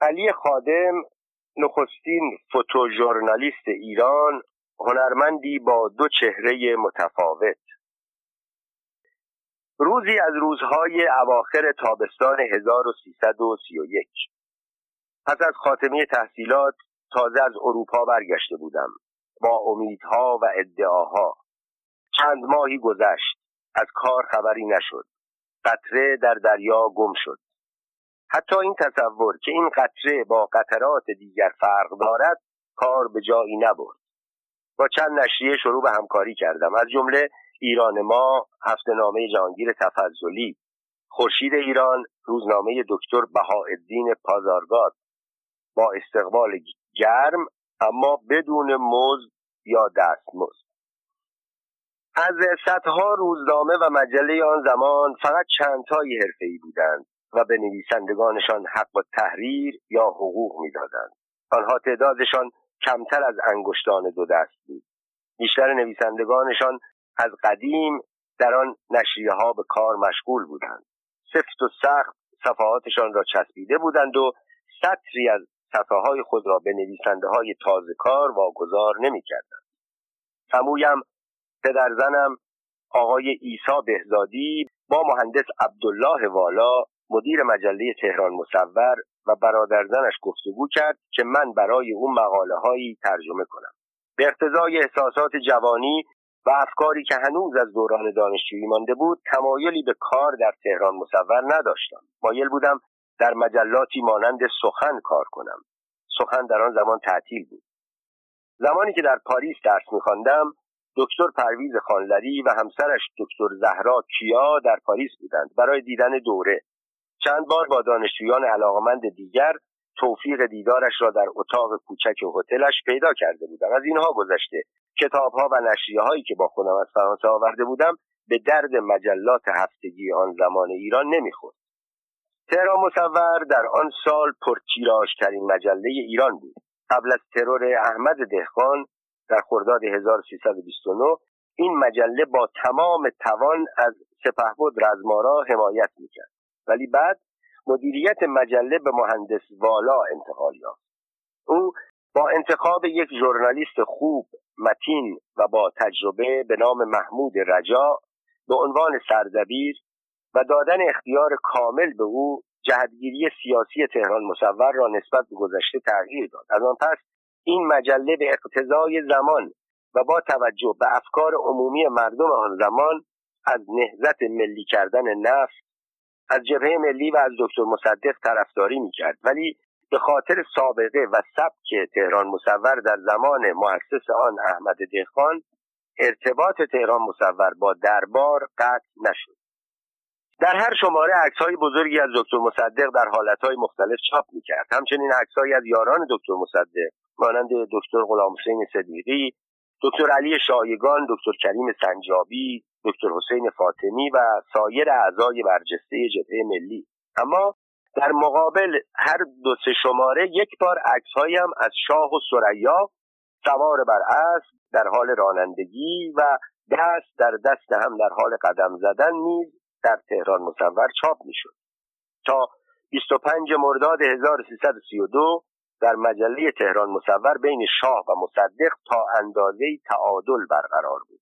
علی خادم نخستین فوتوژورنالیست ایران هنرمندی با دو چهره متفاوت. روزی از روزهای اواخر تابستان 1331 پس از خاتمه تحصیلات تازه از اروپا برگشته بودم. با امیدها و ادعاها. چند ماهی گذشت. از کار خبری نشد. قطره در دریا گم شد. حتی این تصور که این قطره با قطرات دیگر فرق دارد کار به جایی نبرد. با چند نشریه شروع به همکاری کردم. از جمله ایران ما هفته نامه جهانگیر تفضلی خورشید ایران روزنامه دکتر بهاءالدین پازارگاد. با استقبال گرم اما بدون مزد یا دستمزد از صدها روزنامه و مجله آن زمان فقط چندتایی حرفه‌ای بودند. و به نویسندگانشان حق و تحریر یا حقوق می‌دادند. آنها تعدادشان کمتر از انگشتان دو دست بود. بیشتر نویسندگانشان از قدیم در آن نشریه ها به کار مشغول بودند. سفت و سخت صفحاتشان را چسبیده بودند و سطری از صفحه های خود را به نویسنده های تازه کار واگذار نمی کردند. سمویم پدر زنم آقای ایسا بهزادی با مهندس عبدالله والا مدیر مجله تهران مصور و برادرزنش گفتگو کرد که من برای اون مقاله هایی ترجمه کنم. به اقتضای احساسات جوانی و افکاری که هنوز از دوران دانشجویی مانده بود تمایلی به کار در تهران مصور نداشتم. مایل بودم در مجلاتی مانند سخن کار کنم. سخن در آن زمان تعطیل بود. زمانی که در پاریس درس میخواندم دکتر پرویز خانلری و همسرش دکتر زهرا کیا در پاریس بودند. برای دیدن دوره چند بار با دانشجویان علاقمند دیگر توفیق دیدارش را در اتاق کوچک هتلش پیدا کرده بودم. از اینها گذشته کتابها و نشریه هایی که با خودم از فرانسه آورده بودم به درد مجلات هفتگی آن زمان ایران نمی‌خورد. تهران مصور در آن سال پرتیراژترین مجله ایران بود. قبل از ترور احمد دهقان در خرداد 1329 این مجله با تمام توان از سپهبد رزمارا حمایت می‌کرد. ولی بعد مدیریت مجله به مهندس والا انتقال یافت. او با انتخاب یک ژورنالیست خوب متین و با تجربه به نام محمود رجا به عنوان سردبیر و دادن اختیار کامل به او جهتگیری سیاسی تهران مصور را نسبت به گذشته تغییر داد. از آن پس این مجله به اقتضای زمان و با توجه به افکار عمومی مردم آن زمان از نهزت ملی کردن نفت از جبهه ملی و از دکتر مصدق طرفداری می‌کرد. ولی به خاطر سابقه و سبک تهران مصور در زمان مؤسس آن احمد دهخان ارتباط تهران مصور با دربار قطع نشد. در هر شماره های بزرگی از دکتر مصدق در های مختلف چاپ می‌کرد. همچنین عکسهایی از یاران دکتر مصدق مانند دکتر غلام حسین صدیقی دکتر علی شایگان دکتر کریم سنجابی دکتر حسین فاطمی و سایر اعضای برجسته جبهه ملی. اما در مقابل هر دو سه شماره یک بار عکسهایی هم از شاه و سریا سوار بر اسب در حال رانندگی و دست در دست هم در حال قدم زدن نیز در تهران مصور چاپ می‌شد. تا 25 مرداد 1332 در مجله تهران مصور بین شاه و مصدق تا اندازه تعادل برقرار بود.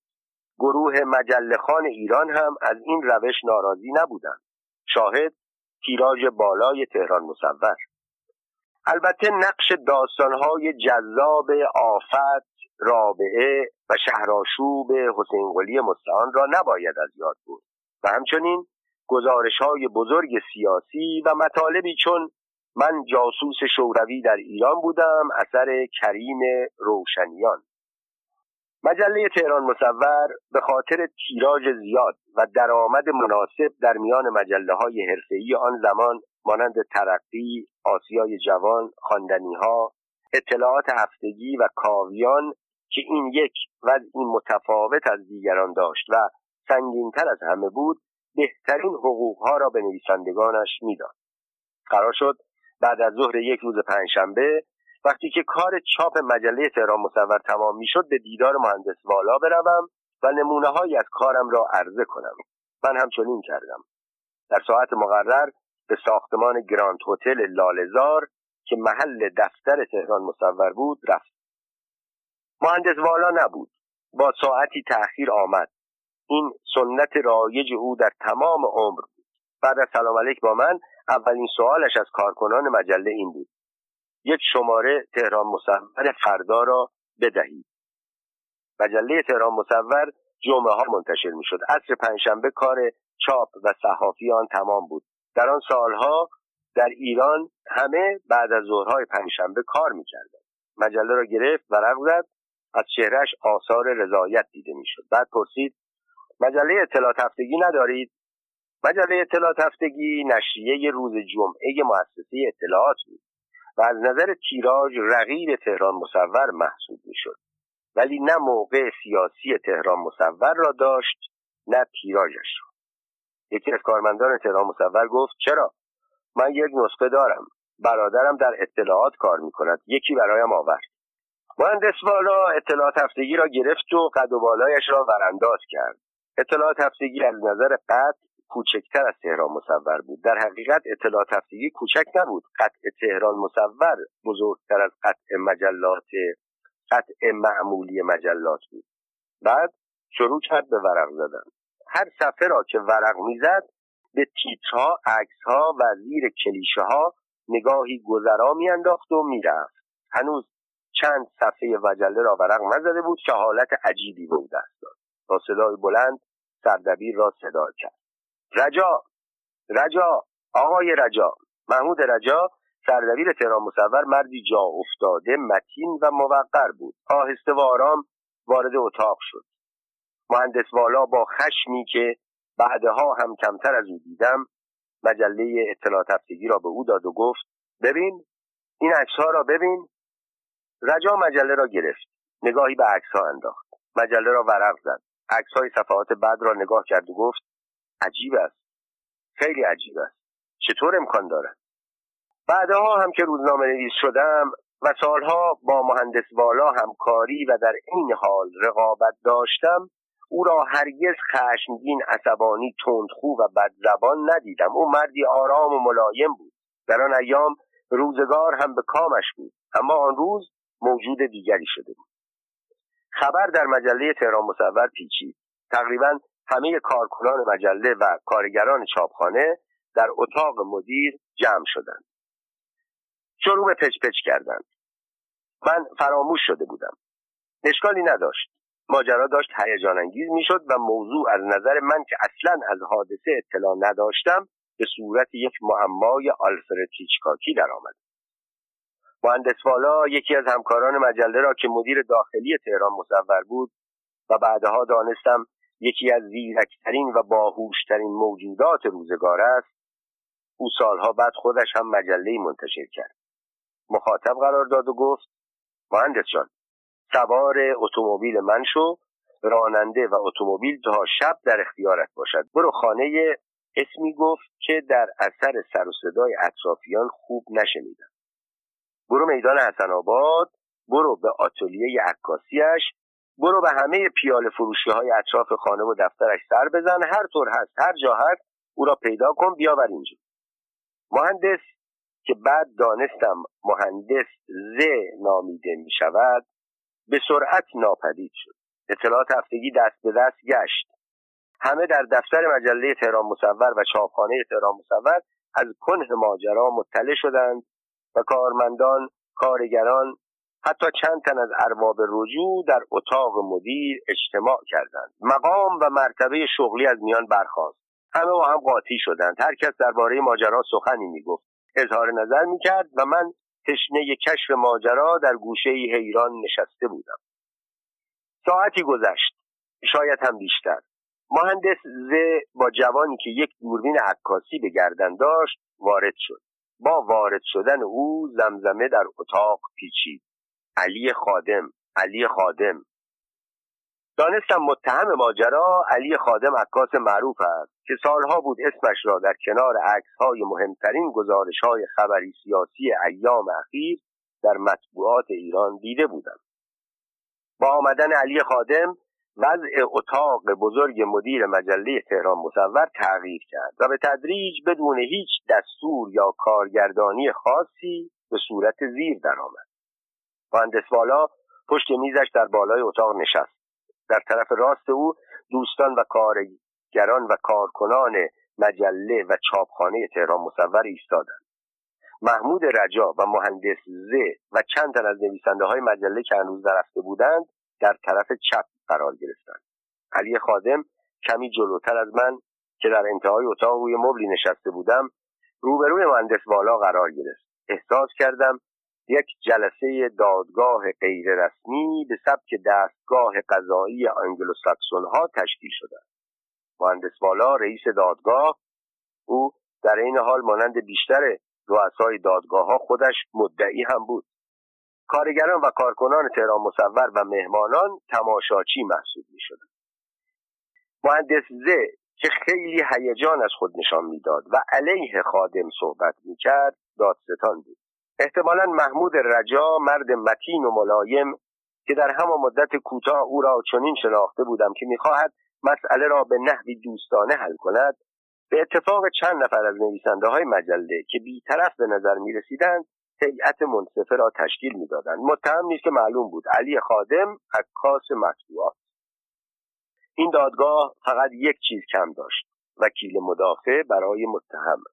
گروه مجلخان ایران هم از این روش ناراضی نبودند. شاهد تیراژ بالای تهران مصور. البته نقش داستانهای جذاب آفت رابعه و شهراشوب حسین قلی مستعان را نباید از یاد بود و همچنین گزارش های بزرگ سیاسی و مطالبی چون من جاسوس شوروی در ایران بودم اثر کریم روشنیان. مجله تهران مصور به خاطر تیراژ زیاد و درآمد مناسب در میان مجله های حرفه‌ای آن زمان مانند ترقی، آسیای جوان، خواندنی ها، اطلاعات هفتگی و کاویان که این یک وضعی متفاوت از دیگران داشت و سنگینتر از همه بود بهترین حقوقها را به نویسندگانش می‌داد. قرار شد بعد از ظهر یک روز پنجشنبه وقتی که کار چاپ مجله تهران مصور تمام می‌شد به دیدار مهندس والا بروم و نمونه هایی از کارم را عرضه کنم. من همچنین کردم. در ساعت مقرر به ساختمان گراند هتل لالزار که محل دفتر تهران مصور بود رفت. مهندس والا نبود. با ساعتی تأخیر آمد. این سنت رایج او در تمام عمر بود. بعد از سلام علیک با من اولین سوالش از کارکنان مجله این بود. یک شماره تهران مصور فردا را بدهید. مجله تهران مصور جمعه ها منتشر می شد عصر پنجشنبه کار چاپ و صحافی آن تمام بود. در آن سالها در ایران همه بعد از ظهرهای پنجشنبه کار می‌کردند. مجله را گرفت ورق زد از چهرش آثار رضایت دیده می‌شد. بعد پرسید مجله اطلاعات هفتگی ندارید؟ مجله اطلاعات هفتگی نشریه روز جمعه مؤسسه اطلاعات بود. و از نظر تیراژ رقیب تهران مصور محسوب می‌شد. ولی نه موقع سیاسی تهران مصور را داشت نه تیراژش را. یکی از کارمندان تهران مصور گفت چرا؟ من یک نسخه دارم. برادرم در اطلاعات کار می کند یکی برایم آورد. مهندس والا اطلاعات هفتگی را گرفت و قد و بالایش را ورانداز کرد. اطلاعات هفتگی از نظر قد کوچکتر از تهران مصور بود. در حقیقت اطلاعات هفتگی کوچک نبود. قطع تهران مصور بزرگتر از قطع مجلات قطع معمولی مجلات بود. بعد شروع کرد به ورق زدن. هر صفحه را که ورق می‌زد به تیترها عکسها و زیر کلیشه ها نگاهی گذرا میانداخت و می‌رفت. هنوز چند صفحه مجله را ورق نزده بود که حالت عجیبی به او دست داد. با صدای بلند سردبیر را صدا کرد. رجا رجا آقای رجا محمود رجا سردبیر تهران مصور مردی جا افتاده متین و موقر بود. آهسته و آرام وارد اتاق شد. مهندس والا با خشمی که بعدها هم کمتر از او دیدم مجله اطلاعات هفتگی را به او داد و گفت ببین این عکس ها را ببین. رجا مجله را گرفت. نگاهی به عکس ها انداخت. مجله را ورق زد. عکس های صفحات بعد را نگاه کرد و گفت عجیب است. خیلی عجیب است. چطور امکان دارد؟ بعدها هم که روزنامه نویس شدم و سالها با مهندس والا همکاری و در این حال رقابت داشتم او را هرگز خشمگین عصبانی تندخو و بدزبان ندیدم. او مردی آرام و ملایم بود. در آن ایام روزگار هم به کامش بود. اما آن روز موجود دیگری شده بود. خبر در مجله تهران مصور پیچید. تقریبا همه کارکنان مجله و کارگران چاپخانه در اتاق مدیر جمع شدند. شروع به پچ پچ کردند من فراموش شده بودم. اشکالی نداشت. ماجرا داشت هیجان انگیز می‌شد و موضوع از نظر من که اصلا از حادثه اطلاع نداشتم به صورت یک معمای آلفرد هیچکاکی درآمد. مهندس والا یکی از همکاران مجله را که مدیر داخلی تهران مصور بود و بعدها دانستم یکی از زیرکترین و باهوشترین موجودات روزگار است. او سالها بعد خودش هم مجله منتشر کرد. مخاطب قرار داد و گفت مهندس جان سوار اتومبیل من شو. راننده و اتومبیل تا شب در اختیارت باشد. برو خانه. اسمی گفت که در اثر سر و صدای اطرافیان خوب نشنیدم. برو میدان حسن آباد برو به آتلیه عکاسیش برو به همه پیاله فروشی های اطراف خانه و دفترش سر بزن. هر طور هست هر جا هست او را پیدا کن بیاور اینجا. مهندس که بعد دانستم مهندس ز نامیده می شود به سرعت ناپدید شد. اطلاعات هفتگی دست به دست گشت. همه در دفتر مجله تهران مصور و چاپخانه تهران مصور از کنه ماجرا مطلع شدند و کارمندان کارگران حتی چند تن از ارباب رجوع در اتاق مدیر اجتماع کردند. مقام و مرتبه شغلی از میان برخاست. همه با هم قاطی شدند. هر کس درباره ماجرا سخنی می‌گفت. اظهار نظر می‌کرد و من تشنه کشف ماجرا در گوشه حیران نشسته بودم. ساعتی گذشت. شاید هم بیشتر. مهندس ز با جوانی که یک دوربین عکاسی به گردن داشت وارد شد. با وارد شدن او زمزمه در اتاق پیچید. علی خادم علی خادم. دانستم متهم ماجرا علی خادم عکاس معروف است که سالها بود اسمش را در کنار عکسهای مهمترین گزارش های خبری سیاسی ایام اخیر در مطبوعات ایران دیده بودم. با آمدن علی خادم وضع اتاق بزرگ مدیر مجله تهران مصور تغییر کرد و به تدریج بدون هیچ دستور یا کارگردانی خاصی به صورت زیر درآمد. مهندس والا پشت میزش در بالای اتاق نشست. در طرف راست او دوستان و کارگران و کارکنان مجله و چاپخانه تهران مصور ایستادند. محمود رجا و مهندس زه و چند تن از نویسنده های مجله که هنوز نرفته بودند در طرف چپ قرار گرفتند. علی خادم کمی جلوتر از من که در انتهای اتاق روی مبلی نشسته بودم روبروی مهندس والا قرار گرفت. احساس کردم یک جلسه دادگاه غیر رسمی به سبک دستگاه قضایی انگلوساکسون ها تشکیل شده. مهندس والا رئیس دادگاه او در این حال مانند بیشتر رؤسای دادگاه ها خودش مدعی هم بود. کارگران و کارکنان تهران مصور و مهمانان تماشاچی محسوب می شدن. مهندس زه که خیلی هیجان از خود نشان می‌داد و علیه خادم صحبت می کرد دادستان بود. احتمالا محمود رجا مرد متین و ملایم که در همان مدت کوتاه او را چنین شناخته بودم که می‌خواهد مسئله را به نحوی دوستانه حل کند به اتفاق چند نفر از نویسنده های مجله که بیطرف به نظر می رسیدند هیئت منصفه را تشکیل می‌دادند. متهم نیست که معلوم بود. علی خادم عکاس مطبوعات. این دادگاه فقط یک چیز کم داشت. وکیل مدافع برای متهم.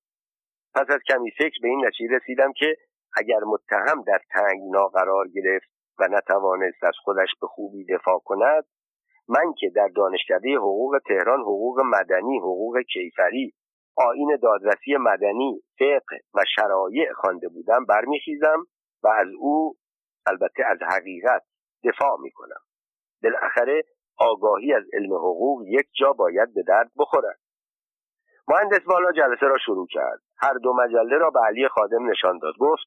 پس از کمی فکر به این نتیجه رسیدم که اگر متهم در تنگنا قرار گرفت و نتوانست از خودش به خوبی دفاع کند من که در دانشکده حقوق تهران حقوق مدنی حقوق کیفری آین دادرسی مدنی فقه و شرایع خوانده بودم برمیخیزم و از او البته از حقیقت دفاع می‌کنم. بالاخره آگاهی از علم حقوق یک جا باید به درد بخورد. مهندس والا جلسه را شروع کرد. هر دو مجله را به علی خادم نشان داد. گفت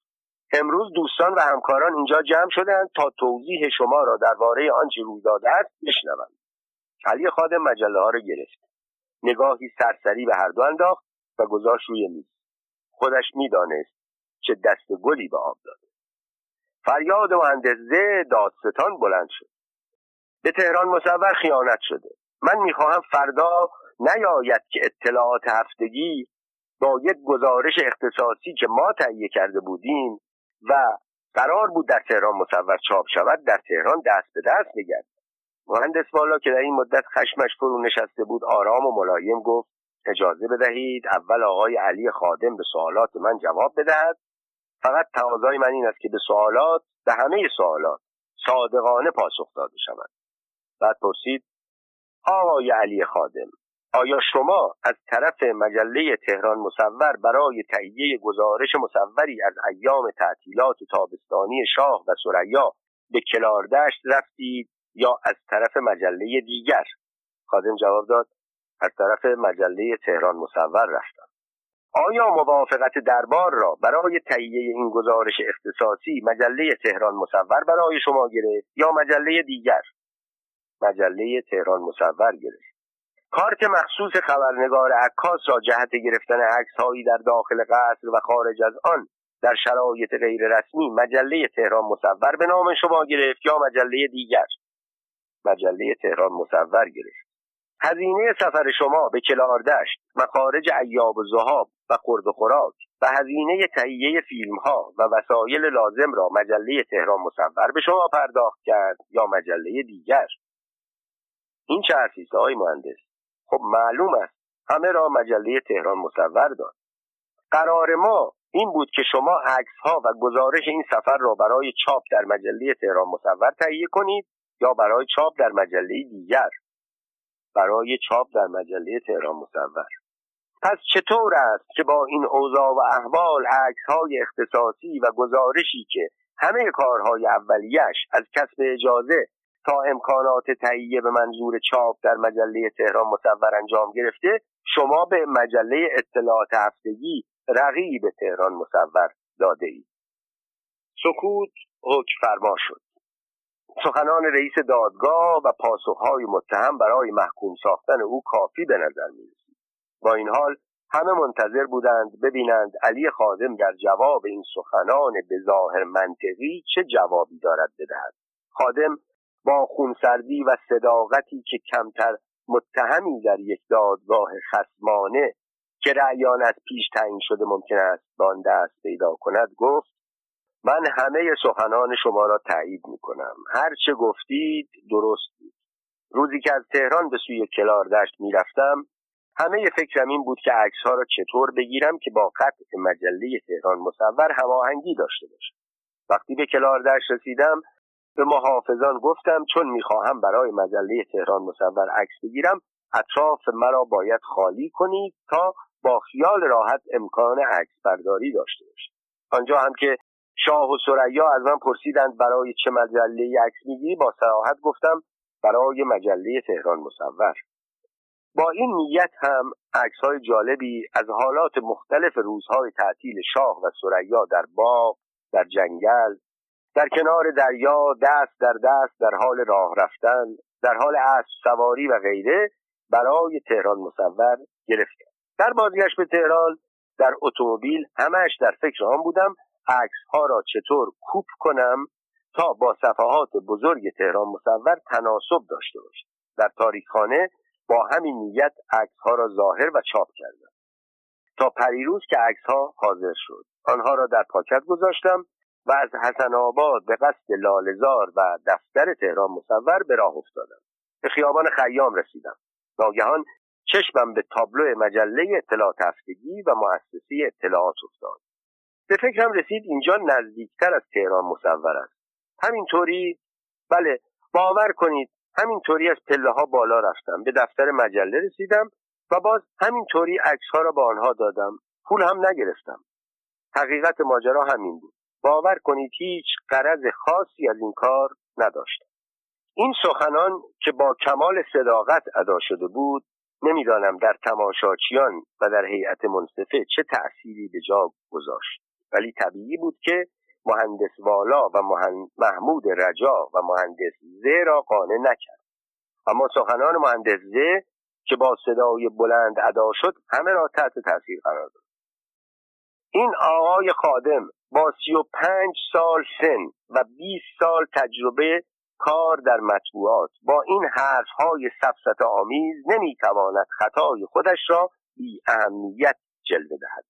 امروز دوستان و همکاران اینجا جمع شدند تا توضیح شما را درباره آنچه روی داده است بشنوند. علی خادم مجله ها را گرفت. نگاهی سرسری به هر دو انداخت و گذاشت روی میز. خودش می‌دانست چه دست گلی به آب داده. فریاد مهندزه دادستان بلند شد. به تهران مصور خیانت شده. من می‌خواهم فردا نیاید که اطلاعات هفتگی با یک گزارش اختصاصی که ما تهیه کرده بودیم و قرار بود در تهران مصور چاپ شود در تهران دست به دست بگرد مهندس والا که در این مدت خشمش فرو نشسته بود آرام و ملایم گفت اجازه بدهید اول آقای علی خادم به سوالات من جواب بدهد. فقط تقاضای من این است که به سوالات به همه سوالات صادقانه پاسخ داده شود. بعد پرسید آقای علی خادم آیا شما از طرف مجله تهران مصور برای تهیه گزارش مصوری از ایام تعطیلات تابستانی شاه و سریا به کلاردشت رفتید یا از طرف مجله دیگر؟ خادم جواب داد از طرف مجله تهران مصور رفتم. آیا موافقت دربار را برای تهیه این گزارش اختصاصی مجله تهران مصور برای شما گرفت یا مجله دیگر؟ مجله تهران مصور گرفت. کارت مخصوص خبرنگار عکاس را جهت گرفتن عکسهایی در داخل قصر و خارج از آن در شرایط غیر رسمی مجله تهران مصور به نام شما گرفت یا مجله دیگر؟ مجله تهران مصور گرفت. هزینه سفر شما به کلاردشت مخارج ایاب و زهاب و خورد و خوراک و هزینه تهیه فیلم ها و وسایل لازم را مجله تهران مصور به شما پرداخت کرد یا مجله دیگر؟ این چه های مهندس؟ خب معلوم است همه را مجله تهران مصور داد. قرار ما این بود که شما عکس ها و گزارش این سفر را برای چاپ در مجله تهران مصور تهیه کنید یا برای چاپ در مجله دیگر. برای چاپ در مجله تهران مصور. پس چطور است که با این اوضاع و احوال عکس های اختصاصی و گزارشی که همه کارهای اولیش از کسب اجازه تا امکانات تهیه به منظور چاپ در مجله تهران مصور انجام گرفته شما به مجله اطلاعات هفتگی رقیب تهران مصور داده اید. سکوت حکم فرما شد. سخنان رئیس دادگاه و پاسخهای متهم برای محکوم ساختن او کافی به نظر می رسید. با این حال همه منتظر بودند ببینند علی خادم در جواب این سخنان به ظاهر منطقی چه جوابی دارد بدهد. خادم با خونسردی و صداقتی که کمتر متهمی در یک دادگاه خسمانه که رعیان از پیش تعیین شده ممکن است به آن دست پیدا کند گفت من همه سخنان شما را تایید می کنم هر چه گفتید درست بود. روزی که از تهران به سوی کلار دشت می رفتم همه فکرم این بود که عکس ها را چطور بگیرم که با قطع مجله تهران مصور هماهنگی داشته باشم. وقتی به کلار دشت رسیدم به محافظان گفتم چون می‌خواهم برای مجله تهران مصور عکس بگیرم اطراف مرا باید خالی کنید تا با خیال راحت امکان عکس برداری داشته باشم آنجا هم که شاه و سریا از من پرسیدند برای چه مجله عکس می‌گیری با صراحت گفتم برای مجله تهران مصور. با این نیت هم عکس های جالبی از حالات مختلف روزهای تعطیل شاه و سریا در باغ در جنگل در کنار دریا دست در دست در حال راه رفتن در حال اسب سواری و غیره برای تهران مصور گرفتم در بازگشت به تهران در اتومبیل همش در فکر آن بودم عکس ها را چطور کوپ کنم تا با صفحات بزرگ تهران مصور تناسب داشته باشد در تاریخخانه با همین نیت عکس ها را ظاهر و چاپ کردم. تا پریروز که عکس ها حاضر شد. آنها را در پاکت گذاشتم و از حسن آباد به قصد لالزار و دفتر تهران مصور به راه افتادم. به خیابان خیام رسیدم. ناگهان چشمم به تابلو مجله اطلاعات هفتگی و مؤسسه اطلاعات افتاد. به فکرم رسید اینجا نزدیکتر از تهران مصور است. همینطوری بله باور کنید همینطوری از پله ها بالا رفتم. به دفتر مجله رسیدم و باز همینطوری عکس ها را به آنها دادم. پول هم نگرفتم. حقیقت ماجرا همین بود. باور کنید هیچ قرض خاصی از این کار نداشتم این سخنان که با کمال صداقت ادا شده بود نمی‌دانم در تماشاچیان و در هیئت منصفه چه تأثیری به جا گذاشت. ولی طبیعی بود که مهندس والا و محمود رجا و مهندس زه را قانع نکرد. اما سخنان مهندس زه که با صدای بلند ادا شد همه را تحت تاثیر قرار داد. این آقای خادم با سی و پنج سال سن و 20 سال تجربه کار در مطبوعات. با این حرف های سفست آمیز نمی‌تواند خطای خودش را بی اهمیت جلوه دهد.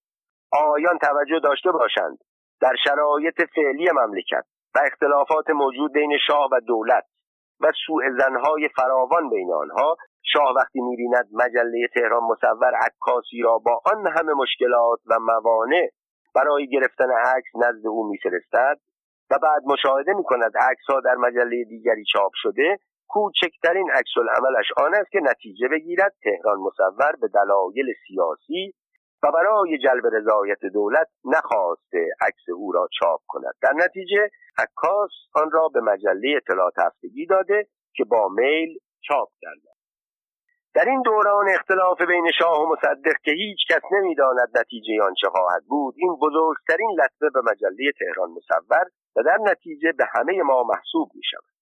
آقایان توجه داشته باشند. در شرایط فعلی مملکت و اختلافات موجود بین شاه و دولت و سوء زنهای فراوان بین آنها شاه وقتی می‌بیند مجله تهران مصور عکاسی را با آن همه مشکلات و موانع برای گرفتن عکس نزد او میفرستد و بعد مشاهده می‌کند عکسها در مجله دیگری چاپ شده کوچکترین عکس عملش آن است که نتیجه بگیرد تهران مصور به دلایل سیاسی و برای جلب رضایت دولت نخواسته عکس او را چاپ کند. در نتیجه عکاس آن را به مجله اطلاعات هفتگی داده که با میل چاپ کرده در این دوران اختلاف بین شاه و مصدق که هیچ کس نمی‌داند نتیجه آن چه خواهد بود این بزرگترین لطمه به مجله تهران مصور و در نتیجه به همه ما محسوب می شود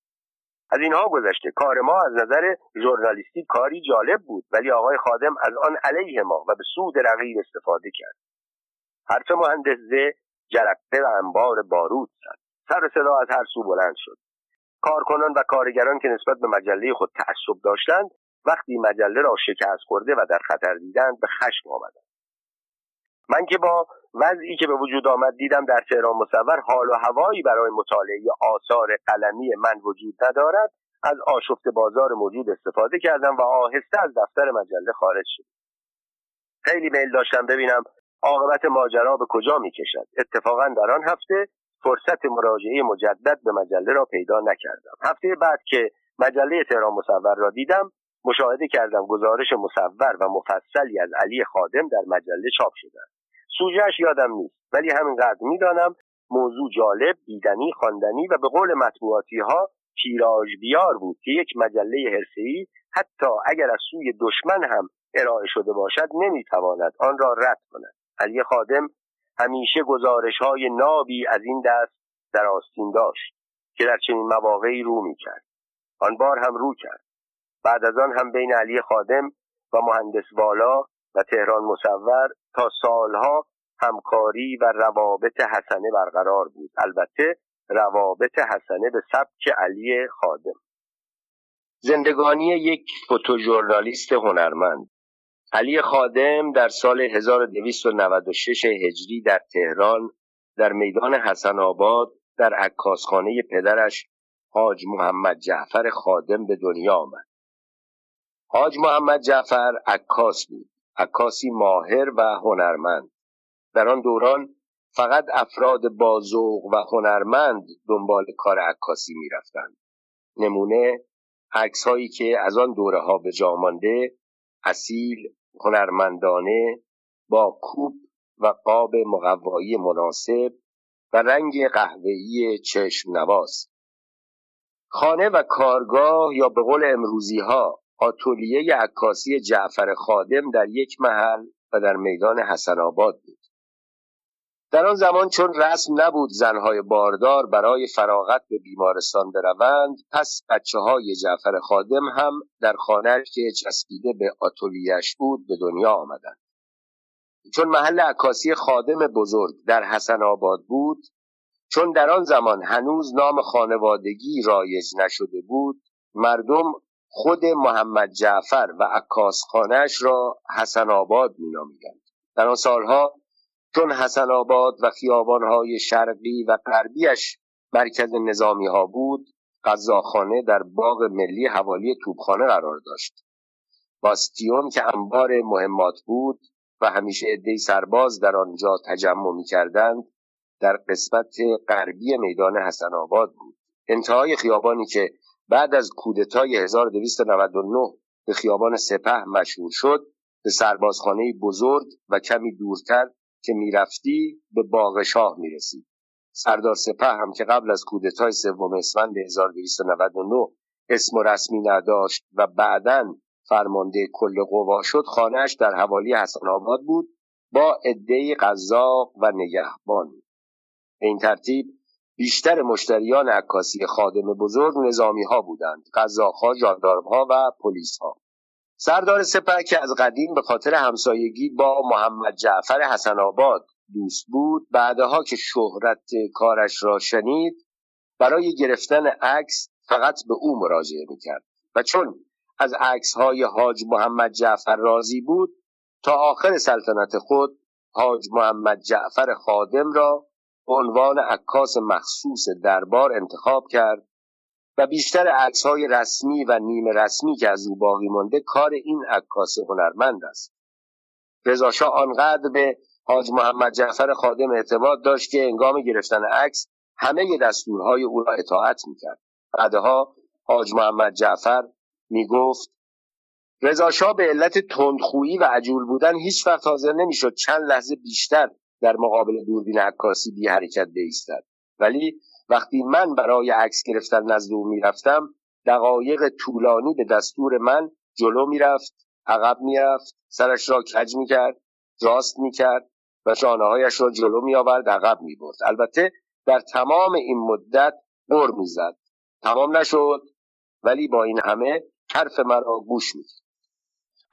از اینها گذشته کار ما از نظر ژورنالیستی کاری جالب بود ولی آقای خادم از آن علیه ما و به سود رقیب استفاده کرد. حرف مهندس زه جرقه و انبار بارود زد. سر صدا از هر سو بلند شد. کارکنان و کارگران که نسبت به مجله خود تعصب داشتند وقتی مجله را شکست خورده و در خطر دیدند به خشم آمدند من که با وضعی که به وجود آمد دیدم در تهران مصور حال و هوایی برای مطالعه آثار قلمی من وجود ندارد از آشفت بازار موجود استفاده کردم و آهسته از دفتر مجله خارج شد خیلی میل داشتم ببینم عاقبت ماجرا به کجا می کشد اتفاقا در آن هفته فرصت مراجعه مجدد به مجله را پیدا نکردم. هفته بعد که مجله تهران مصور را دیدم مشاهده کردم گزارش مصور و مفصلی از علی خادم در مجله چاپ شده سوژهش یادم نیست ولی همینقدر می‌دانم موضوع جالب دیدنی خواندنی و به قول مطبوعاتی ها تیراژ بیار بود که یک مجله حرفه‌ای حتی اگر از سوی دشمن هم ارائه شده باشد نمی‌تواند آن را رد کند. علی خادم همیشه گزارش های نابی از این دست در آستین داشت که در چنین مواقعی رو می‌کرد. آن بار هم رو کرد. بعد از آن هم بین علی خادم و مهندس والا و تهران مصور تا سالها همکاری و روابط حسنه برقرار بود. البته روابط حسنه به سبک علی خادم. زندگانی یک فوتوژورنالیست هنرمند. علی خادم در سال 1296 هجری در تهران در میدان حسن آباد در عکاسخانه پدرش حاج محمد جعفر خادم به دنیا آمد. حاج محمد جعفر عکاس بود. عکاسی ماهر و هنرمند. در آن دوران فقط افراد بازوق و هنرمند دنبال کار عکاسی می‌رفتند. نمونه عکس هایی که از آن دوره ها به جا مانده اصیل هنرمندانه با کوب و قاب مقوایی مناسب و رنگ قهوه‌ای چشم نواز خانه و کارگاه یا به قول امروزی ها آتولیه عکاسی جعفر خادم در یک محل و در میدان حسن آباد بود. در آن زمان چون رسم نبود زنهای باردار برای فراغت به بیمارستان بروند پس بچه های جعفر خادم هم در خانه که چسبیده به آتولیش بود به دنیا آمدند. چون محل عکاسی خادم بزرگ در حسن آباد بود چون در آن زمان هنوز نام خانوادگی رایج نشده بود مردم خود محمد جعفر و عکاس خانهش را حسن آباد می نامیدند. در آن سالها چون حسن آباد و خیابانهای شرقی و غربیش مرکز نظامی ها بود غذاخانه در باغ ملی حوالی توبخانه قرار داشت باستیون که انبار مهمات بود و همیشه عدهای سرباز در آنجا تجمع می کردند در قسمت غربی میدان حسن آباد بود انتهای خیابانی که بعد از کودتای 1299 به خیابان سپه مشهور شد به سربازخانه بزرگ و کمی دورتر که می‌رفتی به باغ شاه می‌رسید سردار سپه هم که قبل از کودتای سوم اسفند 1299 اسم رسمی نداشت و بعدا فرمانده کل قوا شد خانهش در حوالی حسن آباد بود با عدهای قزاق و نگهبان. به این ترتیب بیشتر مشتریان عکاسی خادم بزرگ نظامی ها بودند قزاق ها جاندارم ها و پلیس ها سردار سپه که از قدیم به خاطر همسایگی با محمد جعفر حسن آباد دوست بود بعدها که شهرت کارش را شنید برای گرفتن عکس فقط به او مراجعه می‌کرد. و چون از عکس های حاج محمد جعفر راضی بود تا آخر سلطنت خود حاج محمد جعفر خادم را به عنوان عکاس مخصوص دربار انتخاب کرد و بیشتر عکس های رسمی و نیمه رسمی که از او باقی مانده کار این عکاس هنرمند است. رضا آنقدر به حاج محمد جعفر خادم اعتماد داشت که انگام گرفتن عکس همه دستورهای او را اطاعت می‌کرد. بعدها حاج محمد جعفر می‌گفت رضا به علت تندخویی و عجول بودن هیچ وقت حاضر نمی‌شد چند لحظه بیشتر در مقابل دوربین عکاسی بی حرکت بایستد ولی وقتی من برای عکس گرفتن نزد او می‌رفتم دقایق طولانی به دستور من جلو می‌رفت عقب می‌رفت سرش را کج می‌کرد راست می‌کرد و شانههایش را جلو میآورد عقب می‌برد. البته در تمام این مدت بر می‌زد. تمام نشد ولی با این همه حرف مرا گوش می‌کرد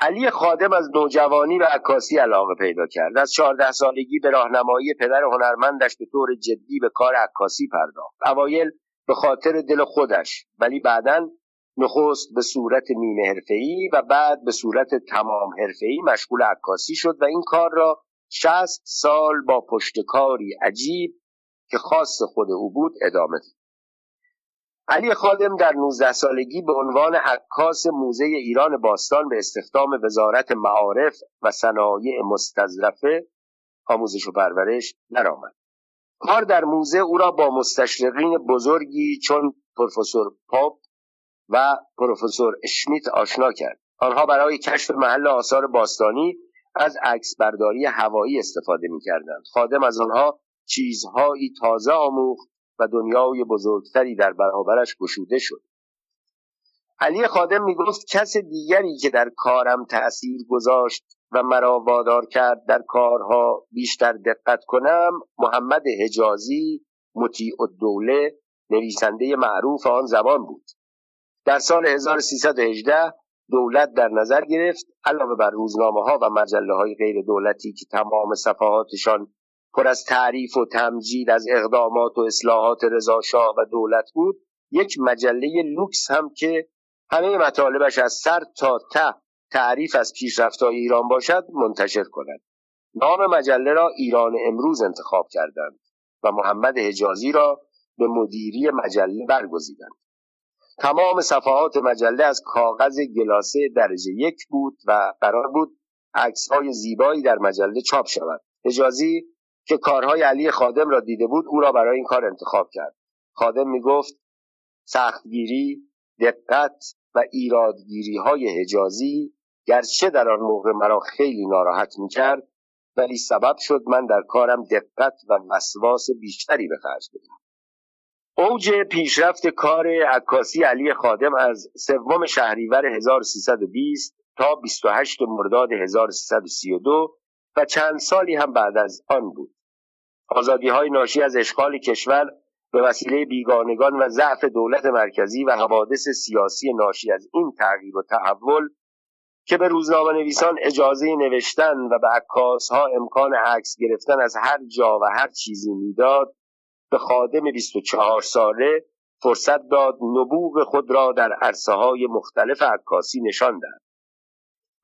علی خادم از نوجوانی و عکاسی علاقه پیدا کرد. از چهارده سالگی به راهنمایی پدر هنرمندش به طور جدی به کار عکاسی پرداخت. اوایل به خاطر دل خودش ولی بعدا نخست به صورت نیمه حرفه‌ای و بعد به صورت تمام حرفه‌ای مشغول عکاسی شد و این کار را شست سال با پشتکاری عجیب که خاص خود او بود ادامه داد. علی خادم در 19 سالگی به عنوان عکاس موزه ایران باستان به استخدام وزارت معارف و صنایع مستظرفه آموزش و پرورش درآمد کار در موزه او را با مستشرقین بزرگی چون پروفسور پاپ و پروفسور اشمیت آشنا کرد آنها برای کشف محل آثار باستانی از عکس برداری هوایی استفاده می کردند. خادم از آنها چیزهایی تازه آموخت و دنیای بزرگتری در برابرش گشوده شد. علی خادم می‌گفت کس دیگری که در کارم تأثیر گذاشت و مرا وادار کرد در کارها بیشتر دقت کنم محمد حجازی مطیع الدوله نویسنده معروف آن زمان بود. در سال 1318 دولت در نظر گرفت علاوه بر روزنامه ها و مجله های غیر دولتی که تمام صفحاتشان پر از تعریف و تمجید از اقدامات و اصلاحات رضاشاه و دولت بود یک مجله لوکس هم که همه مطالبش از سر تا ته تعریف از پیشرفتهای ایران باشد منتشر کند. نام مجله را ایران امروز انتخاب کردند و محمد حجازی را به مدیری مجله برگزیدند. تمام صفحات مجله از کاغذ گلاسه درجه یک بود و قرار بود عکس های زیبایی در مجله چاپ شود. حجازی که کارهای علی خادم را دیده بود او را برای این کار انتخاب کرد. خادم می گفت سختگیری دقت و ایرادگیری های حجازی گرچه در آن موقع مرا خیلی ناراحت می کرد ولی سبب شد من در کارم دقت و وسواس بیشتری به خرج بدم اوج پیشرفت کار عکاسی علی خادم از سوم شهریور 1320 تا 28 مرداد 1332 و چند سالی هم بعد از آن بود. آزادی های ناشی از اشغال کشور به وسیله بیگانگان و ضعف دولت مرکزی و حوادث سیاسی ناشی از این تغییر و تحول که به روزنامه نویسان اجازه نوشتن و به عکاس ها امکان عکس گرفتن از هر جا و هر چیزی می‌داد به خادم 24 ساله فرصت داد نبوغ خود را در عرصه های مختلف عکاسی نشان دهد.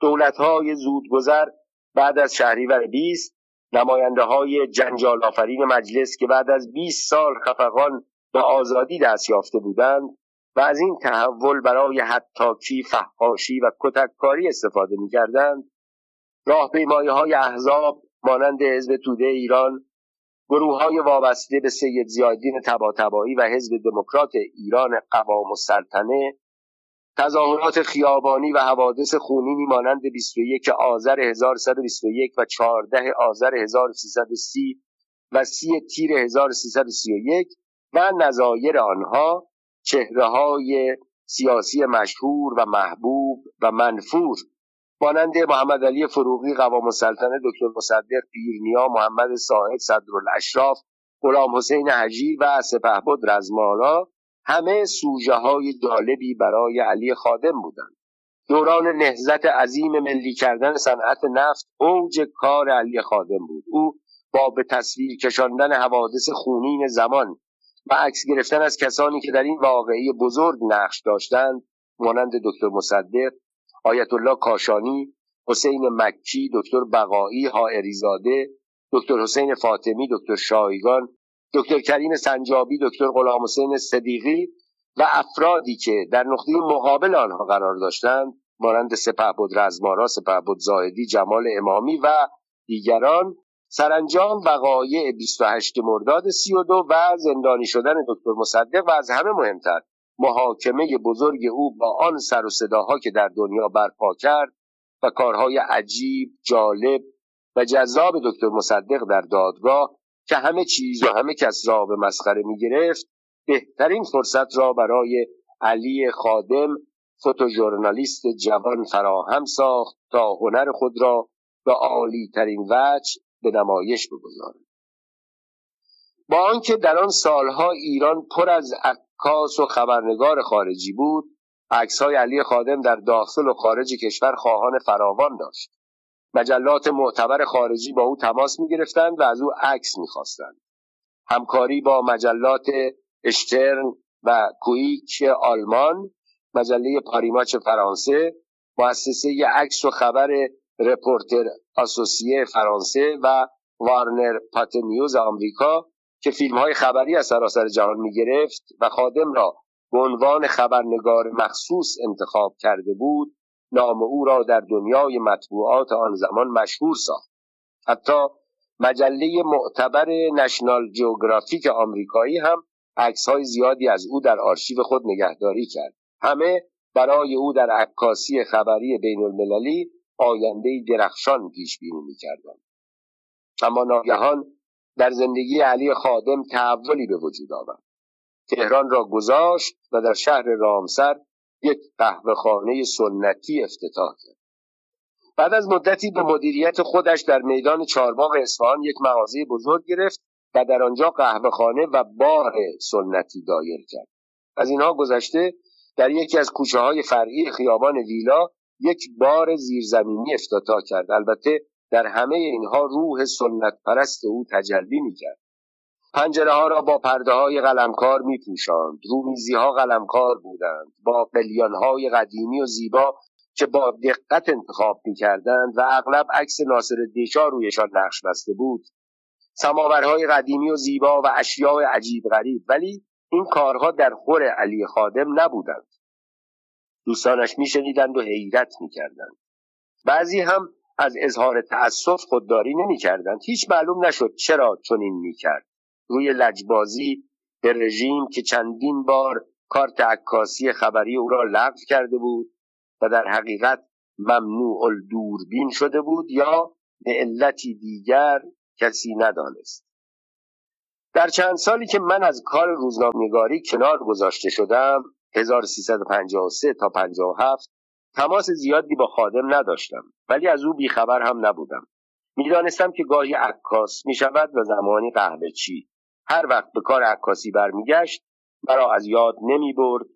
دولت های زودگذر بعد از شهریور 20 نماینده های جنجال آفرین مجلس که بعد از 20 سال خفقان به آزادی دست یافته بودند و از این تحول برای حتاکی فحاشی و کتککاری استفاده می‌کردند راهپیمایی های احزاب مانند حزب توده ایران گروه های وابسته به سید زیادین تباتبایی و حزب دموکرات ایران قوام و سلطنه تظاهرات خیابانی و حوادث خونینی مانند 21 آذر 1121 و 14 آذر 1330 و 30 تیر 1331 و نظایر آنها چهره های سیاسی مشهور و محبوب و منفور مانند محمد علی فروغی قوام السلطنه دکتر مصدق پیرنیا محمد صاحب صدرالاشراف غلام حسین حجیر و سپهبد رزمالا. همه سوژه های جالبی برای علی خادم بودند. دوران نهزت عظیم ملی کردن صنعت نفت اوج کار علی خادم بود. او با به تصویر کشاندن حوادث خونین زمان و عکس گرفتن از کسانی که در این واقعی بزرگ نقش داشتند مانند دکتر مصدق آیت الله کاشانی حسین مکی دکتر بقایی هائریزاده دکتر حسین فاطمی دکتر شایگان دکتر کریم سنجابی دکتر غلام حسین صدیقی و افرادی که در نقطه مقابل آنها قرار داشتند مانند سپهبد رزمارا سپهبد زاهدی جمال امامی و دیگران سرانجام وقایع 28 مرداد 32 و زندانی شدن دکتر مصدق و از همه مهمتر محاکمه بزرگ او با آن سر و صداها که در دنیا برپا کرد و کارهای عجیب جالب و جذاب دکتر مصدق در دادگاه که همه چیز و همه کس را به مسخره می گرفت بهترین فرصت را برای علی خادم فوتوژورنالیست جوان فراهم ساخت تا هنر خود را به عالی ترین وجه به نمایش بگذارد. با آنکه در آن سالها ایران پر از عکاس و خبرنگار خارجی بود های علی خادم در داخل و خارج کشور خواهان فراوان داشت. مجلات معتبر خارجی با او تماس می گرفتند و از او عکس می خواستند. همکاری با مجلات اشترن و کویک آلمان مجله پاری‌ماچ فرانسه مؤسسه عکس و خبر رپورتر آسوسیه فرانسه و Warner Pathé News آمریکا که فیلم های خبری از سراسر جهان می گرفت و خادم را به عنوان خبرنگار مخصوص انتخاب کرده بود نام او را در دنیای مطبوعات آن زمان مشهور ساخت. حتی مجله معتبر نشنال جیوگرافیک آمریکایی هم عکس های زیادی از او در آرشیو خود نگهداری کرد. همه برای او در عکاسی خبری بین المللی آینده درخشان پیش بینی می‌کردند. اما ناگهان در زندگی علی خادم تحولی به وجود آمد تهران را گذاشت و در شهر رامسر یک خانه سنتی افتتاح کرد. بعد از مدتی به مدیریت خودش در میدان چارباغ اصفهان یک مغازه بزرگ گرفت و در آنجا خانه و بار سنتی دایر کرد. از اینها گذشته در یکی از کوچه های فرعی خیابان ویلا یک بار زیرزمینی افتتاح کرد. البته در همه اینها روح سنت پرست او تجلی می کرد پنجره ها را با پرده های قلمکار می پوشاند رومیزی ها قلمکار بودند. با قلیان های قدیمی و زیبا که با دقت انتخاب می کردند و اغلب عکس ناصر دیشا رویشان نقش بسته بود. سماورهای قدیمی و زیبا و اشیاء عجیب غریب. ولی این کارها در خور علی خادم نبودند. دوستانش میشنیدند و حیرت می‌کردند. بعضی هم از اظهار تأسف خودداری نمی‌کردند. هیچ معلوم نشد چرا چنین می‌کرد. روی لجبازی به رژیم که چندین بار کارت عکاسی خبری او را لغو کرده بود و در حقیقت ممنوع الدوربین شده بود یا به علتی دیگر کسی ندانست. در چند سالی که من از کار روزنامه‌نگاری کنار گذاشته شدم 1353 تا 57 تماس زیادی با خادم نداشتم ولی از او بیخبر هم نبودم. می‌دانستم که گاهی عکاس می شود و زمانی قهوه چی هر وقت به کار عکاسی برمیگشت مرا از یاد نمی برد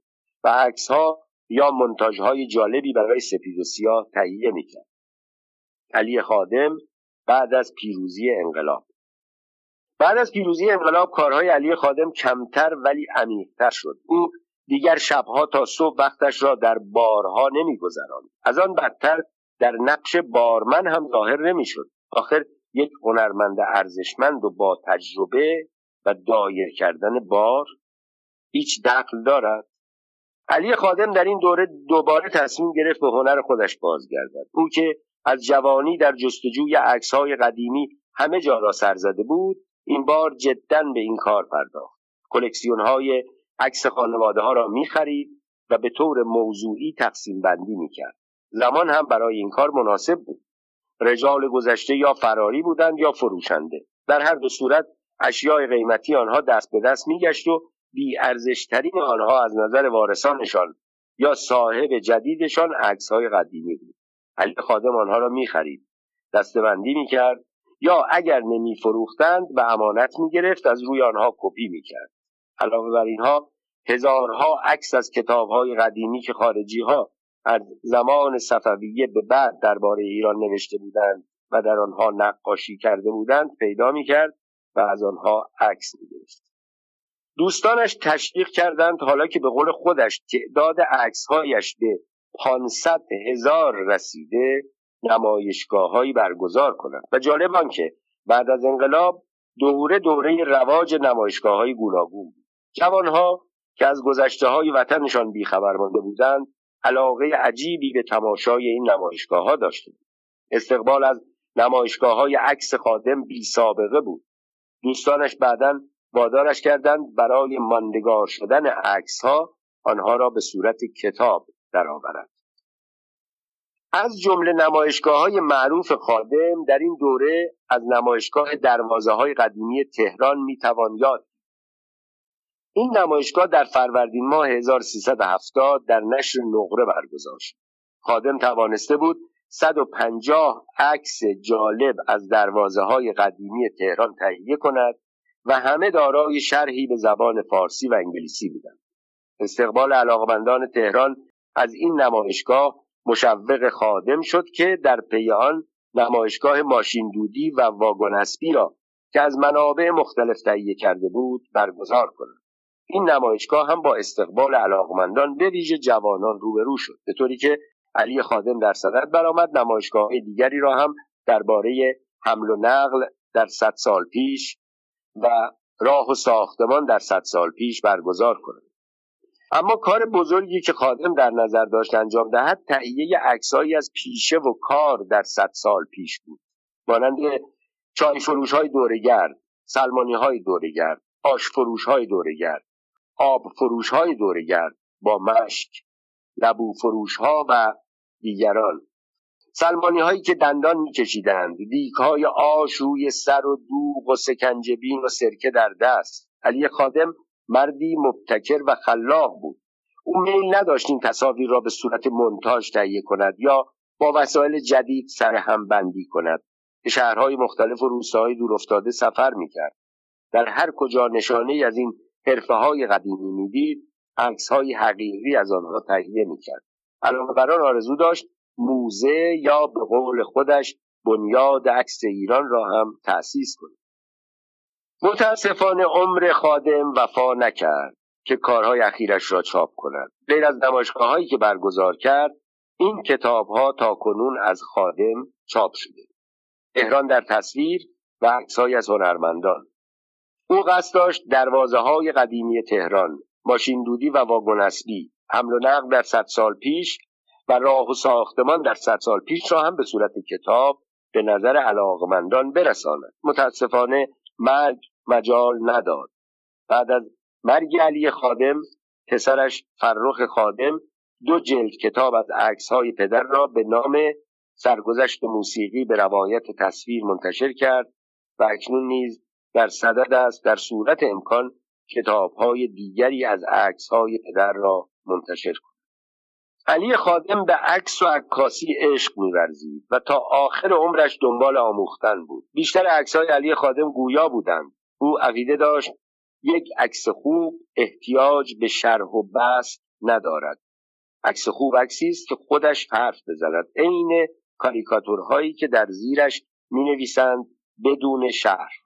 و عکس ها یا منتاج های جالبی برای سپید و سیاه تهیه می کرد. علی خادم بعد از پیروزی انقلاب. بعد از پیروزی انقلاب کارهای علی خادم کمتر ولی عمیقتر شد. او دیگر شبها تا صبح وقتش را در بارها نمیگذراند. از آن بدتر در نقش بارمن هم ظاهر نمی‌شد. آخر یک هنرمند ارزشمند و با تجربه و دایر کردن بار هیچ دخل دارد. علی خادم در این دوره دوباره تصمیم گرفت به هنر خودش بازگردد. او که از جوانی در جستجوی عکسهای قدیمی همه جا را سر زده بود این بار جدا به این کار پرداخت. کلکسیون های عکس خانواده ها را می خرید و به طور موضوعی تقسیم بندی می کرد زمان هم برای این کار مناسب بود. رجال گذشته یا فراری بودند یا فروشنده. در هر دو صورت اشیاء قیمتی آنها دست به دست میگشت و بی ارزشترین آنها از نظر وارثانشان یا صاحب جدیدشان عکس های قدیمی بود. علی خادم آنها را می‌خرید دستبندی می‌کرد یا اگر نمیفروختند به امانت می‌گرفت از روی آنها کپی می‌کرد. علاوه بر اینها هزارها عکس از کتابهای قدیمی که خارجی ها از زمان صفویه به بعد درباره ایران نوشته بودند و در آنها نقاشی کرده بودند پیدا می‌کرد و از آنها عکس می‌گرفت. دوستانش تشویق کردند حالا که به قول خودش تعداد عکسهایش به 500 هزار رسیده نمایشگاههایی برگزار کنند. و جالب آنکه بعد از انقلاب دوره دوره رواج نمایشگاه های گوناگون بود. جوانها که از گذشته های وطنشان بیخبر مانده بودند علاقه عجیبی به تماشای این نمایشگاه ها داشتند. استقبال از نمایشگاه های عکس خادم بی سابقه بود. دوستانش بعدا وادارش کردند برای ماندگار شدن عکس ها آنها را به صورت کتاب درآورد از جمله نمایشگاه های معروف خادم در این دوره از نمایشگاه دروازه های قدیمی تهران می‌توان یاد این نمایشگاه در فروردین ماه 1370 در نشر نقره برگزار شد. خادم توانسته بود 150 عکس جالب از دروازه های قدیمی تهران تهیه کند و همه دارای شرحی به زبان فارسی و انگلیسی بودند. استقبال علاقمندان تهران از این نمایشگاه مشوق خادم شد که در پی آن نمایشگاه ماشین دودی و واگن اسبی را که از منابع مختلف تهیه کرده بود برگزار کند. این نمایشگاه هم با استقبال علاقمندان به ویژه جوانان روبرو شد به طوری که علی خادم در صدد برآمد نمایشگاه دیگری را هم درباره حمل و نقل در صد سال پیش و راه و ساختمان در صد سال پیش برگزار کند. اما کار بزرگی که خادم در نظر داشت انجام دهد تهیه عکسهایی از پیشه و کار در صد سال پیش بود. مانند چای فروش های دورگرد سلمانی های دورگرد آش فروش های دورگرد آب فروش های دورگرد با مشک. لبو فروش ها و دیگران. سلمانی هایی که دندان میکشیدند دیک های آش روی سر و دوغ و سکنجبین و سرکه در دست. علی خادم مردی مبتکر و خلاق بود. او میل نداشت این تصاویر را به صورت منتاج تهیه کند یا با وسایل جدید سر هم بندی کند. به شهرهای مختلف و روستاهای دورافتاده سفر می‌کرد. در هر کجا نشانه از این حرفه های قدیمی می‌دید عکس های حقیقی از آنها تهیه می‌کرد. آن آرزو داشت موزه یا به قول خودش بنیاد عکس ایران را هم تأسیس کند. متاسفانه عمر خادم وفا نکرد که کارهای اخیرش را چاپ کند. غیر از نمایشگاه هایی که برگزار کرد این کتاب ها تا کنون از خادم چاپ شده. تهران در تصویر و عکسهایی از هنرمندان. او قصد داشت دروازه های قدیمی تهران ماشین دودی و واگن اصلی حمل و نقل در صد سال پیش و راه و ساختمان در صد سال پیش را هم به صورت کتاب به نظر علاقمندان برساند. متاسفانه مرگ مجال نداد. بعد از مرگ علی خادم پسرش فرخ خادم دو جلد کتاب از عکس های پدر را به نام سرگذشت موسیقی به روایت تصویر منتشر کرد و اکنون نیز در صدد است در صورت امکان کتاب های دیگری از عکس های پدر را منتشر کند. علی خادم به عکس و عکاسی عشق میورزید و تا آخر عمرش دنبال آموختن بود. بیشتر عکس های علی خادم گویا بودند. او عقیده داشت یک عکس خوب احتیاج به شرح و بست ندارد. عکس خوب عکسی است که خودش حرف بزند. عین کاریکاتورهایی که در زیرش می نویسند بدون شهر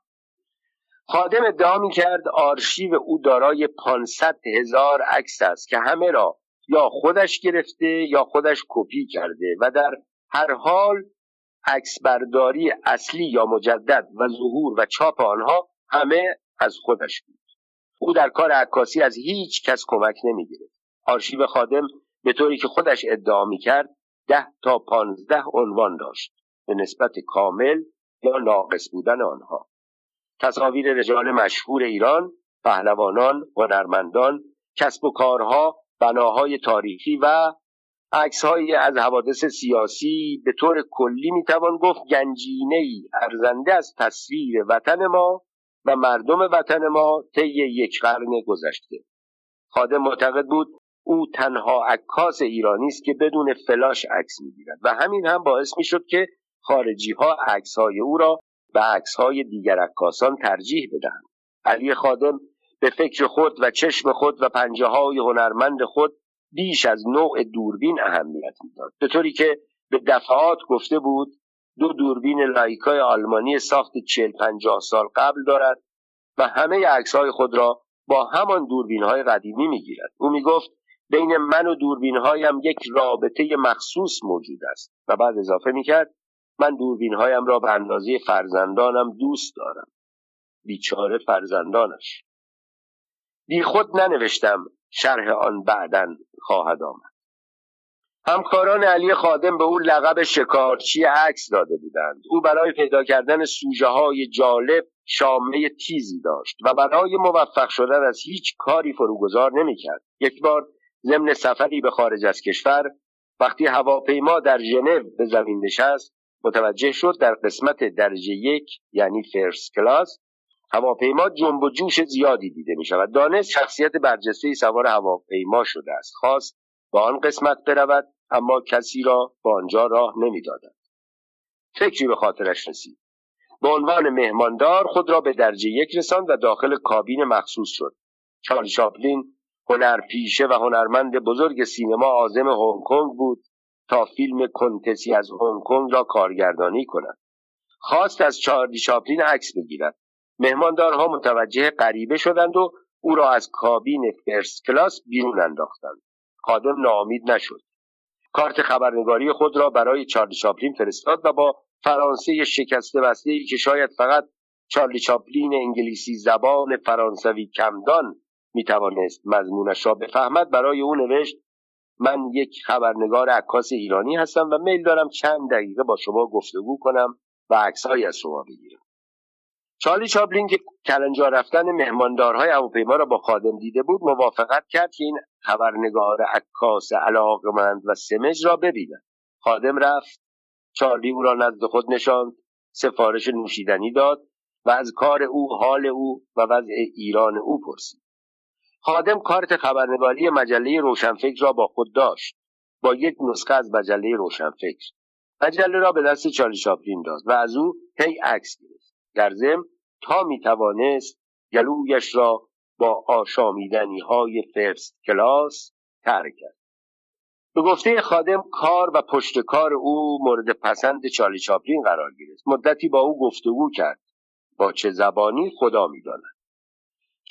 خادم ادعا می کرد آرشیو او دارای 500 هزار عکس است که همه را یا خودش گرفته یا خودش کپی کرده و در هر حال عکس برداری اصلی یا مجدد و ظهور و چاپ آنها همه از خودش بود. او در کار عکاسی از هیچ کس کمک نمی‌گرفت. آرشیو خادم به طوری که خودش ادعا می‌کرد ده تا پانزده عنوان داشت. به نسبت کامل یا ناقص بودن آنها. تصاویر رجال مشهور ایران پهلوانان هنرمندان کسب و کارها بناهای تاریخی و عکسهایی از حوادث سیاسی به طور کلی می‌توان گفت گنجینه ای ارزنده از تصویر وطن ما و مردم وطن ما طی یک قرن گذشته. خادم معتقد بود او تنها عکاس ایرانی است که بدون فلاش عکس می‌گیرد و همین هم باعث می‌شد که خارجی ها عکس های او را به عکس های دیگر عکاسان ترجیح بدهند علی خادم به فکر خود و چشم خود و پنجه های هنرمند خود بیش از نوع دوربین اهمیت می‌داد. به طوری که به دفعات گفته بود دو دوربین لایکای آلمانی ساخت چل پنجاه سال قبل دارد و همه عکس های خود را با همان دوربین های قدیمی می‌گیرد. او می‌گفت بین من و دوربین هایم یک رابطه مخصوص موجود است و بعد اضافه می‌کرد من دوربین هایم را به اندازه فرزندانم دوست دارم. بیچاره فرزندانش. بی خود ننوشتم شرح آن بعدا خواهد آمد. همکاران علی خادم به او لقب شکارچی عکس داده بودند. او برای پیدا کردن سوژه های جالب شامه تیزی داشت و برای موفق شدن از هیچ کاری فروگذار نمی‌کرد. یک بار ضمن سفری به خارج از کشور وقتی هواپیما در ژنو به زمین نشست متوجه شد در قسمت درجه یک یعنی فرست کلاس هواپیما جنب و جوش زیادی دیده می شود دانست شخصیت برجسته سوار هواپیما شده است. خواست با آن قسمت برود اما کسی را با آنجا راه نمی‌دادند فکری به خاطرش رسید. به عنوان مهماندار خود را به درجه یک رساند و داخل کابین مخصوص شد. چارلی شاپلین هنرپیشه و هنرمند بزرگ سینما آزم هنگ کنگ بود. تا فیلم کنتسی از هنگ کنگ را کارگردانی کند. خواست از چارلی شاپلین عکس بگیرد. مهماندارها متوجه غریبه شدند و او را از کابین فرست کلاس بیرون انداختند. خادم ناامید نشد. کارت خبرنگاری خود را برای چارلی چاپلین فرستاد و با فرانسه شکسته بسته ای که شاید فقط چارلی چاپلین انگلیسی زبان فرانسوی کمدان می توانست مضمونش را بفهمد برای او نوشت من یک خبرنگار عکاس ایرانی هستم و میل دارم چند دقیقه با شما گفتگو کنم و عکسهایی از شما بگیرم. چارلی چاپلین که کلنجار رفتن مهماندارهای هواپیما را با خادم دیده بود موافقت کرد که این خبرنگار عکاس علاقمند و سمج را ببیند. خادم رفت چارلی او را نزد خود نشاند سفارش نوشیدنی داد و از کار او حال او و وضع ایران او پرسید. خادم کارت خبرنگاری مجله روشنفکر را با خود داشت. با یک نسخه از مجله روشنفکر. مجله را به دست چارلی چاپلین داد و از او هی عکس گرفت. در ضمن تا می توانست گلویش را با آشامیدنی های فرست کلاس تر کرد. به گفته خادم کار و پشت کار او مورد پسند چارلی چاپلین قرار گرفت. مدتی با او گفتگو کرد. با چه زبانی خدا می‌داند.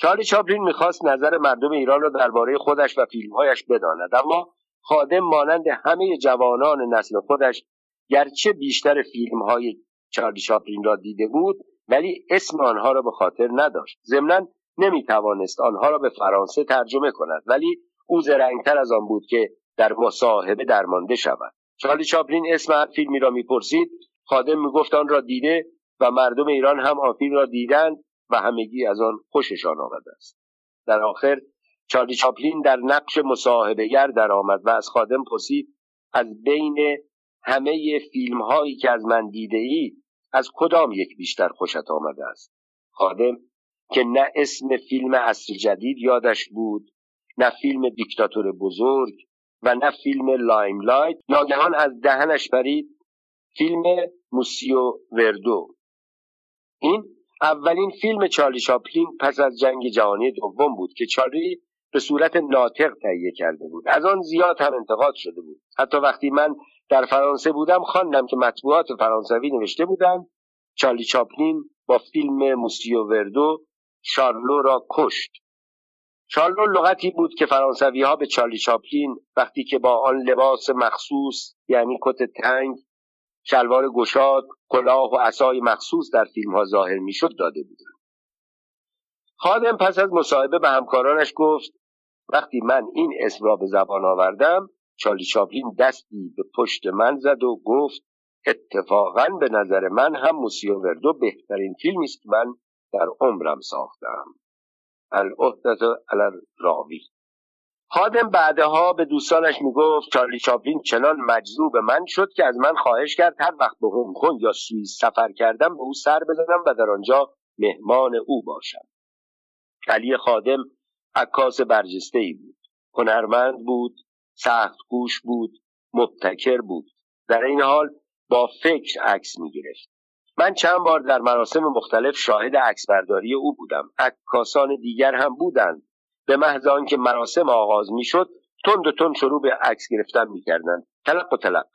چارلی چاپلین می‌خواست نظر مردم ایران را درباره خودش و فیلمهایش بداند اما خادم مانند همه جوانان نسل خودش گرچه بیشتر فیلم های چارلی چاپلین را دیده بود ولی اسم آنها را به خاطر نداشت. ضمنا نمی‌توانست آنها را به فرانسه ترجمه کند ولی او زرنگتر از آن بود که در مصاحبه درمانده شود. چارلی چاپلین اسم هر فیلمی را می‌پرسید خادم می‌گفت آن را دیده و مردم ایران هم آن فیلم را دیدند. و همگی از آن خوششان آمده است. در آخر چارلی چاپلین در نقش مصاحبه‌گر درآمد و از خادم پرسید از بین همه فیلم هایی که از من دیده ای از کدام یک بیشتر خوشت آمده است؟ خادم که نه اسم فیلم عصر جدید یادش بود نه فیلم دیکتاتور بزرگ و نه فیلم Limelight ناگهان از دهنش پرید فیلم موسیو وردو. این اولین فیلم چارلی شاپلین پس از جنگ جهانی دوم بود که چارلی به صورت ناطق تهیه کرده بود. از آن زیاد هم انتقاد شده بود. حتی وقتی من در فرانسه بودم خواندم که مطبوعات فرانسوی نوشته بودند چارلی چاپلین با فیلم موسیو وردو شارلو را کشت. شارلو لغتی بود که فرانسوی ها به چارلی چاپلین وقتی که با آن لباس مخصوص یعنی کت تنگ شلوار گشاد کلاه و عصای مخصوص در فیلم ها ظاهر می‌شد داده بودند خادم پس از مصاحبه به همکارانش گفت وقتی من این اسم را به زبان آوردم چارلی چاپلین دستی به پشت من زد و گفت اتفاقا به نظر من هم موسیو وردو بهترین فیلمی است که من در عمرم ساختم. العهدت علی راوی خادم بعدها به دوستانش می‌گفت چارلی چاپلین چنان مجذوب من شد که از من خواهش کرد هر وقت به هنگ یا سوئیس سفر کردم به او سر بزنم و در آنجا مهمان او باشم. علی خادم عکاس برجسته ای بود. هنرمند بود سخت گوش بود مبتکر بود. در این حال با فکر عکس می گرفت من چند بار در مراسم مختلف شاهد عکسبرداری او بودم. عکاسان دیگر هم بودند. به محض آنکه مراسم آغاز می‌شد تند و تند شروع به عکس گرفتن می‌کردند. تلق و تلق.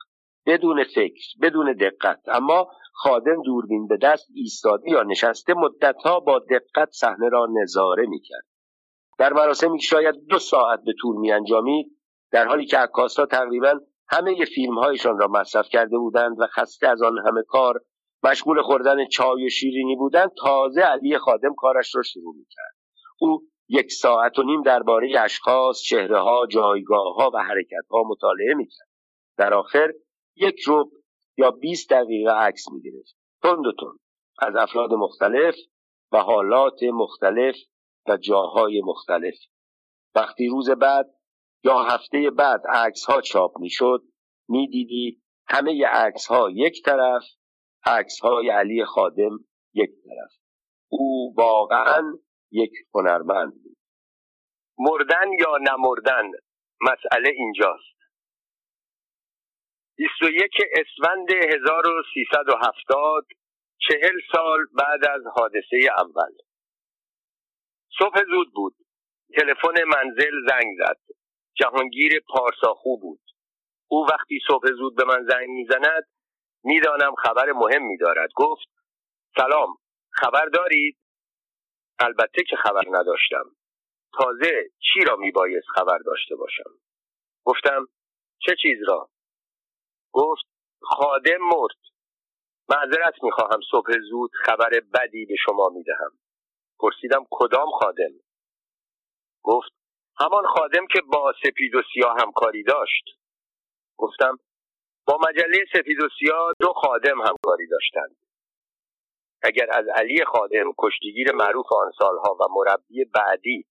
بدون فکر بدون دقت. اما خادم دوربین به دست ایستاده یا نشسته مدتها با دقت صحنه را نظاره می‌کرد. در مراسمی که شاید دو ساعت به طول میانجامید در حالی که عکاسها تقریبا همه فیلم هایشان را مصرف کرده بودند و خسته از آن همه کار مشغول خوردن چای و شیرینی بودند تازه علی خادم کارش را شروع می‌کرد. او یک ساعت و نیم درباره اشخاص چهره ها جایگاه ها و حرکت ها مطالعه می‌کرد. در آخر یک روب یا 20 دقیقه عکس می‌گرفت. تند و تند. از افراد مختلف و حالات مختلف و جاهای مختلف. وقتی روز بعد یا هفته بعد عکس ها چاپ می‌شد می‌دیدی همه عکس ها یک طرف عکس های علی خادم یک طرف. او واقعا یک هنرمند بود. مردن یا نمردن؟ مسئله اینجاست. 21 اسفند 1370 چهل سال بعد از حادثه اول. صبح زود بود. تلفن منزل زنگ زد. جهانگیر پارساخو بود. او وقتی صبح زود به من زنگ می‌زند می‌دانم خبر مهمی دارد گفت سلام خبر دارید؟ البته که خبر نداشتم. تازه چی را میبایست خبر داشته باشم؟ گفتم چه چیز را؟ گفت خادم مرد. معذرت می‌خواهم صبح زود خبر بدی به شما می‌دهم. پرسیدم کدام خادم؟ گفت همان خادم که با سپید و سیاه همکاری داشت. گفتم با مجله سپید و سیاه دو خادم همکاری داشتند. اگر از علی خادم کشتیگیر معروف آن سالها و مربی بعدی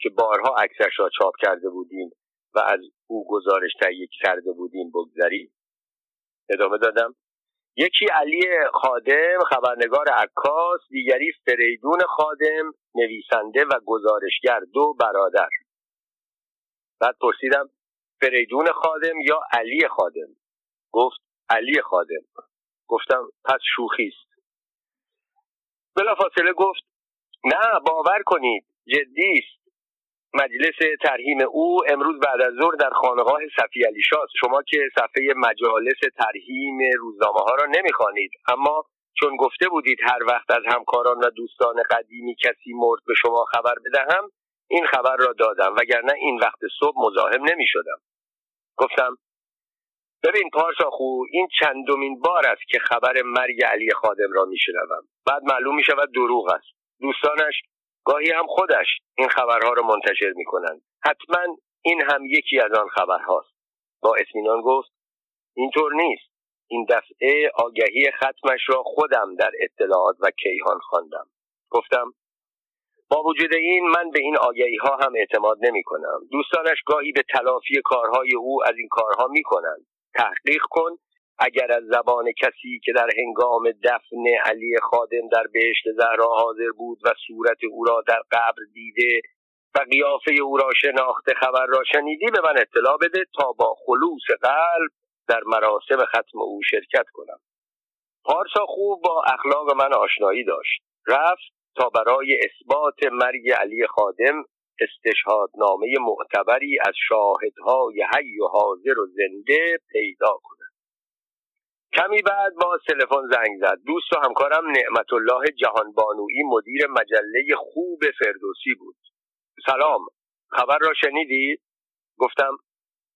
که بارها عکسش را چاپ کرده بودیم و از او گزارش تهیه کرده بودیم بگذریم. ادامه دادم. یکی علی خادم خبرنگار عکاس دیگری فریدون خادم نویسنده و گزارشگر دو برادر. بعد پرسیدم فریدون خادم یا علی خادم؟ گفت علی خادم. گفتم پس شوخی است. فاصله گفت نه باور کنید جدی است. مجلس ترهیم او امروز بعد از ظهر در خانقاه صفی علی شما که صفحه مجالس ترهیم روزنامه ها را نمی‌خوانید اما چون گفته بودید هر وقت از همکاران و دوستان قدیمی کسی مرد به شما خبر بدهم این خبر را دادم وگرنه این وقت صبح مزاحم نمی شدم گفتم ببین پارسا خو این چندمین بار است که خبر مرگ علی خادم را میشنوم. بعد معلوم می شود دروغ است. دوستانش گاهی هم خودش این خبرها را منتشر می کنند حتما این هم یکی از آن خبرهاست. با اطمینان گفت اینطور نیست. این دفعه آگهی ختمش را خودم در اطلاعات و کیهان خواندم. گفتم با وجود این من به این آگهی ها هم اعتماد نمی کنم دوستانش گاهی به تلافی کارهای او از این کارها می کنند تحقیق کن. اگر از زبان کسی که در هنگام دفن علی خادم در بهشت زهرا حاضر بود و صورت او را در قبر دیده و قیافه او را شناخته خبر را شنیدی به من اطلاع بده تا با خلوص قلب در مراسم ختم او شرکت کنم. پارسا خوب با اخلاق من آشنایی داشت. رفت تا برای اثبات مرگ علی خادم استشهادنامه معتبری از شاهدهای حی و حاضر و زنده پیدا کند کمی بعد با تلفن زنگ زد. دوست و همکارم نعمت الله جهانبانویی مدیر مجله خوب فردوسی بود. سلام خبر را شنیدی؟ گفتم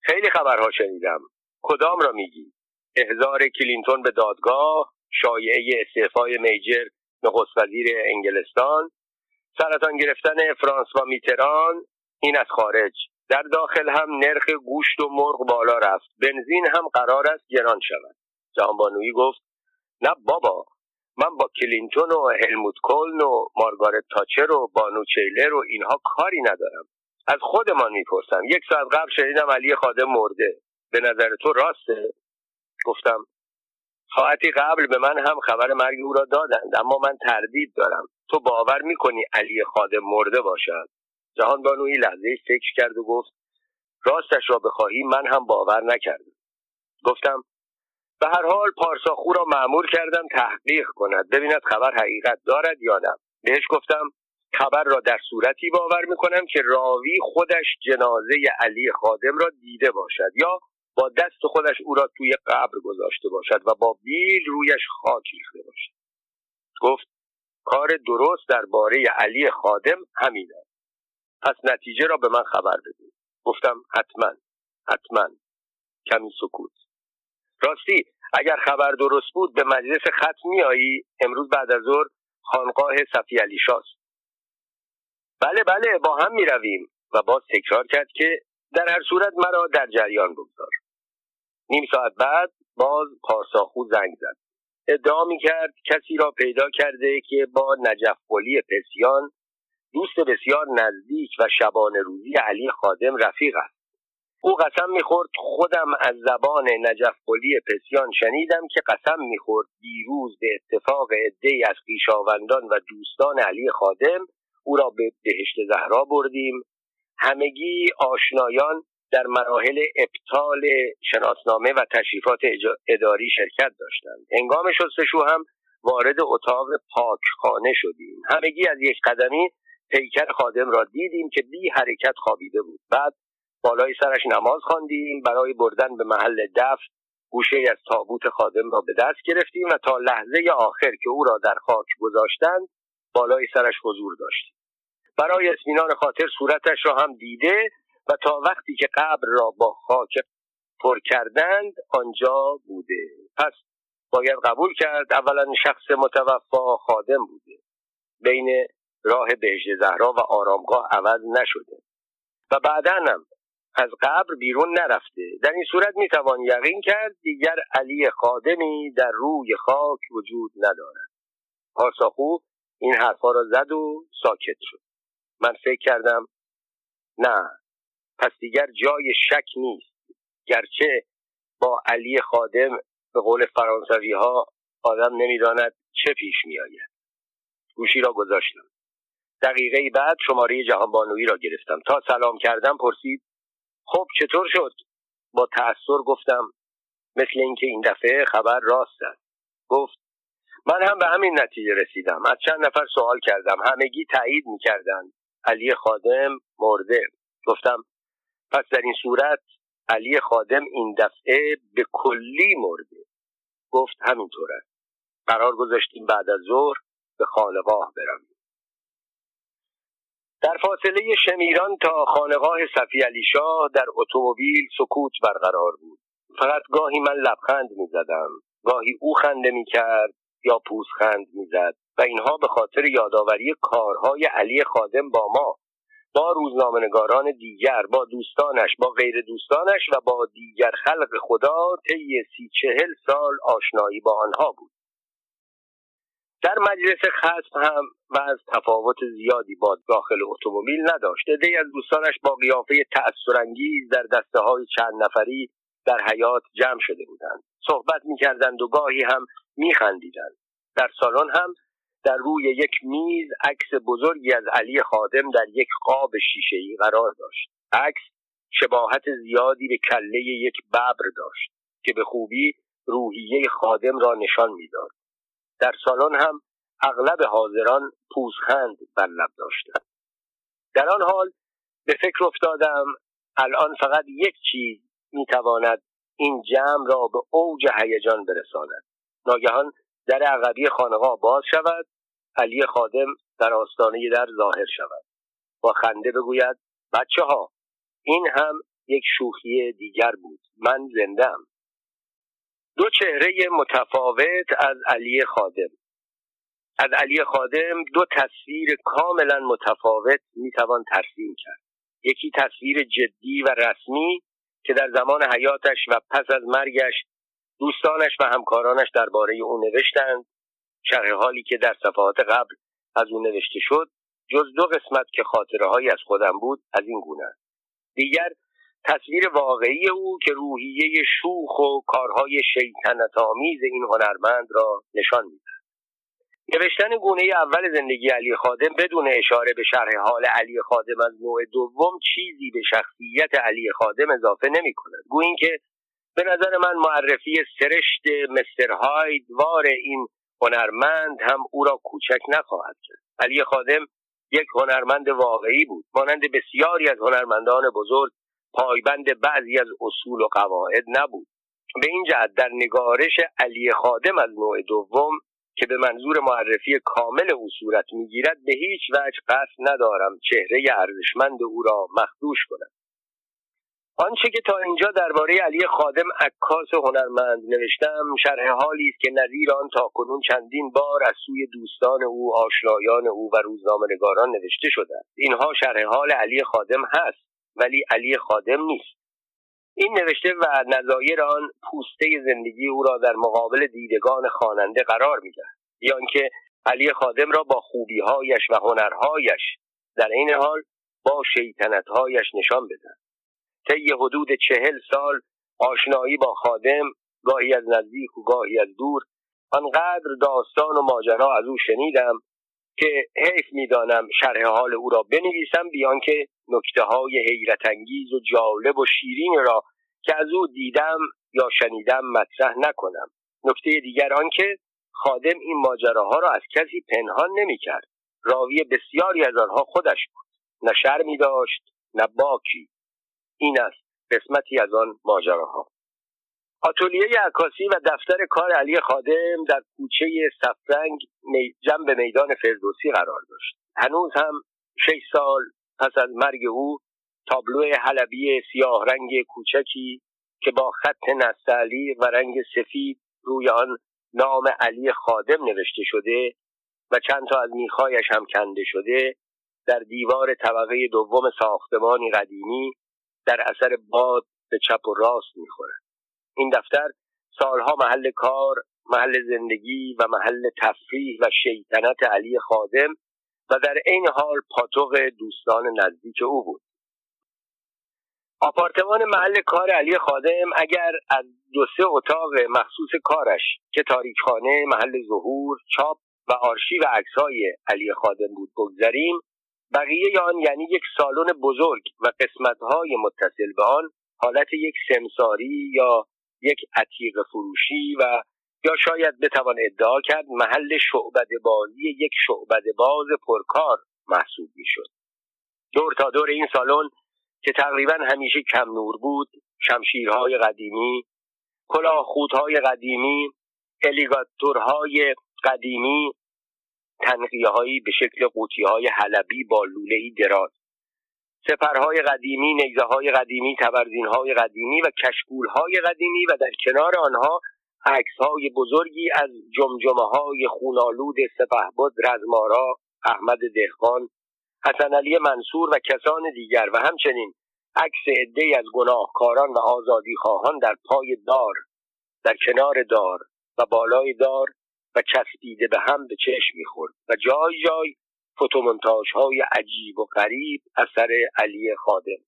خیلی خبرها شنیدم. کدام را میگی؟ احضار کلینتون به دادگاه شایعه استعفای میجر نخست وزیر انگلستان؟ سرطان گرفتن فرانس و میتران این از خارج. در داخل هم نرخ گوشت و مرغ بالا رفت. بنزین هم قرار است گران شود. جهانبانویی گفت نه بابا من با کلینتون و هلموت کولن و مارگارت تاچر و بانو چیلر و اینها کاری ندارم. از خودمان می‌پرسم. یک ساعت قبل شنیدم علی خادم مرده. به نظر تو راسته؟ گفتم ساعتی قبل به من هم خبر مرگ او را دادند اما من تردید دارم. تو باور می‌کنی علی خادم مرده باشد؟ جهان بانوی لحظه فکر کرد و گفت راستش را بخواهی من هم باور نکردم. گفتم به هر حال پارساخو را معمور کردم تحقیق کند ببیند خبر حقیقت دارد یا نه. بهش گفتم خبر را در صورتی باور می‌کنم که راوی خودش جنازه علی خادم را دیده باشد یا با دست خودش او را توی قبر گذاشته باشد و با بیل رویش خاک ریخته باشد. گفت کار درست درباره علی خادم همین است. پس نتیجه را به من خبر بده گفتم حتما حتما. کمی سکوت. راستی اگر خبر درست بود به مجلس خط میایی امروز بعد از ظهر خانقاه صفی علی شاست. بله بله با هم می رویم و باز تکرار کرد که در هر صورت مرا در جریان بگذار. نیم ساعت بعد باز پارساخو زنگ زد. ادعا می کرد کسی را پیدا کرده که با نجف قلی پسیان دوست بسیار نزدیک و شبانه روزی علی خادم رفیق است. او قسم می‌خورد خودم از زبان نجف قلی پسیان شنیدم که قسم می‌خورد دیروز به اتفاق عدهای از خویشاوندان و دوستان علی خادم او را به بهشت زهرا بردیم. همگی آشنایان در مراحل ابطال شناسنامه و تشریفات اداری شرکت داشتند. هنگام شستشو هم وارد اتاق پاکخانه شدیم. همگی از یک قدمی پیکر خادم را دیدیم که بی حرکت خوابیده بود. بعد بالای سرش نماز خواندیم. برای بردن به محل دفن گوشه از تابوت خادم را به دست گرفتیم و تا لحظه آخر که او را در خاک گذاشتند بالای سرش حضور داشتیم. برای اطمینان خاطر صورتش را هم دیده و تا وقتی که قبر را با خاک پر کردند آنجا بوده. پس باید قبول کرد اولا شخص متوفا خادم بوده. بین راه بهجت زهرا و آرامگاه عوض نشده. و بعدا هم از قبر بیرون نرفته. در این صورت می‌توان یقین کرد دیگر علی خادمی در روی خاک وجود ندارد. پارساخو این حرفا را زد و ساکت شد. من فکر کردم نه پس دیگر جای شک نیست. گرچه با علی خادم به قول فرانسوی ها آدم نمی‌داند چه پیش میآید. گوشی را گذاشتم. دقیقه بعد شماره جهانبانویی را گرفتم. تا سلام کردم پرسید خب چطور شد؟ با تأثیر گفتم مثل اینکه این دفعه خبر راست است گفت من هم به همین نتیجه رسیدم. از چند نفر سوال کردم. همگی تایید می‌کردند. علی خادم مرده. گفتم پس در این صورت علی خادم این دفعه به کلی مرده. گفت همینطور است قرار گذاشتیم بعد از ظهر به خانقاه برویم در فاصله شمیران تا خانقاه صفی علی شاه در اتومبیل سکوت برقرار بود. فقط گاهی من لبخند می‌زدم گاهی او خنده می‌کرد یا پوزخند می‌زد و اینها به خاطر یادآوری کارهای علی خادم با ما با روزنامهنگاران دیگر با دوستانش با غیر دوستانش و با دیگر خلق خدا طی سی چهل سال آشنایی با آنها بود. در مجلس خصم هم و از تفاوت زیادی با داخل اتومبیل نداشت عدهای از دوستانش با قیافه تأثرانگیز در دسته های چند نفری در حیات جمع شده بودند. صحبت می‌کردند و گاهی هم میخندیدند. در سالن هم در روی یک میز عکس بزرگی از علی خادم در یک قاب شیشهای قرار داشت. عکس شباهت زیادی به کله یک ببر داشت که به خوبی روحیه خادم را نشان می‌داد. در سالن هم اغلب حاضران پوزخند بر لب داشتند. در آن حال به فکر افتادم الان فقط یک چیز می‌تواند این جمع را به اوج هیجان برساند. ناگهان در عقبی خانقاه باز شود. علی خادم در آستانه در ظاهر شود. با خنده بگوید بچه ها این هم یک شوخی دیگر بود. من زندم دو چهره متفاوت از علی خادم. از علی خادم دو تصویر کاملا متفاوت می‌توان ترسیم کرد. یکی تصویر جدی و رسمی که در زمان حیاتش و پس از مرگش دوستانش و همکارانش درباره او نوشتند. شرح حالی که در صفحات قبل از او نوشته شد جز دو قسمت که خاطره از خودم بود از این گونه دیگر تصویر واقعی او که روحیه شوخ و کارهای شیطنت آمیز این هنرمند را نشان می‌دهد. نوشتن گونه اول زندگی علی خادم بدون اشاره به شرح حال علی خادم از نوع دوم چیزی به شخصیت علی خادم اضافه نمی کند گویی که به نظر من معرفی سرشت مستر هاید وار این هنرمند هم او را کوچک نخواهد کرد. علی خادم یک هنرمند واقعی بود مانند بسیاری از هنرمندان بزرگ پایبند بعضی از اصول و قواعد نبود. به این جهت در نگارش علی خادم از نوع دوم که به منظور معرفی کامل او صورت می‌گیرد به هیچ وجه قصد ندارم چهره ارزشمند او را مخدوش کنم. آنچه که تا اینجا درباره علی خادم عکاس هنرمند نوشتم شرح حالی است که نظیر آن تا کنون چندین بار از سوی دوستان او آشنایان او و روزنامهنگاران نوشته شده اینها شرح حال علی خادم هست ولی علی خادم نیست. این نوشته و نظایر آن پوسته زندگی او را در مقابل دیدگان خواننده قرار می‌دهد. یا که علی خادم را با خوبیهایش و هنرهایش در این حال با شیطنتهایش نشان بدهد. طی حدود چهل سال آشنایی با خادم گاهی از نزدیک و گاهی از دور آنقدر داستان و ماجرا از او شنیدم که حیف می‌دانم شرح حال او را بنویسم بیان که نکته های حیرت انگیز و جالب و شیرین را که از او دیدم یا شنیدم مطرح نکنم. نکته دیگر آنکه خادم این ماجراها را از کسی پنهان نمی‌کرد. راوی بسیاری از آنها خودش بود. نه شرمی داشت نه باکی. این است قسمتی از آن ماجراها. آتولیه عکاسی و دفتر کار علی خادم در کوچه سفرنگ جنب میدان فردوسی قرار داشت. هنوز هم شش سال پس از مرگ او تابلو حلبی سیاه رنگ کوچکی که با خط نستعلی و رنگ سفید روی آن نام علی خادم نوشته شده و چند تا از میخایش هم کنده شده در دیوار طبقه دوم ساختمانی قدیمی در اثر باد به چپ و راست می‌خورد این دفتر سالها محل کار محل زندگی و محل تفریح و شیطنت علی خادم و در عین حال پاتوق دوستان نزدیک او بود. آپارتمان محل کار علی خادم اگر از دو سه اتاق مخصوص کارش که تاریکخانه محل ظهور چاپ و آرشیو عکسهای علی خادم بود بگذریم بقیه آن یعنی یک سالن بزرگ و قسمتهای متصل به آن حالت یک سمساری یا یک عتیق فروشی و یا شاید بتوان ادعا کرد محل شعبد بازی یک شعبد باز پرکار محسوب می‌شد. دور تا دور این سالن که تقریبا همیشه کم نور بود شمشیرهای قدیمی کلاهخودهای قدیمی الیگاتورهای قدیمی تنقیه هایی به شکل قوطی های حلبی با لوله دراز. سپرهای قدیمی نیزه های قدیمی تبرزین های قدیمی و کشکول های قدیمی و در کنار آنها عکس های بزرگی از جمجمه های خونالود سپهبد رزمارا احمد دهقان حسن علی منصور و کسان دیگر و همچنین عکس عده از گناهکاران و آزادی خواهان در پای دار در کنار دار و بالای دار و چسبیده به هم به چشم می‌خورد و جای جای فوتومنتاژ های عجیب و غریب اثر علی خادم.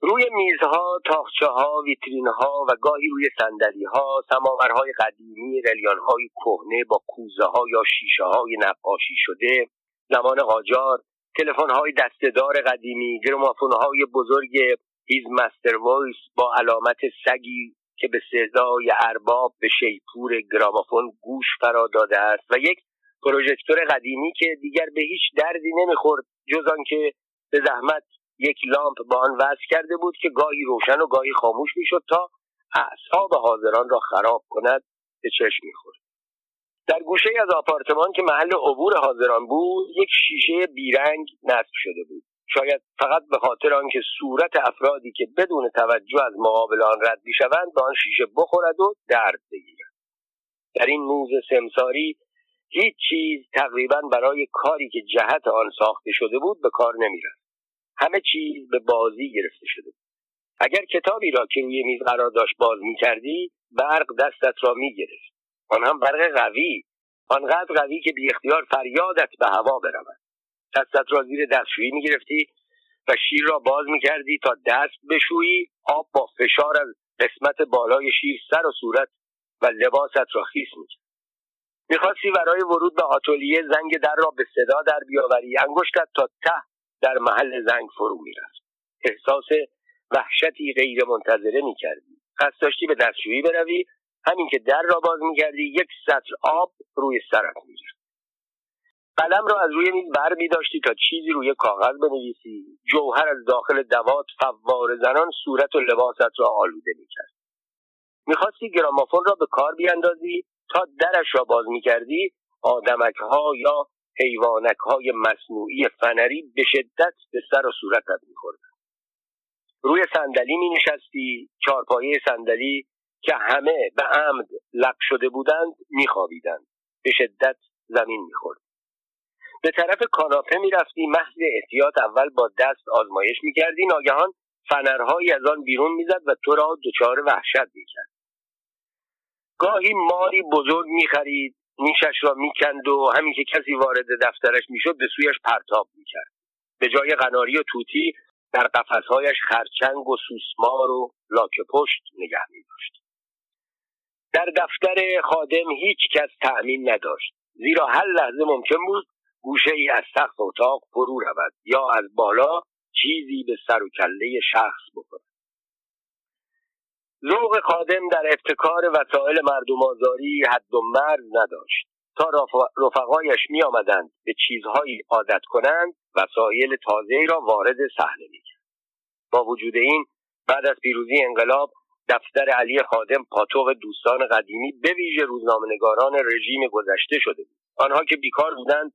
روی میزها تاخچه ها ویترین ها و گاهی روی صندلی ها سماورهای قدیمی رلیان های کهنه با کوزه ها یا شیشه های نقاشی شده زمان قاجار تلفن های دسته‌دار قدیمی گرامافون های بزرگ His Master's Voice با علامت سگی که به صدای ارباب به شیپور گرامافون گوش فرا داده است و یک پروژکتور قدیمی که دیگر به هیچ دردی نمی‌خورد جز آنکه به زحمت یک لامپ با آن وصل کرده بود که گاهی روشن و گاهی خاموش می‌شد تا اعصاب حاضران را خراب کند به چشم می‌خورد. در گوشه از آپارتمان که محل عبور حاضران بود یک شیشه بیرنگ نصب شده بود. شاید فقط به خاطر آنکه صورت افرادی که بدون توجه از مقابل آن رد می‌شوند به آن شیشه بخورد و درد بگیرد. در این موز سمساری هیچ چیز تقریبا برای کاری که جهت آن ساخته شده بود به کار نمی‌رفت. همه چیز به بازی گرفته شده بود. اگر کتابی را که روی میز قرار داشت باز می‌کردی برق دستت را می‌گرفت. آن هم برق قوی. آنقدر قوی که بی اختیار فریادت به هوا برود. دستت را زیر دستشویی می‌گرفتی و شیر را باز می‌کردی تا دست بشویی آب با فشار از قسمت بالای شیر سر و صورت و لباست را خیس می‌کرد. می‌خواستی برای ورود به آتولیه زنگ در را به صدا در بیاوری انگشتت تا ته در محل زنگ فرو می‌رفت. احساس وحشتی غیر منتظره می‌کردی. قصد داشتی به دستشویی بروی همین که در را باز می‌کردی یک سطر آب روی سرت میریخت قلم را از روی میز بر می داشتی تا چیزی روی کاغذ بنویسی. جوهر از داخل دوات فوار زنان صورت و لباست را آلوده می‌کرد. می‌خواستی گرامافون را به کار بیاندازی تا درش را باز می‌کردی آدمک ها یا حیوانک های مصنوعی فنری به شدت به سر و صورتت می‌خورد روی صندلی می نشستی چارپایه صندلی که همه به عمد لق شده بودند میخوابیدند. به شدت زمین می‌خورد. به طرف کاناپه می‌رفتی محض احتیاط اول با دست آزمایش می‌کردی ناگهان فنرهایی از آن بیرون می‌زد و تو را دچار وحشت می‌کرد. گاهی ماری بزرگ می‌خرید نیشش را می‌کند و همین که کسی وارد دفترش می‌شد به سویش پرتاب می‌کرد. به جای قناری و توتی در قفسهایش خرچنگ و سوسمار و لاک پشت نگه میداشت. در دفتر خادم هیچ کس تأمین نداشت. زیرا هر لحظه ممکن بود گوشه ای از سقف اتاق فرو رود یا از بالا چیزی به سر و کله شخص بکند. ذوق خادم در ابتکار وسایل مردم آزاری حد و مرز نداشت. تا رفقایش می آمدند به چیزهایی عادت کنند وسایل تازه را وارد صحنه می با وجود این بعد از پیروزی انقلاب دفتر علی خادم پاتوق دوستان قدیمی به ویژه روزنامهنگاران رژیم گذشته شده بود. آنها که بیکار بودند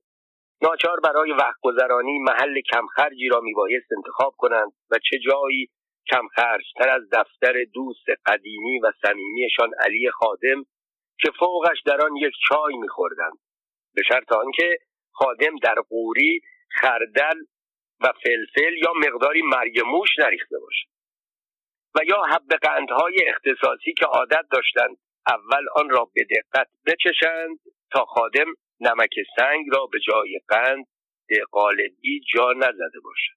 ناچار برای وقت گذرانی محل کمخرجی را میبایست انتخاب کنند و چه جایی کمخرجتر از دفتر دوست قدیمی و صمیمیشان علی خادم که فوقش در آن یک چای میخوردند. به شرط آنکه خادم در قوری خردل و فلفل یا مقداری مرگ موش نریخته باشد. و یا حب قندهای اختصاصی که عادت داشتند اول آن را به دقت بچشند تا خادم نمک سنگ را به جای قند قالبی جا نزده باشد.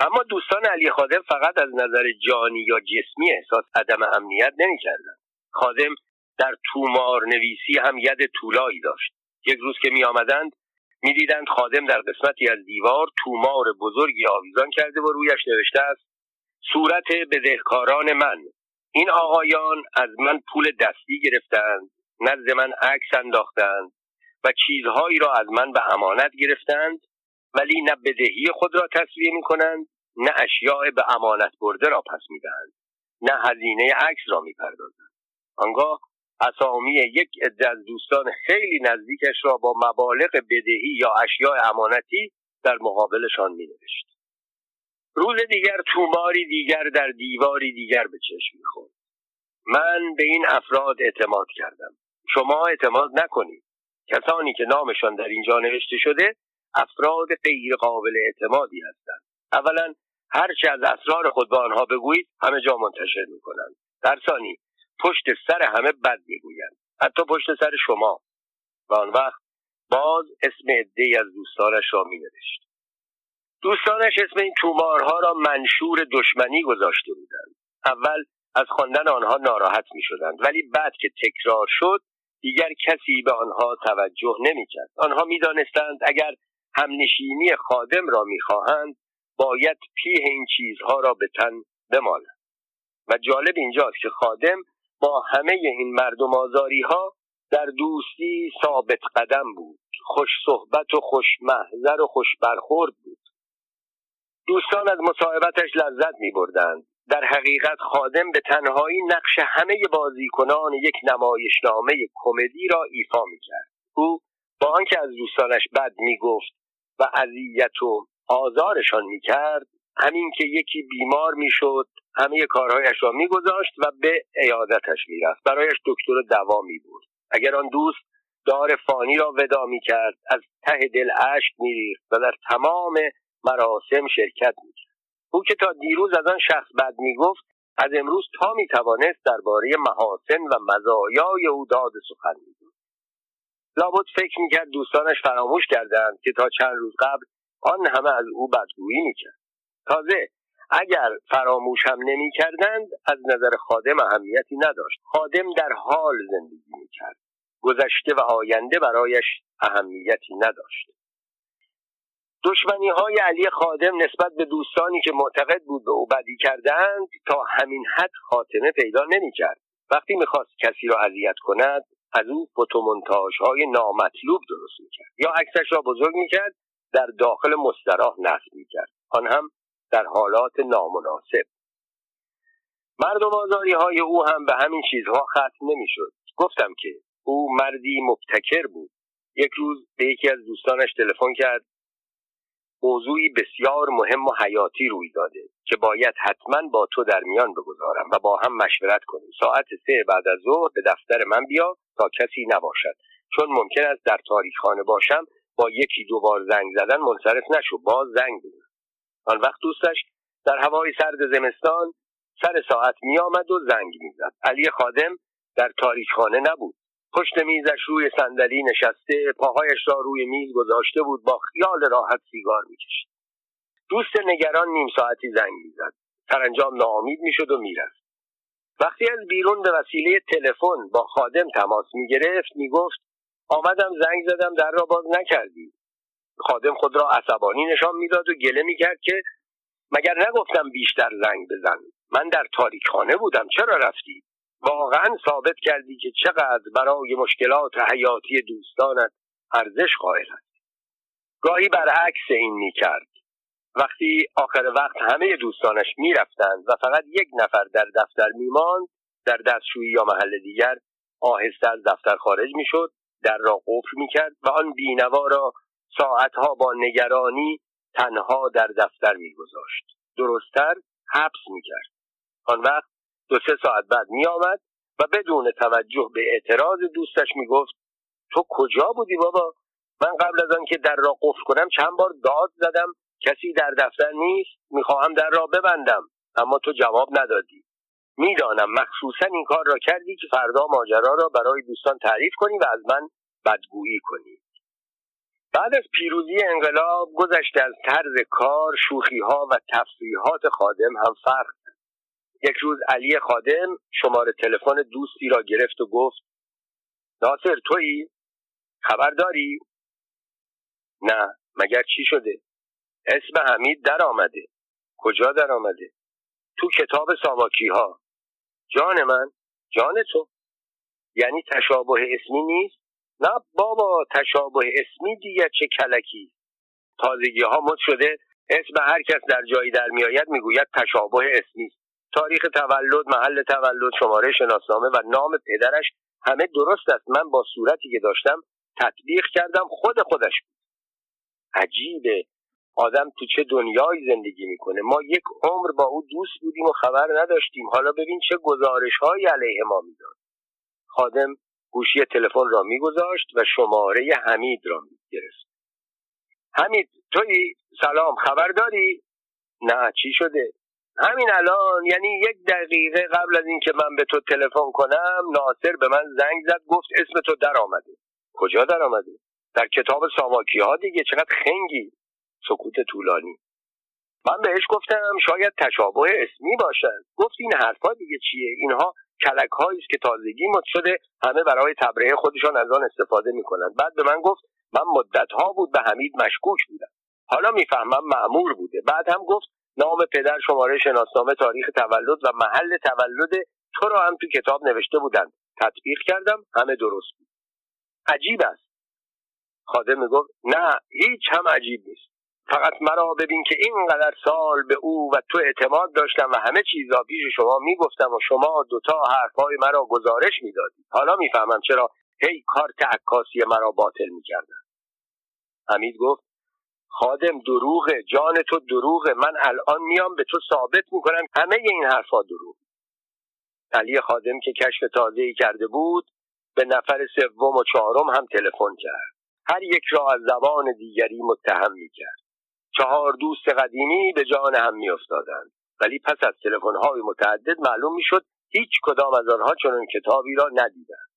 اما دوستان علی خادم فقط از نظر جانی یا جسمی احساس عدم امنیت نمی‌کردند. خادم در تومار نویسی هم ید طولایی داشت. یک روز که می آمدند می‌دیدند خادم در قسمتی از دیوار تومار بزرگی آویزان کرده و رویش نوشته است صورت بدهکاران من. این آقایان از من پول دستی گرفتند نزد من عکس انداختند. و چیزهایی را از من به امانت گرفتند ولی نه بدهی خود را تصویه می کنند نه اشیاء به امانت برده را پس می دهند نه هزینه عکس را می پردازند آنگاه اسامی یک عده از دوستان خیلی نزدیکش را با مبالغ بدهی یا اشیاء امانتی در مقابلشان می نوشت. روز دیگر توماری دیگر در دیواری دیگر به چشم می‌خورد. من به این افراد اعتماد کردم. شما اعتماد نکنید. کسانی که نامشان در اینجا نوشته شده افراد غیر قابل اعتمادی هستند. اولا هرچه از اسرار خود به آنها بگویید همه جا منتشر می‌کنند. در ثانی پشت سر همه بد می‌گویند. حتی پشت سر شما. و آن وقت باز اسم عدهای از دوستانش را مینوشت. دوستانش اسم این تومارها را منشور دشمنی گذاشته بودند. اول از خواندن آنها ناراحت می شدند ولی بعد که تکرار شد دیگر کسی به آنها توجه نمی کرد آنها می دانستند اگر همنشینی خادم را می خواهند باید پیه این چیزها را به تن بمالند. و جالب اینجاست که خادم با همه این مردم آزاری ها در دوستی ثابت قدم بود. خوش صحبت و خوش محضر و خوش برخورد بود. دوستان از مصاحبتش لذت می بردند در حقیقت خادم به تنهایی نقش همه بازیکنان یک نمایشنامه کمدی را ایفا می کرد او با آنکه از دوستانش بد می گفت و اذیت و آزارشان می کرد همین که یکی بیمار می شد همه کارهایش را میگذاشت و به عیادتش می‌رفت. برایش دکتر دوا می بود اگر آن دوست دار فانی را ودا می کرد از ته دل اشک میریخت و در تمام مراسم شرکت می‌کرد. او که تا دیروز از آن شخص بد می‌گفت از امروز تا می‌توانست درباره محاسن و مزایای او داد سخن می‌گفت لابد فکر می‌کرد دوستانش فراموش کردند که تا چند روز قبل آن همه از او بدگویی می‌کرد. تازه اگر فراموش هم نمی‌کردند از نظر خادم اهمیتی نداشت. خادم در حال زندگی می‌کرد. گذشته و آینده برایش اهمیتی نداشت. دشمنی های علی خادم نسبت به دوستانی که معتقد بود به او بدی کردند تا همین حد خاتمه پیدا نمی‌کرد. وقتی می‌خواست کسی را اذیت کند از او فوتومونتاژ های نامطلوب درست می‌کرد یا عکسش را بزرگ می‌کرد در داخل مستراح نصب می‌کرد. آن هم در حالات نامناسب. مردم آزاری های او هم به همین چیزها ختم نمی‌شد. گفتم که او مردی مبتکر بود. یک روز به یکی از دوستانش تلفن کرد موضوعی بسیار مهم و حیاتی روی داده که باید حتما با تو در میان بگذارم و با هم مشورت کنیم. ساعت سه بعد از ظهر به دفتر من بیا تا کسی نباشد. چون ممکن است در تاریخخانه باشم با یکی دو بار زنگ زدن منصرف نشو. باز زنگ بزن. آن وقت دوستش در هوای سرد زمستان سر ساعت می آمد و زنگ می‌زد. علی خادم در تاریخخانه نبود. پشت میزش روی صندلی نشسته پاهایش را روی میز گذاشته بود با خیال راحت سیگار می‌کشید. دوست نگران نیم ساعتی زنگ می‌زد. سرانجام ناامید می‌شد و می‌رفت. وقتی از بیرون به وسیله تلفن با خادم تماس می‌گرفت می‌گفت آمدم زنگ زدم در را باز نکردی. خادم خود را عصبانی نشان می‌داد و گله می‌کرد که مگر نگفتم بیشتر زنگ بزن؟ من در تاریخخانه بودم چرا رفتی؟ واقعا ثابت کردی که چقدر برای مشکلات حیاتی دوستانت ارزش قائل است گاهی برعکس این می‌کرد. وقتی آخر وقت همه دوستانش می‌رفتند و فقط یک نفر در دفتر میماند در دستشویی یا محل دیگر آهسته از دفتر خارج می‌شد در را قفل می‌کرد و آن بینوا را ساعتها با نگرانی تنها در دفتر میگذاشت. درستتر حبس می‌کرد. آن وقت دو سه ساعت بعد می آمد و بدون توجه به اعتراض دوستش می گفت تو کجا بودی بابا؟ من قبل از آن که در را قفل کنم چند بار داد زدم کسی در دفتر نیست می‌خواهم در را ببندم. اما تو جواب ندادی. می‌دانم مخصوصا این کار را کردی که فردا ماجرا را برای دوستان تعریف کنی و از من بدگویی کنی. بعد از پیروزی انقلاب گذشته از طرز کار شوخی ها و تفریحات خادم هم فرق یک روز علی خادم شماره تلفن دوستی را گرفت و گفت ناصر تویی؟ خبر داری؟ نه مگر چی شده؟ اسم حمید در آمده. کجا در آمده؟ تو کتاب ساواکی ها جان من جان تو. یعنی تشابه اسمی نیست؟ نه بابا تشابه اسمی دیگر چه کلکی. تازگی ها مد شده اسم هر کس در جایی در میآید می‌گوید تشابه اسمی. تاریخ تولد محل تولد شماره شناسنامه و نام پدرش همه درست است. من با صورتی که داشتم تطبیق کردم خود خودش بود. عجیبه. آدم تو چه دنیایی زندگی می‌کنه؟ ما یک عمر با او دوست بودیم و خبر نداشتیم. حالا ببین چه گزارش های علیه ما می‌داد. خادم گوشی تلفن را میگذاشت و شماره حمید را می‌گرفت. حمید توی سلام. خبر داری؟ نه چی شده؟ همین الان یعنی یک دقیقه قبل از اینکه من به تو تلفن کنم ناصر به من زنگ زد گفت اسم تو در آمده. کجا در آمده؟ در کتاب ساواکی ها دیگه چقدر خنگی. سکوت طولانی. من بهش گفتم شاید تشابه اسمی باشد. گفت این حرفا دیگه چیه؟ اینها کلک است که تازگی مد شده همه برای تبرئه خودشان از آن استفاده می‌کنند. بعد به من گفت من مدت ها بود به حمید مشکوک بودم. حالا می‌فهمم معمور بوده. بعد هم گفت نام پدر شماره شناسنامه تاریخ تولد و محل تولد تو را هم تو کتاب نوشته بودند. تطبیق کردم همه درست بود. عجیب است. خادم می‌گفت نه هیچ هم عجیب نیست. فقط مرا ببین که اینقدر سال به او و تو اعتماد داشتم و همه چیزا پیش شما می‌گفتم و شما دوتا حرفهای مرا گزارش می‌دادید. حالا می‌فهمم چرا هی کارت عکاسی مرا باطل می‌کردن. حمید گفت خادم دروغه جان تو دروغه من الان میام به تو ثابت می‌کنم همه این حرفا دروغ علی خادم که کشف تازه کرده بود به نفر سوم و چهارم هم تلفن کرد. هر یک را از زبان دیگری متهم می‌کرد. چهار دوست قدیمی به جان هم میافتادند. ولی پس از تلفن‌های متعدد معلوم می‌شد هیچ کدام از آنها چنین کتابی را ندیدند.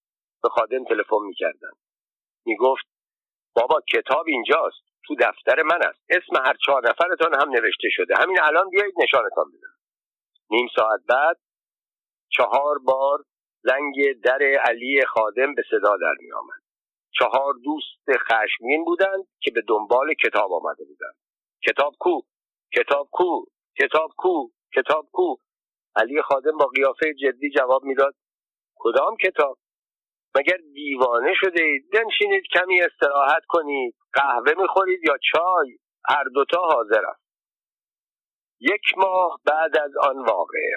به خادم تلفن می‌کردند. می‌گفت بابا کتاب اینجاست. تو دفتر من است. اسم هر چهار نفرتان هم نوشته شده. همین الان بیایید نشانتان بدم. نیم ساعت بعد چهار بار زنگ در علی خادم به صدا در می آمد. چهار دوست خشمین بودند که به دنبال کتاب آمده بودند. کتاب کو؟ کتاب کو؟ کتاب کو؟ کتاب کو؟ علی خادم با قیافه جدی جواب می‌داد کدام کتاب؟ مگر دیوانه شده اید؟ بنشینید کمی استراحت کنید قهوه می‌خورید یا چای؟ هر دوتا حاضر است. یک ماه بعد از آن واقعه.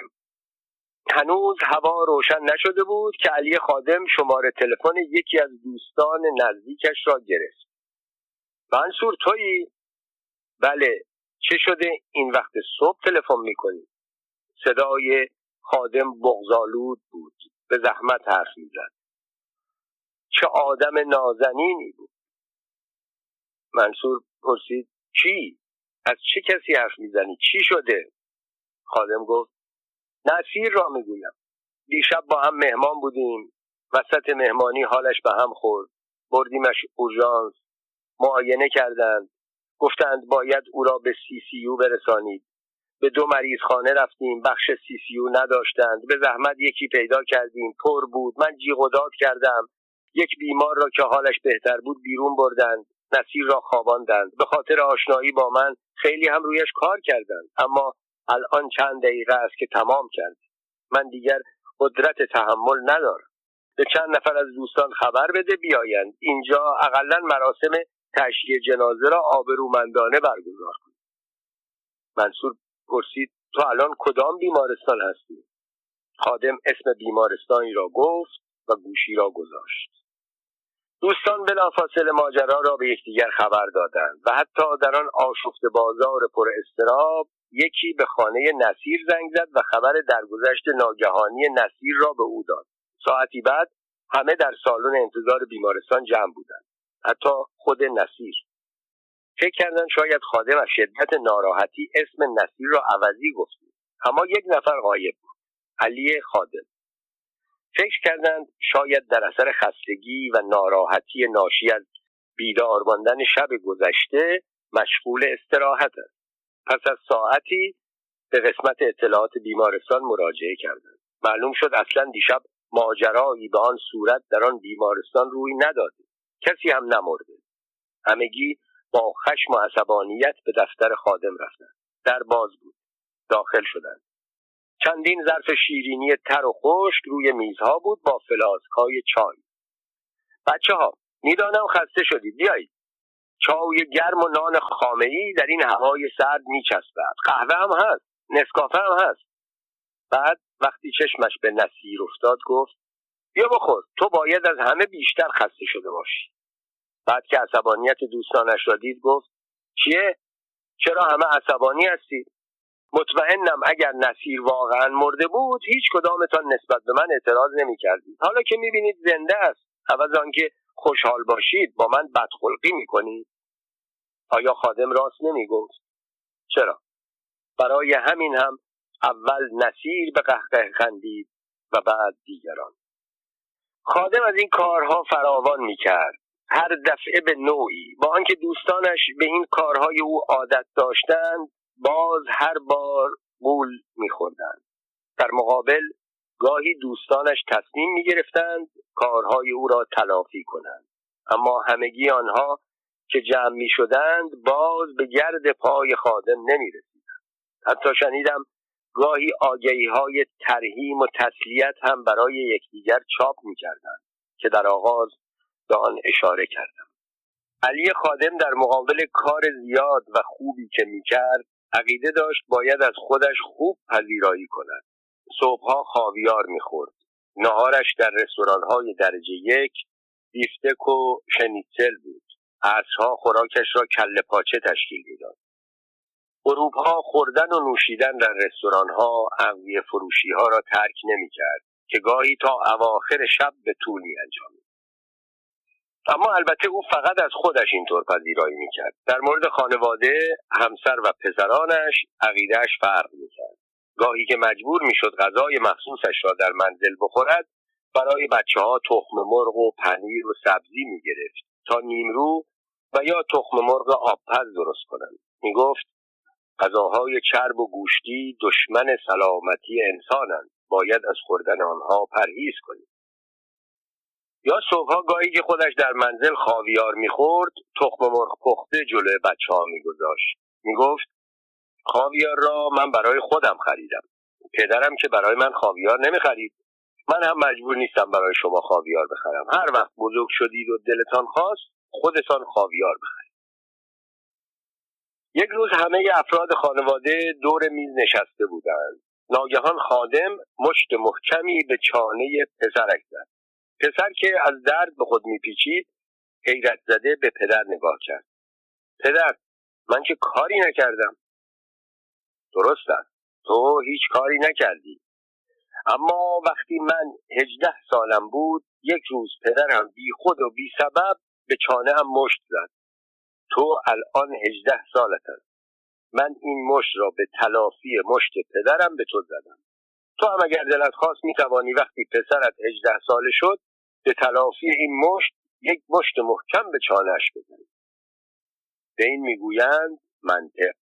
هنوز هوا روشن نشده بود که علی خادم شماره تلفن یکی از دوستان نزدیکش را گرفت. منصور تویی؟ بله. چه شده این وقت صبح تلفن می‌کنی؟ صدای خادم بغزالود بود. به زحمت حرف می‌زد. چه آدم نازنینی بود. منصور پرسید چی؟ از چه کسی حرف می‌زنی؟ چی شده؟ خادم گفت نصیر را می‌گویم. دیشب با هم مهمان بودیم وسط مهمانی حالش به هم خورد. بردیمش اورژانس. معاینه کردند. گفتند باید او را به سی سی یو برسانید. به دو مریض خانه رفتیم. بخش سی سی یو نداشتند. به زحمت یکی پیدا کردیم. پر بود. من جیغ و داد کردم. یک بیمار را که حالش بهتر بود بیرون بردند نصیر را خواباندند. به خاطر آشنایی با من خیلی هم رویش کار کردند اما الان چند دقیقه است که تمام کرد. من دیگر قدرت تحمل ندارم. به چند نفر از دوستان خبر بده بیایند. اینجا اقلا مراسم تشییع جنازه را آبرومندانه برگزار کنید منصور پرسید تو الان کدام بیمارستان هستی؟ خادم اسم بیمارستانی را گفت و گوشی را گذاشت. دوستان بلافاصله ماجرا را به یکدیگر خبر دادند و حتی در آن آشفت بازار پر استراب یکی به خانه نصیر زنگ زد و خبر درگذشت ناگهانی نصیر را به او داد. ساعتی بعد همه در سالن انتظار بیمارستان جمع بودند. حتی خود نصیر. فکر کردن شاید خادم از شدت ناراحتی اسم نصیر را عوضی گفت. اما یک نفر غایب بود. علی خادم. فکر کردند شاید در اثر خستگی و ناراحتی ناشی از بیدار ماندن شب گذشته مشغول استراحت است. پس از ساعتی به قسمت اطلاعات بیمارستان مراجعه کردند. معلوم شد اصلا دیشب ماجرایی به آن صورت در آن بیمارستان روی نداده کسی هم نمرده. همگی با خشم و عصبانیت به دفتر خادم رفتند. در باز بود. داخل شدند. چندین ظرف شیرینی تر و خشک روی میزها بود با فلاسکای چای. بچه ها می‌دانم خسته شدید. بیایید. چای گرم و نان خامه ای در این هوای سرد میچسبد. قهوه هم هست. نسکافه هم هست. بعد وقتی چشمش به نصیر افتاد گفت بیا بخور. تو باید از همه بیشتر خسته شده باشی. بعد که عصبانیت دوستانش را دید گفت چیه؟ چرا همه عصبانی هستید مطمئنم اگر نصیر واقعا مرده بود هیچ کدامتان نسبت به من اعتراض نمی کردید حالا که می بینید زنده است عوض آنکه خوشحال باشید با من بدخلقی می کنید آیا خادم راست نمی گفت چرا؟ برای همین هم اول نصیر به قهقه خندید و بعد دیگران. خادم از این کارها فراوان می کرد هر دفعه به نوعی. با آنکه دوستانش به این کارهای او عادت داشتند باز هر بار گول میخوردند در مقابل گاهی دوستانش تصمیم می‌گرفتند کارهای او را تلافی کنند. اما همگی آنها که جمع می شدند باز به گرد پای خادم نمی رسیدند حتی شنیدم گاهی آگهی های ترهیم و تسلیت هم برای یکدیگر چاپ می کردند که در آغاز به آن اشاره کردم. علی خادم در مقابل کار زیاد و خوبی که می کرد عقیده داشت باید از خودش خوب پذیرایی کند. صبحها خاویار می‌خورد. نهارش در های درجه یک بیفتک و شنیتسل بود. عصرها خوراکش را کله پاچه تشکیل می‌داد. غروبها خوردن و نوشیدن در رستورانها اقویه فروشی ها را ترک نمی‌کرد که گاهی تا اواخر شب به طول می انجامید. اما البته او فقط از خودش اینطور پذیرایی می‌کرد. در مورد خانواده همسر و پسرانش عقیدهش فرق می‌کرد. گاهی که مجبور می‌شد غذای مخصوصش را در منزل بخورد برای بچه ها تخم مرغ و پنیر و سبزی می‌گرفت تا نیمرو و یا تخم مرغ آبپز درست کنند. می‌گفت غذاهای چرب و گوشتی دشمن سلامتی انسانند. باید از خوردن آنها پرهیز کنید یا صبحها گاهی که خودش در منزل خاویار می‌خورد تخم مرغ پخته جلوی بچه ها میگذاشت. می‌گفت خاویار را من برای خودم خریدم. پدرم که برای من خاویار نمی‌خرید. من هم مجبور نیستم برای شما خاویار بخرم. هر وقت بزرگ شدید و دلتان خواست خودتان خاویار بخرید. یک روز همه افراد خانواده دور میز نشسته بودند. ناگهان خادم مشت محکمی به چانه پسرک زد. پسر که از درد به خود میپیچید حیرت زده به پدر نگاه کرد. پدر من که کاری نکردم. درست است تو هیچ کاری نکردی. اما وقتی من هجده سالم بود یک روز پدرم بی خود و بی سبب به چانه هم مشت زد. تو الان هجده سالت است من این مشت را به تلافی مشت پدرم به تو زدم. تو هم اگر دلت خواست می‌توانی وقتی پسرت هجده ساله شد به تلافی این مشت یک مشت محکم به چانهش بزنی به این می‌گویند منطق.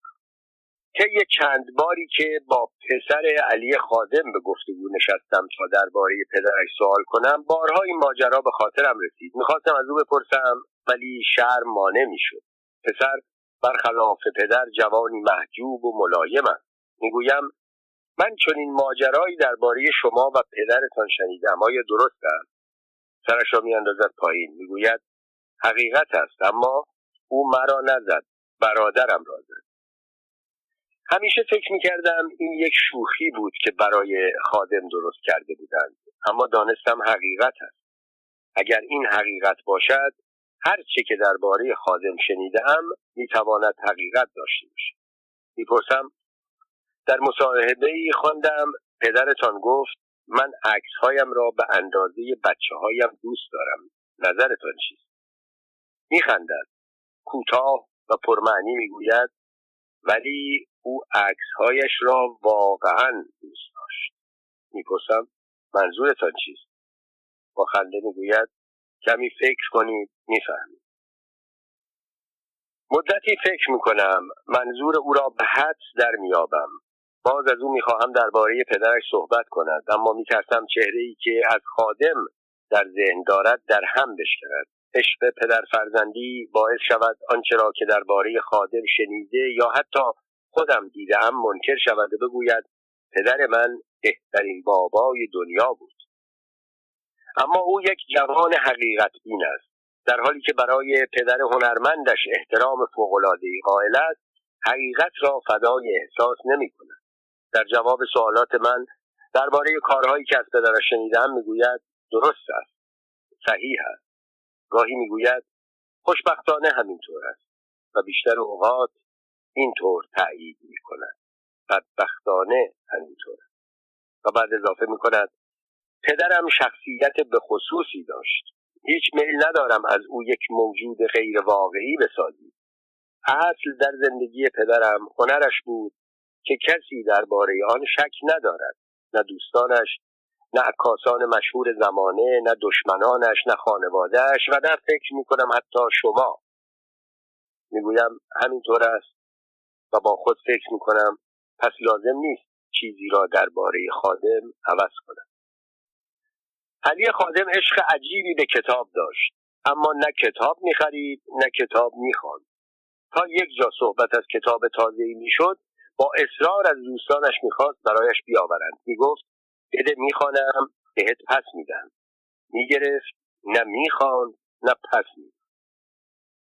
طی چند باری که با پسر علی خادم به گفتگو نشستم تا درباره پدرش سوال کنم بارها این ماجرا به خاطرم رسید. می‌خواستم از او بپرسم ولی شرم مانع می‌شد. پسر برخلاف پدر جوانی محجوب و ملایم است. می‌گویم من چنین ماجرایی درباره شما و پدرتان شنیدم. آیا درست است؟ سرش را میاندازد پایین. می‌گوید حقیقت است اما او مرا نزد. برادرم را زد. همیشه فکر می‌کردم این یک شوخی بود که برای خادم درست کرده بودند اما دانستم حقیقت است. اگر این حقیقت باشد هر چه که درباره خادم شنیدم می‌تواند حقیقت داشته باشد. می‌پرسم در مصاحبه ای خواندم پدرتان گفت من عکس هایم را به اندازه بچه هایم دوست دارم. نظرتان چیست؟ میخندد. کوتاه و پرمعنی می‌گوید ولی او عکسهایش را واقعا دوست داشت. می‌پرسم منظورتان چیست؟ با خنده می‌گوید کمی فکر کنید می‌فهمید. مدتی فکر می‌کنم منظور او را به حدس در میابم باز از او می‌خواهم درباره پدرش صحبت کند اما میترسم چهره ای که از خادم در ذهن دارد در هم بشکند. عشق پدر فرزندی باعث شود آنچه را که درباره خادم شنیده یا حتی خودم دیدم منکر شود و بگوید پدر من بهترین بابای دنیا بود. اما او یک جوان حقیقت بین است در حالی که برای پدر هنرمندش احترام فوقالعادهای قائل است حقیقت را فدای احساس نمی کند در جواب سوالات من درباره کارهایی که از پدرش شنیدم می‌گوید درست است. صحیح است. گاهی می‌گوید خوشبختانه همینطور است و بیشتر اوقات اینطور تأیید می کند بدبختانه همینطور است. و بعد اضافه می کند پدرم شخصیت به خصوصی داشت. هیچ میل ندارم از او یک موجود غیر واقعی بسازیم اصل در زندگی پدرم هنرش بود که کسی درباره آن شک ندارد. نه دوستانش نه عکاسان مشهور زمانه نه دشمنانش نه خانوادهش و نه فکر می‌کنم حتی شما. می‌گویم همینطور است و با خود فکر می‌کنم پس لازم نیست چیزی را درباره خادم عوض کنم. علی خادم عشق عجیبی به کتاب داشت اما نه کتاب می‌خرید نه کتاب می‌خواند. تا یک جا صحبت از کتاب تازه‌ای می‌شد با اصرار از دوستانش می‌خواست برایش بیاورند. می‌گفت بده می‌خوانم بهت پس میدم. می‌گرفت نه می‌خواند نه پس میدم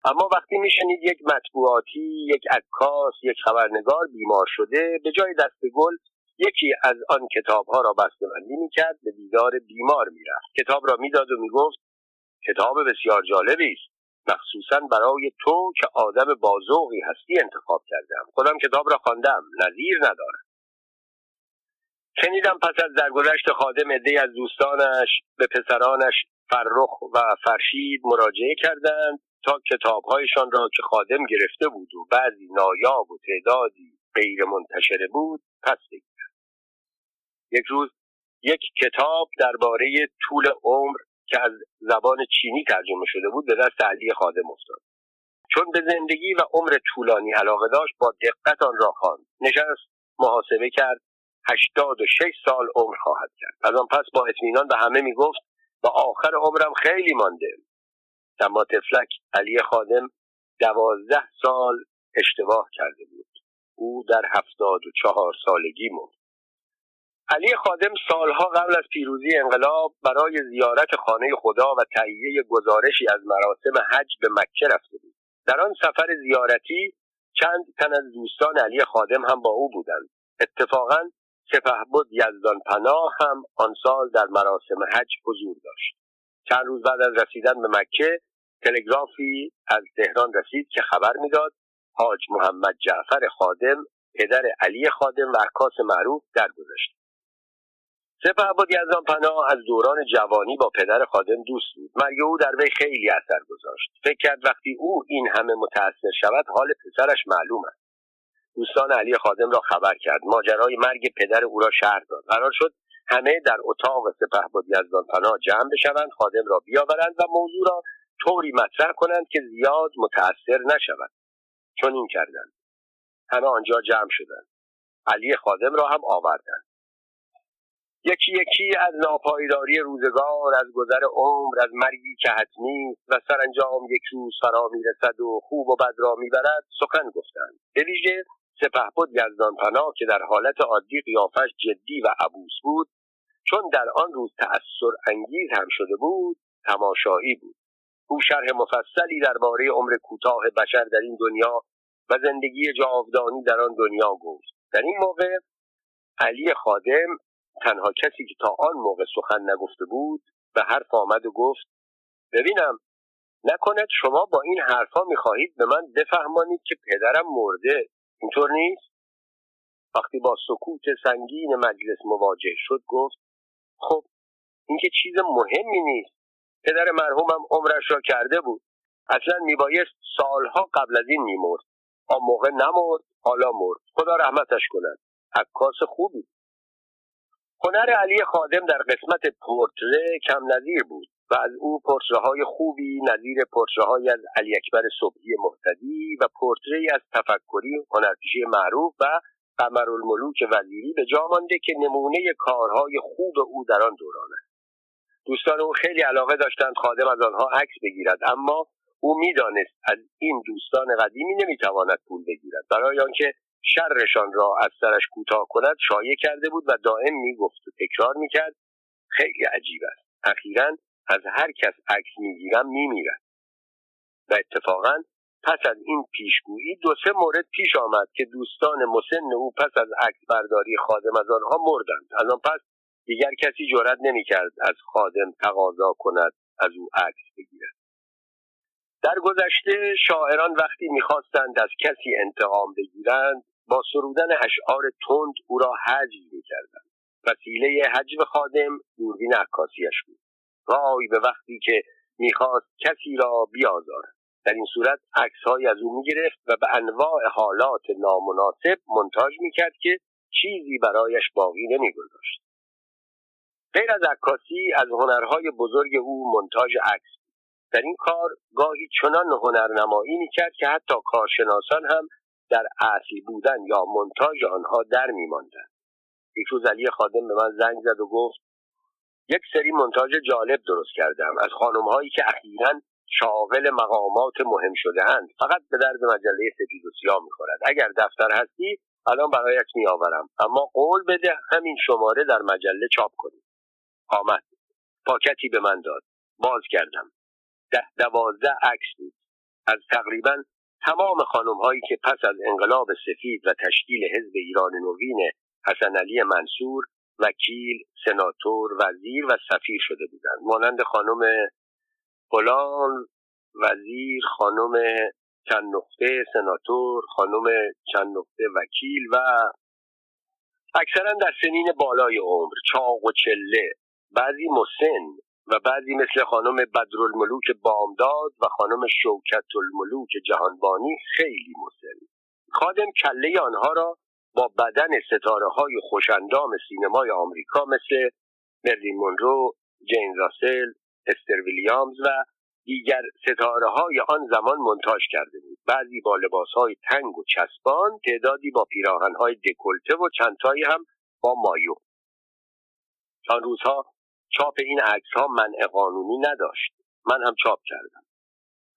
اما وقتی میشنید یک مطبوعاتی یک عکاس یک خبرنگار بیمار شده به جای دست گل یکی از آن کتابها را بسته‌بندی می‌کرد به دیدار بیمار می‌رفت. کتاب را می‌داد و می‌گفت کتاب بسیار جالبی است. مخصوصا برای تو که آدم بازوقی هستی انتخاب کردم. خودم کتاب را خواندم. نظیر ندارم. شنیدم پس از درگذشت خادم عده از دوستانش به پسرانش فرخ و فرشید مراجعه کردند تا کتابهایشان را که خادم گرفته بود و بعضی نایاب و تعدادی غیر منتشره بود پس بگیرند یک روز یک کتاب درباره طول عمر که از زبان چینی ترجمه شده بود به دست علی خادم افتاد. چون به زندگی و عمر طولانی علاقه داشت با دقت آن را خواند. نشست محاسبه کرد هشتاد و شش سال عمر خواهد کرد. از آن پس با اطمینان به همه می‌گفت و آخر عمرم خیلی مانده. اما تفلک علی خادم دوازده سال اشتباه کرده بود. او در هفتاد و چهار سالگی مرد. علی خادم سالها قبل از پیروزی انقلاب برای زیارت خانه خدا و تهیه گزارشی از مراسم حج به مکه رفته بود. در آن سفر زیارتی چند تن از دوستان علی خادم هم با او بودند. اتفاقا سپهبد یزدان پناه هم آن سال در مراسم حج حضور داشت. چند روز بعد از رسیدن به مکه تلگرافی از تهران رسید که خبر می‌داد حاج محمد جعفر خادم پدر علی خادم و عکاس معروف درگذشت سپهبد یزدان پناه از دوران جوانی با پدر خادم دوست بود. مرگ او در وی خیلی اثر گذاشت. فکر کرد وقتی او این همه متاثر شود حال پسرش معلوم است. دوستان علی خادم را خبر کرد. ماجرای مرگ پدر او را شهر داد. قرار شد همه در اتاق سپهبد یزدان پناه جمع بشوند خادم را بیاورند و موضوع را طوری مطرح کنند که زیاد متاثر نشود. چون این کردند. همه آنجا جمع شدند. علی خادم را هم آوردند. یکی یکی از ناپایداری روزگار از گذر عمر از مرگی که حتمی و سرانجام یک روز فرا می‌رسد و خوب و بد را می‌برد سخن گفتند. به ویژه سپهبد یزدان که در حالت عادی قیافش جدی و عبوس بود چون در آن روز تأثیر انگیز هم شده بود تماشایی بود. او شرح مفصلی درباره عمر کوتاه بشر در این دنیا و زندگی جاودانی در آن دنیا گفت. در این موقع علی خادم تنها کسی که تا آن موقع سخن نگفته بود به حرف آمد و گفت ببینم نکند شما با این حرفها می‌خواهید به من بفهمانید که پدرم مرده. اینطور نیست؟ وقتی با سکوت سنگین مجلس مواجه شد گفت خب این که چیز مهمی نیست. پدر مرحومم عمرش را کرده بود. اصلا میبایست سالها قبل از این میمرد. آن موقع نمرد حالا مرد. خدا رحمتش کند. عکاس خوبی. هنر علی خادم در قسمت پورتره کم نظیر بود و از او پورتره خوبی نظیر پورتره از علی اکبر صبحی محتدی و پورتره از تفکری هنرپیشه معروف و قمر الملوک وزیری به جا مانده که نمونه کارهای خوب او در آن دوران است. دوستان او خیلی علاقه داشتند خادم از آنها عکس بگیرد اما او می‌دانست از این دوستان قدیمی نمی‌تواند پول بگیرد. برای آنکه شرشان را از سرش کوتاه کند شایع کرده بود و دائم می‌گفت و تکرار می‌کرد خیلی عجیب است. اخیرا از هر کس عکس می‌گیرم میمیرد. و اتفاقا پس از این پیشگویی دو سه مورد پیش آمد که دوستان مسن او پس از عکس برداری خادم از آنها مردند. از آن پس دیگر کسی جرأت نمی‌کرد از خادم تقاضا کند از او عکس بگیرد. در گذشته شاعران وقتی می‌خواستند از کسی انتقام بگیرند با سرودن اشعار تند او را حجب می‌کردند. وسیله حجب خادم دوربین عکاسیش بود. وای به وقتی که می‌خواست کسی را بیازارد. در این صورت عکسهایی از او می‌گرفت و به انواع حالات نامناسب منتاج می‌کرد که چیزی برایش باقی نمیگذاشت. غیر از عکاسی از هنرهای بزرگ او منتاج عکس در این کار گاهی چنان هنرنمایی می‌کرد که حتی کارشناسان هم در اصلی بودن یا منتاج آنها در میماندند. یک روز علی خادم به من زنگ زد و گفت یک سری منتاج جالب درست کردم. از خانمهایی که اخیرا شاغل مقامات مهم شده اند فقط به درد مجله سپید و سیاه می‌خورد. اگر دفتر هستی الان برایت میآورم. اما قول بده همین شماره در مجله چاپ کنی. آمد. پاکتی به من داد. باز کردم. ده دوازده عکس بود. از تقریبا تمام خانم هایی که پس از انقلاب سفید و تشکیل حزب ایران نوین حسن علی منصور وکیل سناتور وزیر و سفیر شده بودند. مانند خانم فلان وزیر خانم چند نقطه سناتور خانم چند نقطه وکیل و اکثرا در سنین بالای عمر چاق و چله. بعضی مسن و بعضی مثل خانم بدرالملوک بامداد و خانم شوکت الملوک جهانبانی خیلی مسن. خادم کله آنها را با بدن ستاره های خوشندام سینمای آمریکا مثل مرلین مونرو، جین راسل، استر ویلیامز و دیگر ستاره های آن زمان منتاج کرده بود. بعضی با لباس های تنگ و چسبان تعدادی با پیراهن های دکلته و چندتایی هم با مایو. آن روزها چاپ این عکس ها منع قانونی نداشت. من هم چاپ کردم.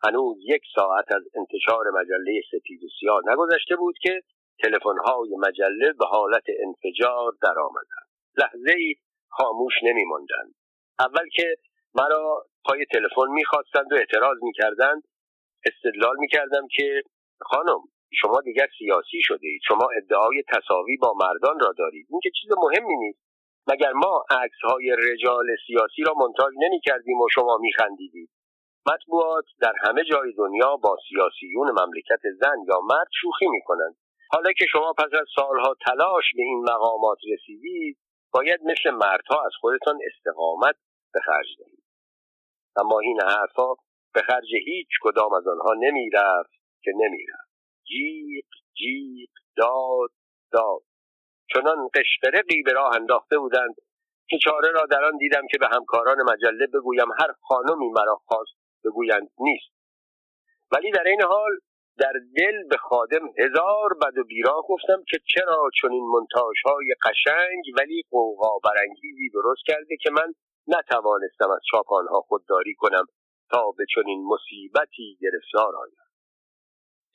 هنوز یک ساعت از انتشار مجله سپید و سیاه نگذشته بود که تلفن های مجله به حالت انفجار درآمدند. لحظه ای خاموش نمی اول که مرا پای تلفن می‌خواستند و اعتراض می‌کردند استدلال می‌کردم که خانم شما دیگر سیاسی شده اید شما ادعای تصاوی با مردان را دارید. این که چیز مهمی نیست. مگر ما عکس های رجال سیاسی را منتاج نمی کردیم و شما می خندیدید مطبوعات در همه جای دنیا با سیاسیون مملکت زن یا مرد شوخی می کنند حالا که شما پس از سالها تلاش به این مقامات رسیدید باید مثل مردها از خودتان استقامت به خرج دهید. اما این حرفها به خرج هیچ کدام از آنها نمی‌رفت که نمی‌رفت. جیق جیق داد داد. چنان قشقرقی به راه انداخته بودند که چاره را در آن دیدم که به همکاران مجله بگویم هر خانمی مرا خواست بگویند نیست. ولی در این حال در دل به خادم هزار بد و بیراه گفتم که چرا چنین منتاش های قشنگ ولی قوقا برانگیزی درست کرده که من نتوانستم از چاپ آنها خودداری کنم تا به چنین مصیبتی گرفتار آیم.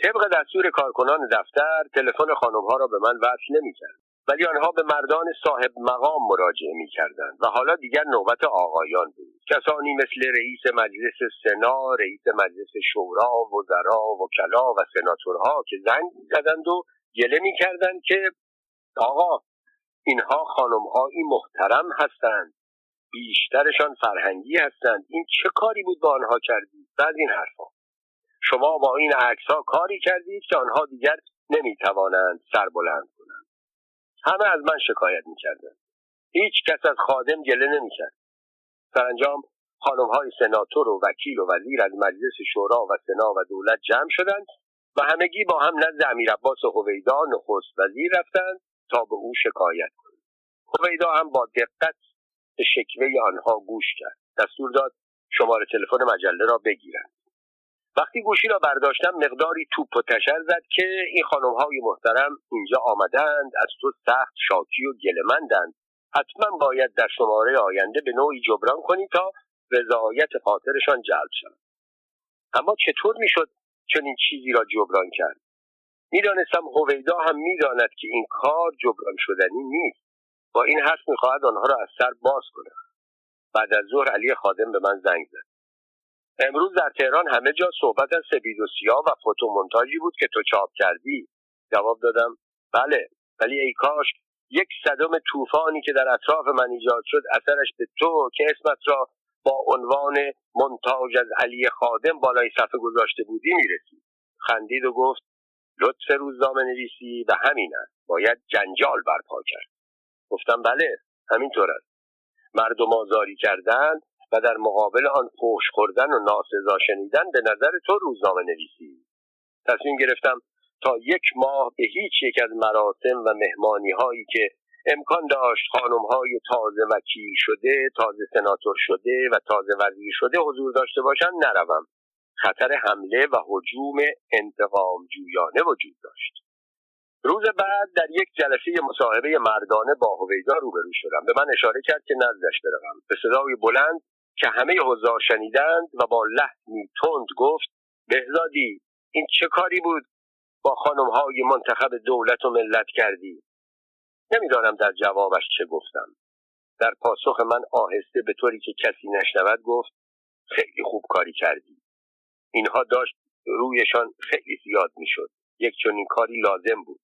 طبق دستور کارکنان دفتر تلفن خانمها را به من وصل نمی‌کرد. ولی آنها به مردان صاحب مقام مراجعه می کردند و حالا دیگر نوبت آقایان بود. کسانی مثل رئیس مجلس سنا رئیس مجلس شورا وزرا وکلا و سناتورها که زنگ زدند و گله می کردند که آقا اینها خانمهایی محترم هستند. بیشترشان فرهنگی هستند. این چه کاری بود با آنها کردید بعد این حرفها شما با این عکس ها کاری کردید که آنها دیگر نمی‌توانند سر بلند کنند. همه از من شکایت می‌کردند هیچ کس از خادم گله نمی‌کرد. سرانجام خانم های سناتور و وکیل و وزیر از مجلس شورا و سنا و دولت جمع شدند و همگی با هم نزد امیر عباس هویدا نخست وزیر رفتند تا به او شکایت کنند. هویدا هم با دقت به شکوه آنها گوش کرد. دستور داد شماره تلفن مجله را بگیرند. وقتی گوشی را برداشتم مقداری توپ و تشر زد که این خانم های محترم اینجا آمدند از تو سخت شاکی و گلمندند حتما باید در شماره آینده به نوعی جبران کنی تا رضایت خاطرشان جلب شود. اما چطور می‌شد چنین چیزی را جبران کرد؟ می‌دانستم هویدا هم می‌داند که این کار جبران شدنی نیست. با این حرف می‌خواهد آنها را از سر باز کند. بعد از ظهر علی خادم به من زنگ زد. امروز در تهران همه جا صحبت از سپید و سیاه و فوتومونتاژی بود که تو چاپ کردی. جواب دادم بله ولی ای کاش یک صدم طوفانی که در اطراف من ایجاد شد اثرش به تو که اسمت را با عنوان منتاج از علی خادم بالای صفحه گذاشته بودی می‌رسید خندید و گفت لطف روزنامه نویسی و همین است. باید جنجال برپا کرد. گفتم بله همینطور است. مردم آزاری کردن در مقابل آن فوش خوردن و ناسزا شنیدن به نظر تو روزنامه نویسی تصمیم گرفتم تا یک ماه به هیچ یک از مراسم و مهمانی هایی که امکان داشت خانم های تازه وکیل شده تازه سناتور شده و تازه وزیر شده حضور داشته باشند نروم. خطر حمله و حجوم انتقام جویانه وجود داشت. روز بعد در یک جلسه مصاحبه مردانه با هویدا روبرو شدم. به من اشاره کرد که نزدش بروم. به صدای بلند که همه حضار شنیدند و با لحنی تند گفت بهزادی این چه کاری بود با خانم های منتخب دولت و ملت کردی؟ نمی‌دانم در جوابش چه گفتم. در پاسخ من آهسته به طوری که کسی نشنود گفت خیلی خوب کاری کردی. اینها داشت رویشان خیلی زیاد می‌شد. یک چنین کاری لازم بود.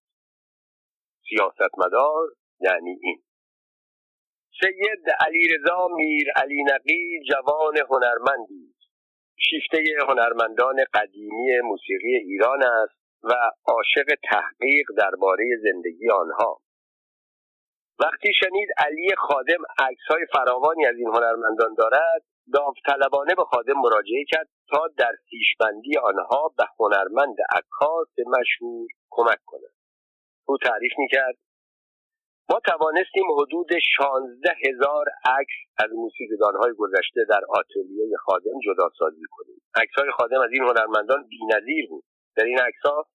سیاستمدار یعنی این. سید علیرضا میر علی نقی جوان هنرمندی شیفته هنرمندان قدیمی موسیقی ایران است و عاشق تحقیق درباره زندگی آنها. وقتی شنید علی خادم عکس های فراوانی از این هنرمندان دارد داوطلبانه به خادم مراجعه کرد تا در پیشبندی آنها به هنرمند عکاس مشهور کمک کند. او تعریف می‌کرد ما توانستیم حدود شانزده هزار عکس از های گذشته در آتلیه خادم جدا سازی کنیم. های خادم از این هنرمندان بینظیر بود. در این عکسها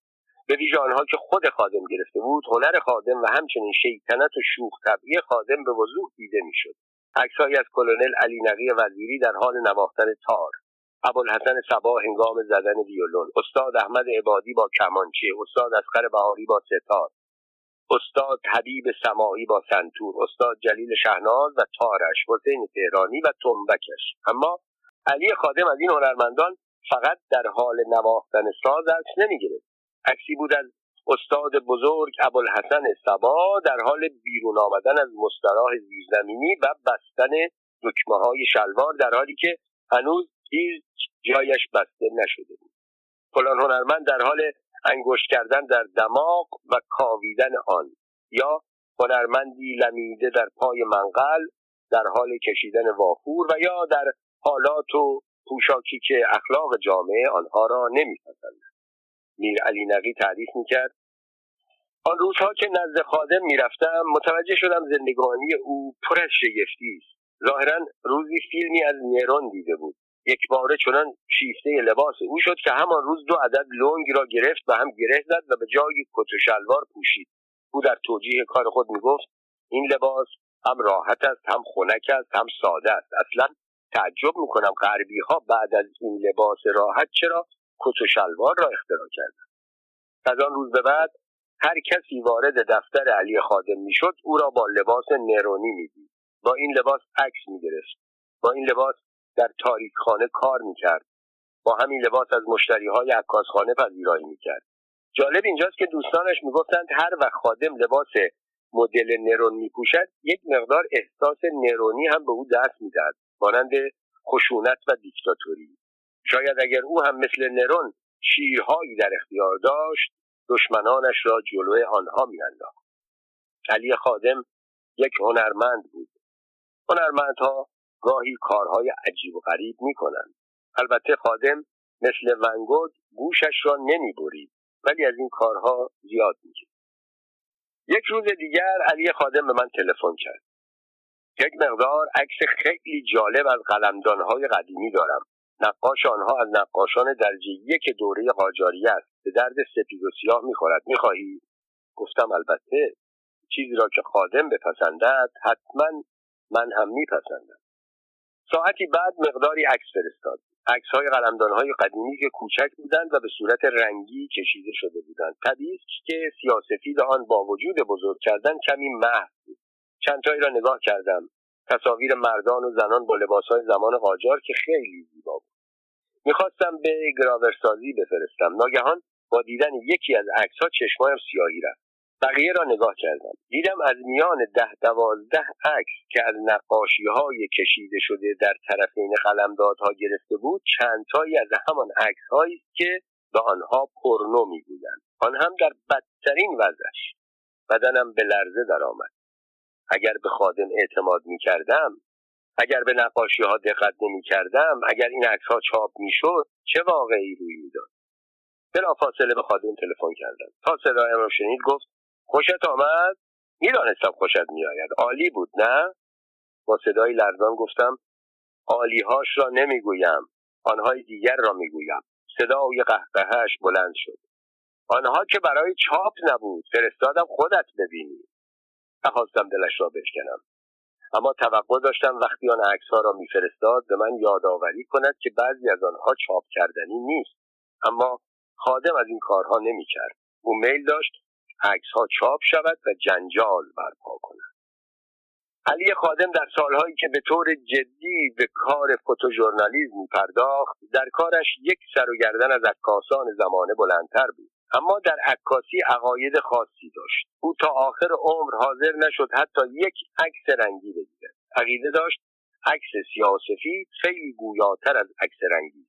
به ویژه آنها که خود خادم گرفته بود هنر خادم و همچنین شیطنت و شوخ طبعی خادم به وضوح دیده می‌شد. عکسهایی از کلونل علی نقی وزیری در حال نواختن تار ابوالحسن صبا هنگام زدن ویولون استاد احمد عبادی با کمانچه استاد اسقر بهاری با ستار استاد حبیب سماعی با سنتور استاد جلیل شهناز و تارش حسین تهرانی و تنبکش. اما علی خادم از این هنرمندان فقط در حال نواختن ساز عکس نمی‌گرفت عکسی بود از استاد بزرگ ابوالحسن سبا در حال بیرون آمدن از مستراح زیرزمینی و بستن دکمه های شلوار در حالی که هنوز هیچ جایش بسته نشده بود. فلان هنرمند در حال انگشت کردن در دماغ و کاویدن آن یا هنرمندی لمیده در پای منقل در حال کشیدن وافور و یا در حالات و پوشاکی که اخلاق جامعه آنها را نمیپسندد. میر علی نقی تعریف می‌کرد آن روزها که نزد خادم می‌رفتم متوجه شدم زندگانی او پر از شگفتی است. ظاهرا روزی فیلمی از نیرون دیده بود. یک باره چنان شیفته لباس او شد که همان روز دو عدد لنگ را گرفت و هم گره زد و به جای کت و شلوار پوشید. او در توجیه کار خود می‌گفت این لباس هم راحت است هم خنک است هم ساده است. اصلا تعجب می‌کنم غربی ها بعد از این لباس راحت چرا کت و شلوار را اختراع کردند. از آن روز به بعد هر کسی وارد دفتر علی خادم می‌شد او را با لباس نرونی می‌دید. با این لباس عکس می‌گرفت. با این لباس در خانه کار می‌کرد. با همین لباس از مشتری های عکاسخانه پذیرایی می‌کرد. جالب اینجاست که دوستانش می‌گفتند هر وقت خادم لباس مدل نرون میپوشد یک مقدار احساس نرونی هم به او دست می‌دهد مانند خشونت و دیکتاتوری. شاید اگر او هم مثل نرون شیرهایی در اختیار داشت دشمنانش را جلوی آنها میانداخت. علی خادم یک هنرمند بود. هنرمندها گاهی کارهای عجیب و غریب می‌کنند. البته خادم مثل ونگود گوشش را نمی‌برید ولی از این کارها زیاد می‌کرد یک روز دیگر علی خادم به من تلفن کرد. یک مقدار عکس خیلی جالب از قلمدانهای قدیمی دارم. نقاش آنها از نقاشان درجه یک دوره قاجاری است. به درد سپید و سیاه می‌خورد. می‌خواهی؟ گفتم البته. چیزی را که خادم بپسندد حتما من هم میپسندم. ساعتی بعد مقداری عکس فرستاد. عکس های قلمدان های قدیمی که کوچک بودند و به صورت رنگی کشیده شده بودند. طبیعی که سیاسفید آن با وجود بزرگ کردن کمی محو بود. چندتایی را نگاه کردم. تصاویر مردان و زنان با های زمان قاجار که خیلی زیبا بود. می‌خواستم به گراورسازی بفرستم. ناگهان با دیدن یکی از عکسها چشمایم سیاهی رفت. بقیه را نگاه کردم. دیدم از میان ده دوازده عکس که از نقاشی های کشیده شده در طرفین قلمدادها گرفته بود چندتایی از همان عکس هایی که به آنها پرنو می‌گویند. آن هم در بدترین وضعش. بدنم به لرزه درآمد. اگر به خادم اعتماد می کردم اگر به نقاشی ها دقت نمی کردم اگر این عکس ها چاپ می چه واقعی روی می‌داد؟ بلا فاصله به خادم تلفن کردم. تا صدایم را شنید گفت خوشت آمد؟ می‌دانستم خوشت میآید. عالی بود نه؟ با صدای لرزان گفتم عالیهاش را نمی‌گویم آنهای دیگر را می‌گویم. صدای قهقهش بلند شد. آنها که برای چاپ نبود فرستادم خودت ببینی. نخواستم دلش را بشکنم. اما توقع داشتم وقتی آن عکسها را میفرستاد به من یادآوری کند که بعضی از آنها چاپ کردنی نیست. اما خادم از این کارها نمی‌کرد. او میل داشت عکسها چاپ شود و جنجال برپا کند. علی خادم در سالهایی که به طور جدی به کار فوتوژورنالیزم پرداخت در کارش یک سر و گردن از عکاسان زمانه بلندتر بود. اما در عکاسی عقاید خاصی داشت. او تا آخر عمر حاضر نشد حتی یک عکس رنگی بگیرد. عقیده داشت عکس سیاسفید خیلی گویاتر از عکس رنگی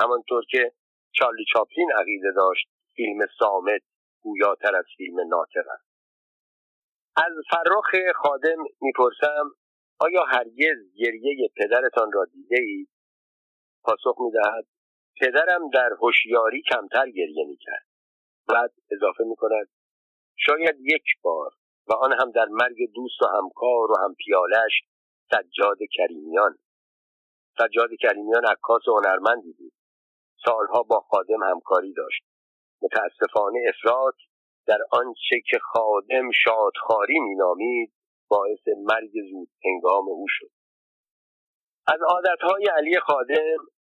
همانطور که چارلی چاپلین عقیده داشت فیلم سامت گویاتر از فیلم ناطق است از فرخ خادم می‌پرسم آیا هرگز گریه پدرتان را دیده اید؟ پاسخ می‌دهد پدرم در هوشیاری کمتر گریه می‌کرد. بعد اضافه می‌کند شاید یک بار و آن هم در مرگ دوست و همکار و هم پیالش سجاد کریمیان. سجاد کریمیان عکاس هنرمندی بود. سالها با خادم همکاری داشت. متاسفانه افراد در آنچه که خادم شادخاری مینامید باعث مرگ زود هنگام او شد. از عادتهای علی خادم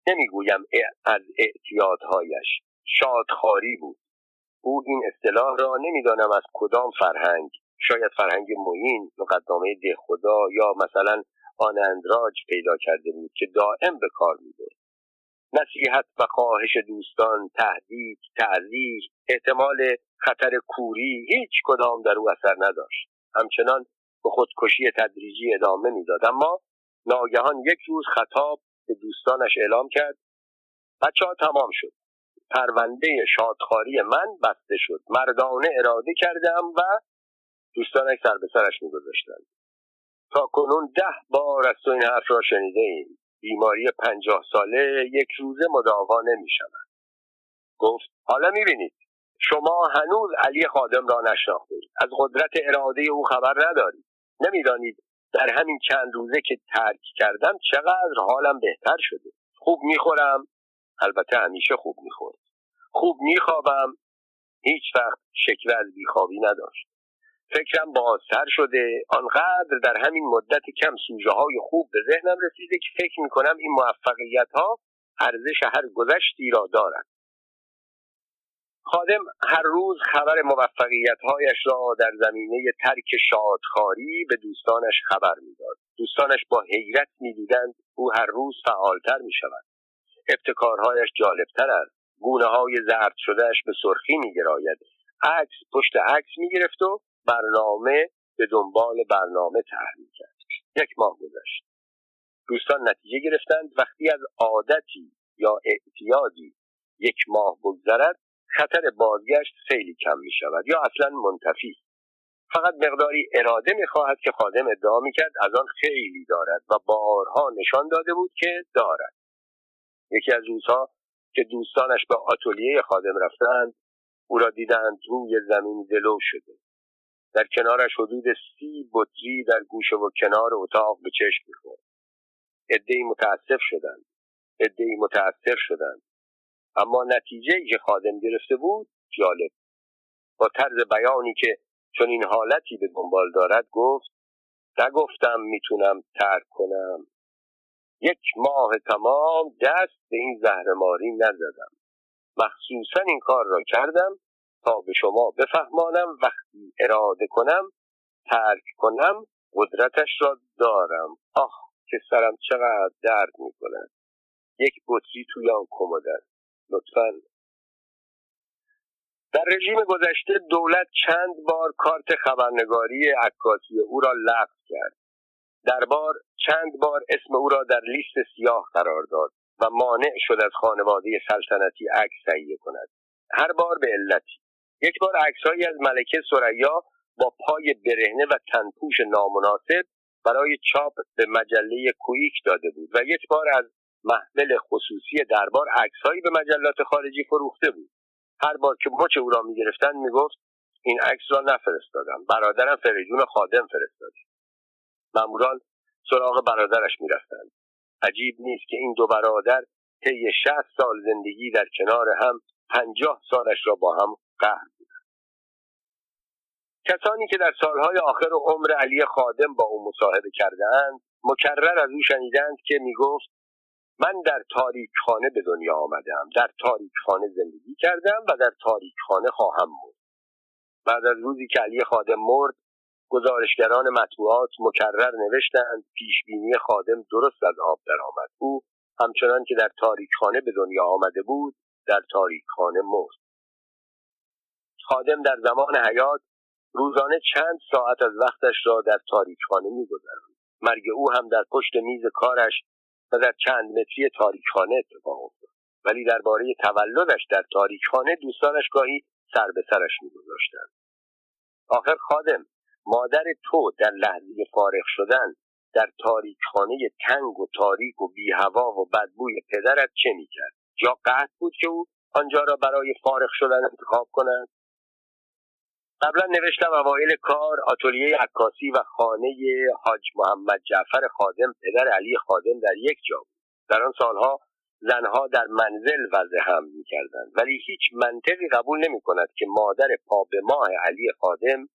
نمی‌گویم از اعتیادهایش شادخاری بود. او این اصطلاح را نمی‌دانم از کدام فرهنگ شاید فرهنگ موین مقدمه ده خدا یا مثلا آن اندراج پیدا کرده بود که دائم به کار می‌برد. نصیحت و خواهش دوستان تهدید تعذیر احتمال خطر کوری هیچ کدام در او اثر نداشت. همچنان به خودکشی تدریجی ادامه می‌داد. اما ناگهان یک روز خطاب به دوستانش اعلام کرد. بچه ها تمام شد. پرونده شادخاری من بسته شد. مردانه اراده کردم و دوستانش سر به سرش میگذاشتند. تا کنون ده بار از تو این حرف را شنیده ایم بیماری پنجاه ساله یک روزه مداوا نمی شود گفت حالا می بینید شما هنوز علی خادم را نشناختید از قدرت اراده او خبر ندارید. نمی‌دانید در همین چند روزه که ترک کردم چقدر حالم بهتر شده. خوب می‌خورم؟ البته همیشه خوب می‌خورم خوب میخوابم هیچ وقت شکوه از بیخوابی نداشت. فکرم بازتر شده. آنقدر در همین مدت کم سوژه های خوب به ذهنم رسیده که فکر می‌کنم این موفقیت ها ارزش هر گذشتی را دارد. خادم هر روز خبر موفقیت هایش را در زمینه ترک شادخاری به دوستانش خبر می‌داد. دوستانش با حیرت می‌دیدند او هر روز فعالتر می شود ابتکارهایش جالبتر است. گونه های زرد شدهش به سرخی میگراید. عکس پشت عکس می‌گرفت و برنامه به دنبال برنامه تحریل کرد یک ماه گذشت. دوستان نتیجه گرفتند. وقتی از عادتی یا اعتیادی یک ماه بگذرد خطر بازگشت خیلی کم می شود یا اصلا منتفی. فقط مقداری اراده می خواهد که خادم ادعا می کرد از آن خیلی دارد و بارها نشان داده بود که دارد. یکی از روزها که دوستانش به آتولیه خادم رفتند او را دیدند روی زمین دلو شده. در کنارش حدود سی بطری در گوشه و کنار اتاق به چشم می‌خورد. عدهای متاسف شدند. عدهای متاثر شدند. اما نتیجه که خادم گرفته بود جالب با طرز بیانی که چون این حالتی به دنبال دارد گفت نگفتم می‌تونم ترک کنم. یک ماه تمام دست به این زهرماری نزدم. مخصوصا این کار را کردم تا به شما بفهمانم وقتی اراده کنم ترک کنم قدرتش را دارم. آه که سرم چقدر درد می کند یک بطری توی آن کمد است. لطفا. در رژیم گذشته دولت چند بار کارت خبرنگاری عکاسی او را لغو کرد. دربار چند بار اسم او را در لیست سیاه قرار داد و مانع شد از خانواده سلطنتی عکس تهیه کند. هر بار به علتی. یک بار عکسهایی از ملکه سریا با پای برهنه و تنپوش نامناسب برای چاپ به مجله کویک داده بود و یک بار از محمل خصوصی دربار عکسهایی به مجلات خارجی فروخته بود. هر بار که مچ او را می‌گرفتند می‌گفت این عکس را نفرستادم. برادرم فریدون خادم فرستاده ماموران سراغ برادرش می‌رفتند. عجیب نیست که این دو برادر طی شهست سال زندگی در کنار هم پنجاه سالش را با هم قهر. کسانی که در سالهای آخر عمر علی خادم با او مصاحبه کردهاند مکرر از او شنیدند که می‌گفت من در تاریک خانه به دنیا آمدم در تاریک خانه زندگی کردم و در تاریک خانه خواهم مرد بعد از روزی که علی خادم مرد گزارشگران مطبوعات مکرر نوشتند پیشبینی خادم درست از آب درآمد. او همچنان که در تاریک خانه به دنیا آمده بود در تاریک خانه مرد. خادم در زمان حیات روزانه چند ساعت از وقتش را در تاریک خانه میگذراند. مرگ او هم در پشت میز کارش و در چند متری تاریکخانه اتفاق افتاد. ولی درباره تولدش در تاریکخانه دوستانش گاهی سر به سرش میگذاشتند. آخر خادم مادر تو در لحظه فارغ شدن در تاریکخانه تنگ و تاریک و بی هوا و بدبوی پدرت چه می‌کرد؟ جا قطع بود که او آنجا را برای فارغ شدن انتخاب کند؟ قبلا نوشتم اوایل کار آتلیه عکاسی و خانه حاج محمد جعفر خادم پدر علی خادم در یک جا بود. در آن سالها زنها در منزل وضع هم می‌کردند. ولی هیچ منطقی قبول نمی کند که مادر پا به ماه علی خادم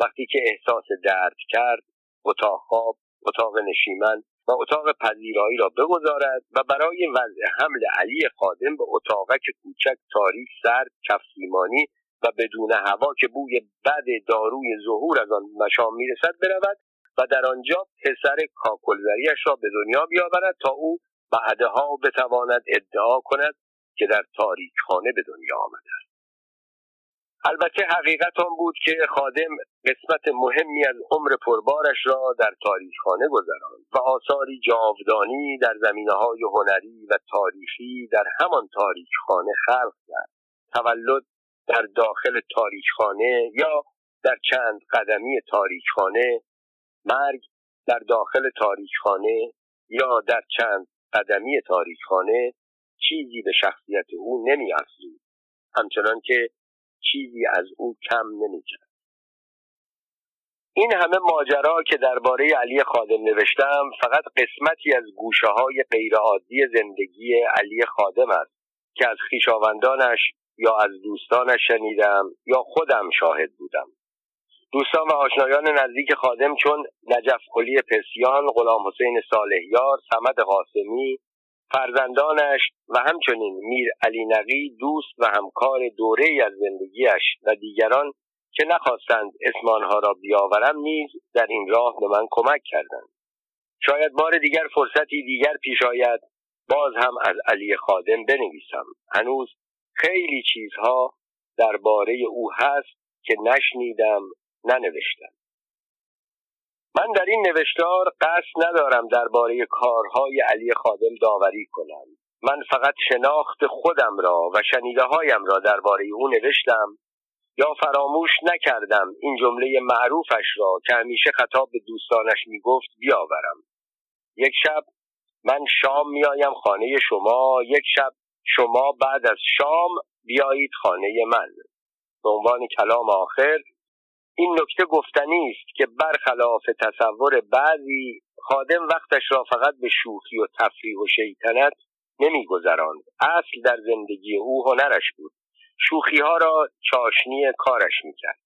وقتی که احساس درد کرد اتاق خواب اتاق نشیمن و اتاق پذیرایی را بگذارد و برای وضع حمل علی خادم به اتاقک کوچک تاریک سرد کفسیمانی و بدون هوا که بوی بد داروی ظهور از آن مشام می‌رسد برود و در آنجا پسر کاکلزریش را به دنیا بیاورد تا او بعدها بتواند ادعا کند که در تاریک خانه به دنیا آمده است. البته حقیقت آن بود که خادم قسمت مهمی از عمر پربارش را در تاریخ خانه گذراند و آثاری جاودانی در زمینه های هنری و تاریخی در همان تاریخ خانه خلق کرد. تولد در داخل تاریخخانه یا در چند قدمی تاریخخانه مرگ در داخل تاریخخانه یا در چند قدمی تاریخخانه چیزی به شخصیت او نمی افزود همچنان که چیزی از او کم نمی کرد. این همه ماجرا که درباره علی خادم نوشتم فقط قسمتی از گوشه های غیرعادی زندگی علی خادم است که از خویشاوندانش یا از دوستانش شنیدم یا خودم شاهد بودم. دوستان و آشنایان نزدیک خادم چون نجف کلی پسیان غلام حسین صالحیار سمد قاسمی فرزندانش و همچنین میر علی نقی دوست و همکار دوره از زندگیش و دیگران که نخواستند اسم آنها را بیاورم نیز در این راه به من کمک کردند. شاید بار دیگر فرصتی دیگر پیش آید باز هم از علی خادم بنویسم. هنوز خیلی چیزها درباره او هست که نشنیدم ننوشتم. من در این نوشتار قصد ندارم درباره کارهای علی خادم داوری کنم. من فقط شناخت خودم را و شنیده هایم را درباره او نوشتم یا فراموش نکردم این جمله معروفش را که همیشه خطاب به دوستانش می‌گفت بیاورم. یک شب من شام میآیم خانه شما یک شب شما بعد از شام بیایید خانه من. به عنوان کلام آخر این نکته گفتنی است که برخلاف تصور بعضی خادم وقتش را فقط به شوخی و تفریح و شیطنت نمیگذراند. اصل در زندگی او هنرش بود. شوخی ها را چاشنی کارش می‌کرد.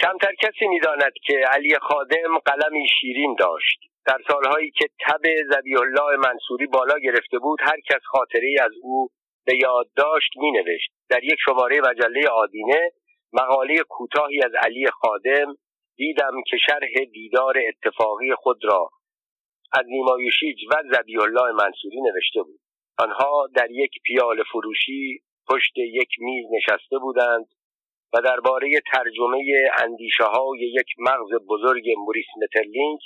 کمتر کسی می‌داند که علی خادم قلمی شیرین داشت. در سالهایی که تب زبی الله منصوری بالا گرفته بود هر کس خاطره از او به یادداشت می نوشت در یک شماره مجله آدینه مقاله کوتاهی از علی خادم دیدم که شرح دیدار اتفاقی خود را از نیمایوشیج و زبی الله منصوری نوشته بود. آنها در یک پیال فروشی پشت یک میز نشسته بودند و درباره ترجمه اندیشه های یک مغز بزرگ موریس مترلینگ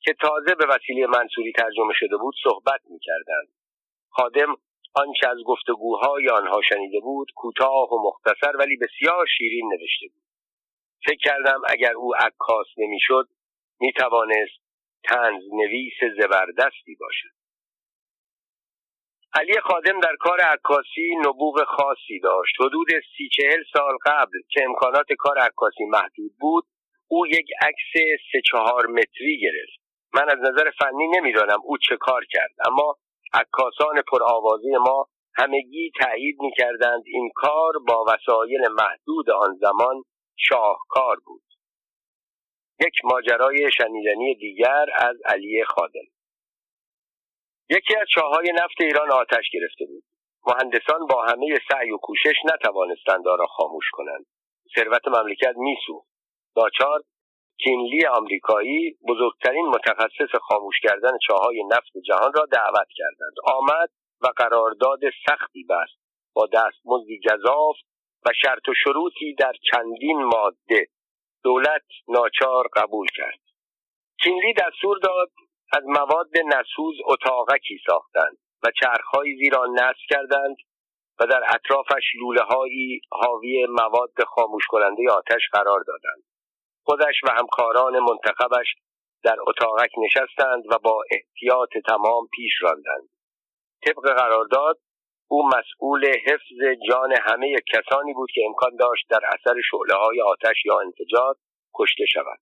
که تازه به وسیله منصوری ترجمه شده بود صحبت می کردند. خادم آنچه از گفتگوهای آنها شنیده بود کوتاه و مختصر ولی بسیار شیرین نوشته بود فکر کردم اگر او عکاس نمی‌شد می توانست تنز نویس زبردستی باشد علی خادم در کار عکاسی نبوغ خاصی داشت. حدود سی چهل سال قبل که امکانات کار عکاسی محدود بود او یک عکس سه چهار متری گرفت. من از نظر فنی نمی‌دانم او چه کار کرد اما عکاسان پرآوازی ما همگی تایید می‌کردند این کار با وسایل محدود آن زمان شاهکار بود. یک ماجرای شنیدنی دیگر از علی خادم. یکی از چاهای نفت ایران آتش گرفته بود. مهندسان با همه سعی و کوشش نتوانستند آن را خاموش کنند. ثروت مملکت میسوخت. ناچار کینلی آمریکایی بزرگترین متخصص خاموش کردن چاهای نفت جهان را دعوت کردند. آمد و قرارداد سختی بست. با دستمزدی گذاف و شرط و شروطی در چندین ماده دولت ناچار قبول کرد. کینلی دستور داد از مواد نسوز اتاقکی ساختند و چرخهایی زیر آن نصب کردند و در اطرافش لوله هایی حاوی مواد خاموش کننده آتش قرار دادند. خودش و همکاران منتخبش در اتاقک نشستند و با احتیاط تمام پیش راندند. طبق قرارداد او مسئول حفظ جان همه کسانی بود که امکان داشت در اثر شعله های آتش یا انفجار کشته شود.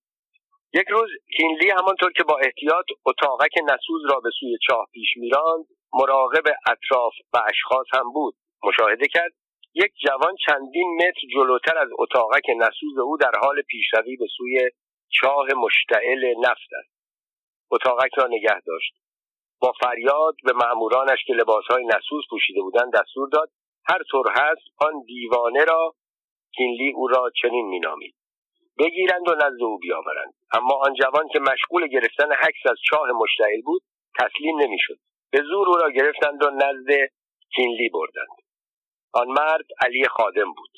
یک روز کینلی همانطور که با احتیاط اتاقک نسوز را به سوی چاه پیش میراند مراقب اطراف و اشخاص هم بود. مشاهده کرد یک جوان چندین متر جلوتر از اتاقک نسوز او در حال پیشروی به سوی چاه مشتعل نفت است. اتاقک را نگه داشت. با فریاد به مأمورانش که لباسهای نسوز پوشیده بودند دستور داد هر طور هست آن دیوانه را کینلی او را چنین مینامید. بگیرند و نزد او بیاورند اما آن جوان که مشغول گرفتن حکس از چاه مشتعل بود تسلیم نمی‌شد. به زور او را گرفتند و نزد کینلی بردند. آن مرد علی خادم بود.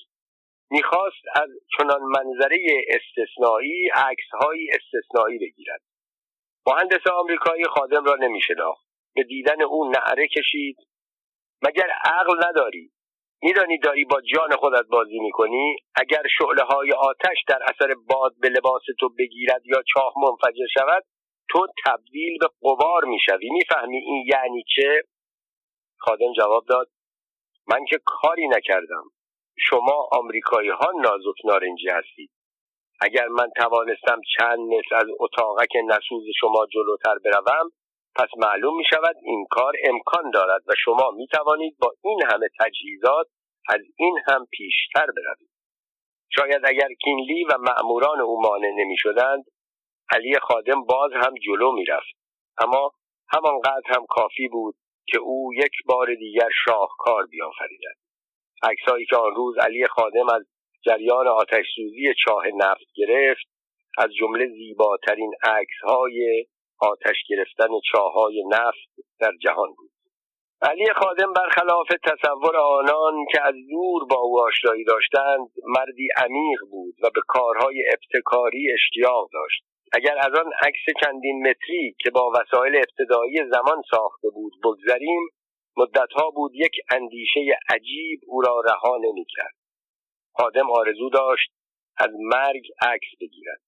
می‌خواست از چنان منظره استثنایی عکسهایی استثنایی بگیرد. مهندس آمریکایی خادم را نمیشناخت. به دیدن او نعره کشید. مگر عقل نداری؟ میدانی داری با جان خودت بازی می‌کنی؟ اگر شعله های آتش در اثر باد به لباس تو بگیرد یا چاه منفجر شود تو تبدیل به قبار می‌شوی. می‌فهمی این یعنی چه؟ خادم جواب داد من که کاری نکردم. شما آمریکایی ها نازک نارنجی هستید. اگر من توانستم چند متر از اتاقک نسوز شما جلوتر بروم پس معلوم می شود این کار امکان دارد و شما می توانید با این همه تجهیزات از این هم پیشتر بروید. شاید اگر کینلی و مأموران او مانع نمی شدند علی خادم باز هم جلو می رفت. اما همانقدر هم کافی بود که او یک بار دیگر شاهکار بیافریند عکسهایی که آن روز علی خادم از جریان آتش سوزی چاه نفت گرفت از جمله زیباترین عکسهای آتش گرفتن چاهای نفت در جهان بود. علی خادم برخلاف تصور آنان که از دور با او آشنایی داشتند مردی عمیق بود و به کارهای ابتکاری اشتیاق داشت. اگر از آن عکس چندین متری که با وسایل ابتدایی زمان ساخته بود بگذریم مدتها بود یک اندیشه عجیب او را رها نمی‌کرد. خادم آرزو داشت از مرگ عکس بگیرد.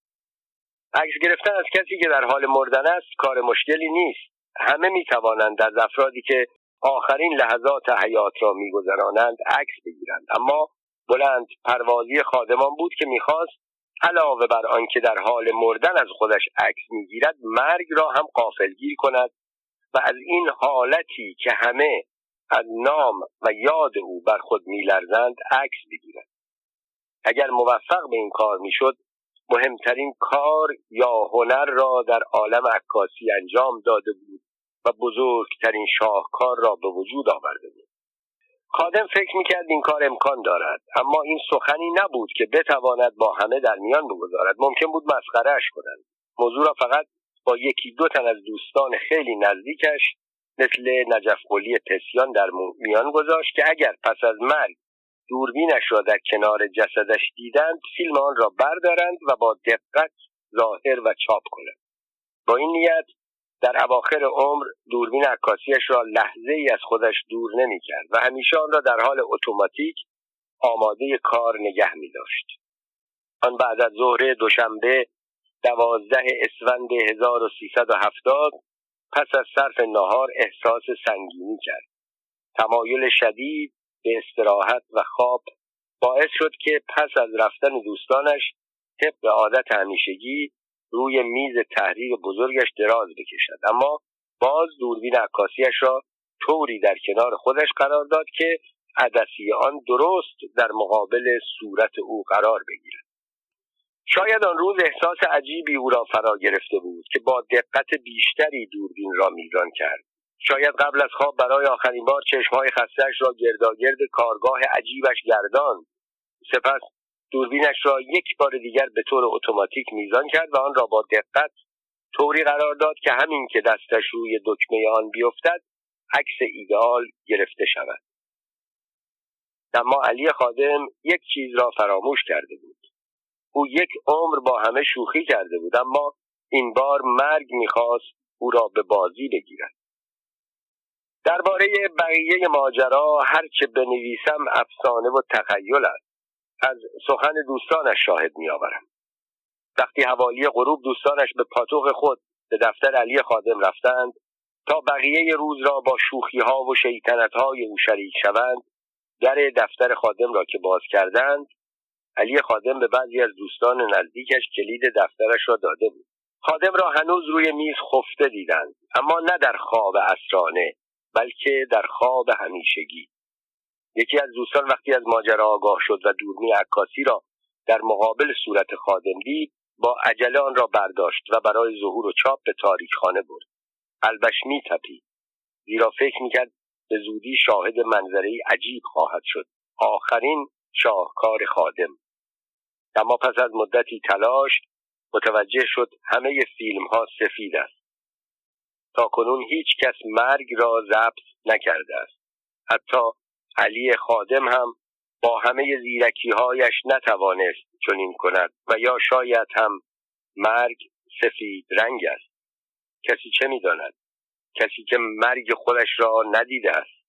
عکس گرفتن از کسی که در حال مردن است کار مشکلی نیست. همه می توانند از افرادی که آخرین لحظات حیات را میگذرانند عکس بگیرند. اما بلند پروازی خادمان بود که می‌خواست علاوه بر آنکه در حال مردن از خودش عکس می‌گیرد مرگ را هم قافلگیر کند و از این حالتی که همه از نام و یاد او بر خود میلرزند عکس بگیرد. اگر موفق به این کار می‌شد مهمترین کار یا هنر را در عالم عکاسی انجام داده بود و بزرگترین شاهکار را به وجود آورده بود. خادم فکر می‌کرد این کار امکان دارد اما این سخنی نبود که بتواند با همه در میان بگذارد. ممکن بود مسخرهاش کنند موضوع را فقط با یکی دو تن از دوستان خیلی نزدیکش مثل نجف قلی پسیان در میان گذاشت که اگر پس از مرگ دوربینش را در کنار جسدش دیدند فیلم آن را بردارند و با دقت ظاهر و چاپ کنند با این نیت در اواخر عمر دوربین عکاسیش را لحظه ای از خودش دور نمی کرد و همیشه آن را در حال اتوماتیک آماده کار نگه می داشت. آن بعد از ظهر دوشنبه دوازده اسفند 1370 پس از صرف نهار احساس سنگینی کرد. تمایل شدید استراحت و خواب باعث شد که پس از رفتن دوستانش طبق عادت همیشگی روی میز تحریر بزرگش دراز بکشد. اما باز دوربین عکاسیش را طوری در کنار خودش قرار داد که عدسی آن درست در مقابل صورت او قرار بگیرد. شاید آن روز احساس عجیبی او را فرا گرفته بود که با دقت بیشتری دوربین را میزان کرد. شاید قبل از خواب برای آخرین بار چشمهای خستهاش را گرداگرد کارگاه عجیبش گرداند. سپس دوربینش را یک بار دیگر به طور اتوماتیک میزان کرد و آن را با دقت طوری قرار داد که همین که دستش روی دکمه آن بیفتد عکس ایدئال گرفته شود. اما علی خادم یک چیز را فراموش کرده بود. او یک عمر با همه شوخی کرده بود اما این بار مرگ می‌خواست او را به بازی بگیرد. درباره بقیه ماجرا هرچه بنویسم افسانه و تخیل است. از سخن دوستانش شاهد میآورم. وقتی حوالی غروب دوستانش به پاتوق خود به دفتر علی خادم رفتند تا بقیه روز را با شوخی ها و شیطنت های او شریک شوند در دفتر خادم را که باز کردند علی خادم به بعضی از دوستان نزدیکش کلید دفترش را داده بود. خادم را هنوز روی میز خفته دیدند اما نه در خواب اسرانه بلکه در خواب همیشگی. یکی از دوستان وقتی از ماجرا آگاه شد و دورمی عکاسی را در مقابل صورت خادم دید با عجله آن را برداشت و برای ظهور و چاپ به تاریخخانه برد. قلبش میتپید. زیرا فکر می‌کرد به زودی شاهد منظره عجیب خواهد شد. آخرین شاهکار خادم. اما پس از مدتی تلاش متوجه شد همه فیلم ها سفید است. تا کنون هیچ کس مرگ را ضبط نکرده است. حتی علی خادم هم با همه زیرکی هایش نتوانست چنین کند و یا شاید هم مرگ سفید رنگ است. کسی چه می‌داند؟ کسی که مرگ خودش را ندیده است.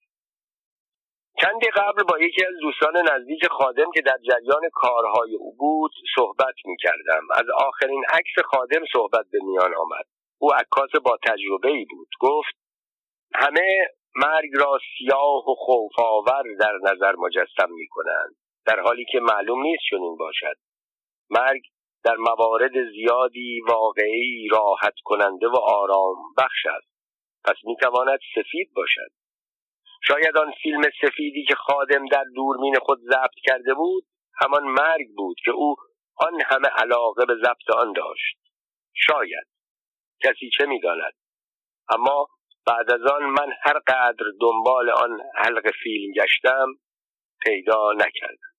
چندی قبل با یکی از دوستان نزدیک خادم که در جریان کارهای او بود صحبت می کردم. از آخرین عکس خادم صحبت به میان آمد. او عکاس با تجربه ای بود. گفت همه مرگ را سیاه و خوفآور در نظر مجسم می کنند در حالی که معلوم نیست چنین باشد. مرگ در موارد زیادی واقعی راحت کننده و آرام بخش است. پس می تواند سفید باشد. شاید آن فیلم سفیدی که خادم در دورمین خود ضبط کرده بود همان مرگ بود که او آن همه علاقه به ضبط آن داشت. شاید. کسی چه می‌داند. اما بعد از آن من هر قدر دنبال آن حلق فیلم گشتم پیدا نکردم.